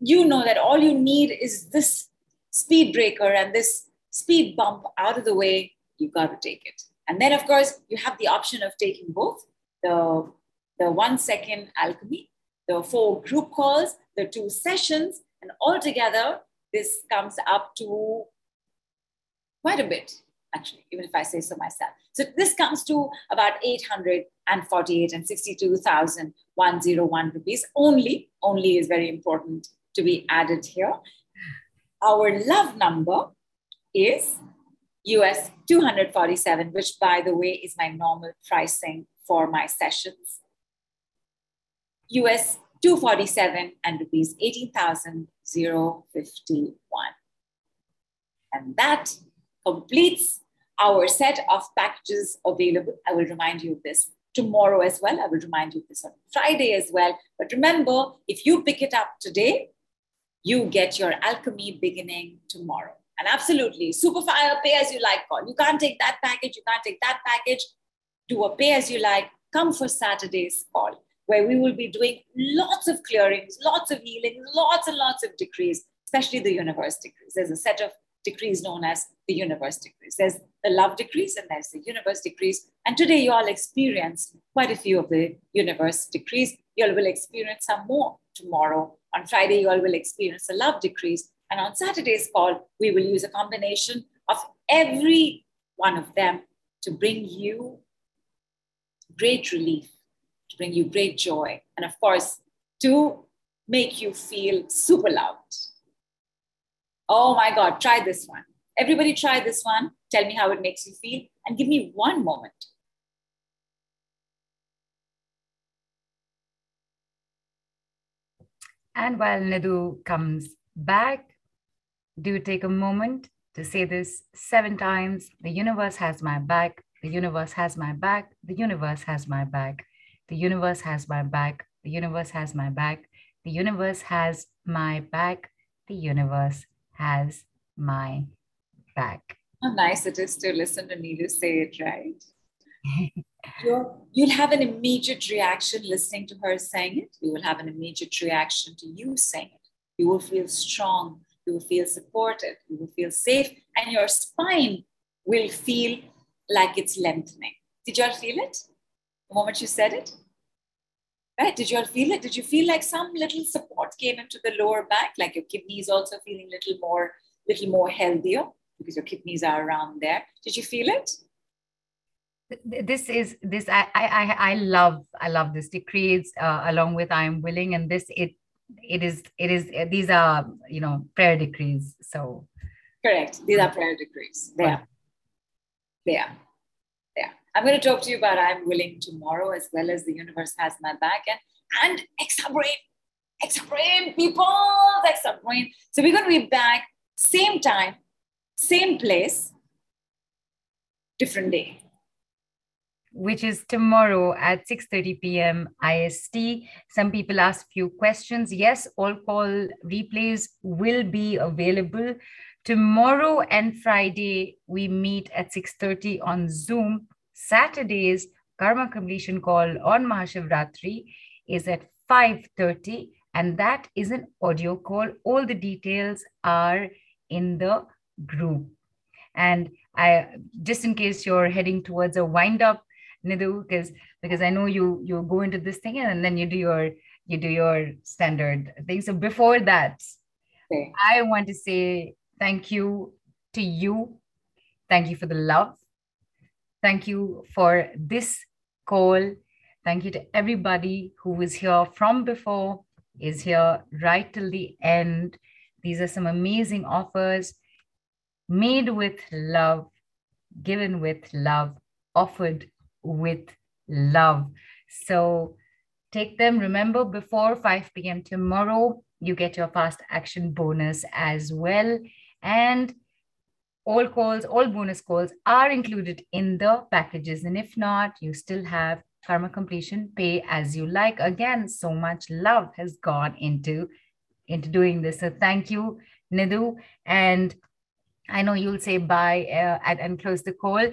Speaker 2: you know that all you need is this speed breaker and this speed bump out of the way, you got to take it. And then, of course, you have the option of taking both the, the one second alchemy, the four group calls, the two sessions, and altogether, this comes up to quite a bit, actually, even if I say so myself. So this comes to about 848 and 62,101 rupees only. Only is very important to be added here. Our love number is US 247, which by the way is my normal pricing for my sessions. US 247 and rupees 18,051. And that completes our set of packages available. I will remind you of this tomorrow as well. I will remind you of this on Friday as well. But remember, if you pick it up today, you get your alchemy beginning tomorrow. And absolutely, Superfire, uh, pay as you like call. You can't take that package, you can't take that package. Do a pay as you like. Come for Saturday's call, where we will be doing lots of clearings, lots of healing, lots and lots of decrees, especially the universe decrees. There's a set of decrees known as the universe decrees. There's the love decrees and there's the universe decrees. And today you all experienced quite a few of the universe decrees. You all will experience some more tomorrow. On Friday, you all will experience the love decrees. And on Saturday's call, we will use a combination of every one of them to bring you great relief, to bring you great joy, and of course, to make you feel super loved. Oh my God, try this one. Everybody try this one. Tell me how it makes you feel and give me one moment.
Speaker 1: And while Nidhu comes back, do take a moment to say this seven times. The universe has my back. The universe has my back. The universe has my back. The universe has my back. The universe has my back. The universe has my back. The universe has my back.
Speaker 2: How nice it is to listen to Neelu say it, right? <laughs> you will have an immediate reaction listening to her saying it. You will have an immediate reaction to you saying it. You will feel strong you will feel supported, you will feel safe, and your spine will feel like it's lengthening. Did you all feel it the moment you said it? Right? Did you all feel it? Did you feel like some little support came into the lower back, like your kidneys also feeling a little more, little more healthier because your kidneys are around there? Did you feel it?
Speaker 1: this is this I, I i love i love this it creates uh, along with i am willing and this it it is it is these are you know prayer decrees so
Speaker 2: correct these are prayer decrees they are they are yeah i'm going to talk to you about i'm willing tomorrow as well as the universe has my back and and extra brain extra brain people extra brain so we're going to be back same time same place different day
Speaker 1: which is tomorrow at 6.30 p.m. IST. Some people ask few questions. Yes, all call replays will be available. Tomorrow and Friday, we meet at 6.30 on Zoom. Saturdays, Karma Completion Call on Mahashivratri is at 5.30 and that is an audio call. All the details are in the group. And I, just in case you're heading towards a wind up, Nidhu, because because I know you you go into this thing and then you do your you do your standard thing. So before that, okay. I want to say thank you to you. Thank you for the love. Thank you for this call. Thank you to everybody who was here from before, is here right till the end. These are some amazing offers made with love, given with love, offered with love. So take them. Remember, before 5 p.m. tomorrow, you get your fast action bonus as well. And all calls, all bonus calls are included in the packages. And if not, you still have karma completion, pay as you like. Again, so much love has gone into into doing this. So thank you, Nidhu. And I know you'll say bye uh, and, and close the call.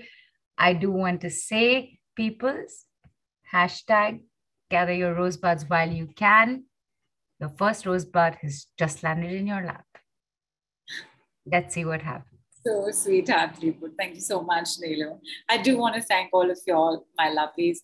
Speaker 1: I do want to say, peoples, hashtag gather your rosebuds while you can. Your first rosebud has just landed in your lap. Let's see what happens.
Speaker 2: So sweetheart, Tripur. Thank you so much, Nilo. I do want to thank all of you all, my lovelies.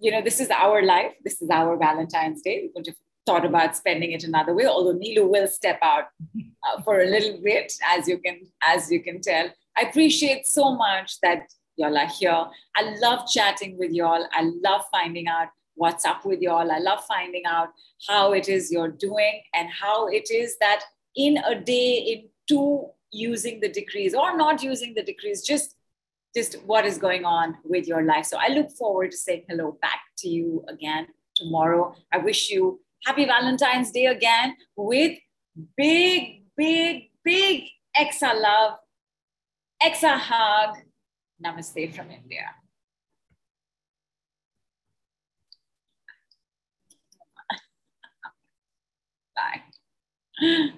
Speaker 2: You know, this is our life. This is our Valentine's Day. We could have thought about spending it another way, although Nilo will step out uh, for a little bit, as you can as you can tell. I appreciate so much that y'all are here. I love chatting with y'all. I love finding out what's up with y'all. I love finding out how it is you're doing and how it is that in a day, in two using the decrees or not using the decrees, just just what is going on with your life. So I look forward to saying hello back to you again tomorrow. I wish you happy Valentine's Day again with big, big, big Exa love, Exa hug. Namaste from India. <laughs> Bye.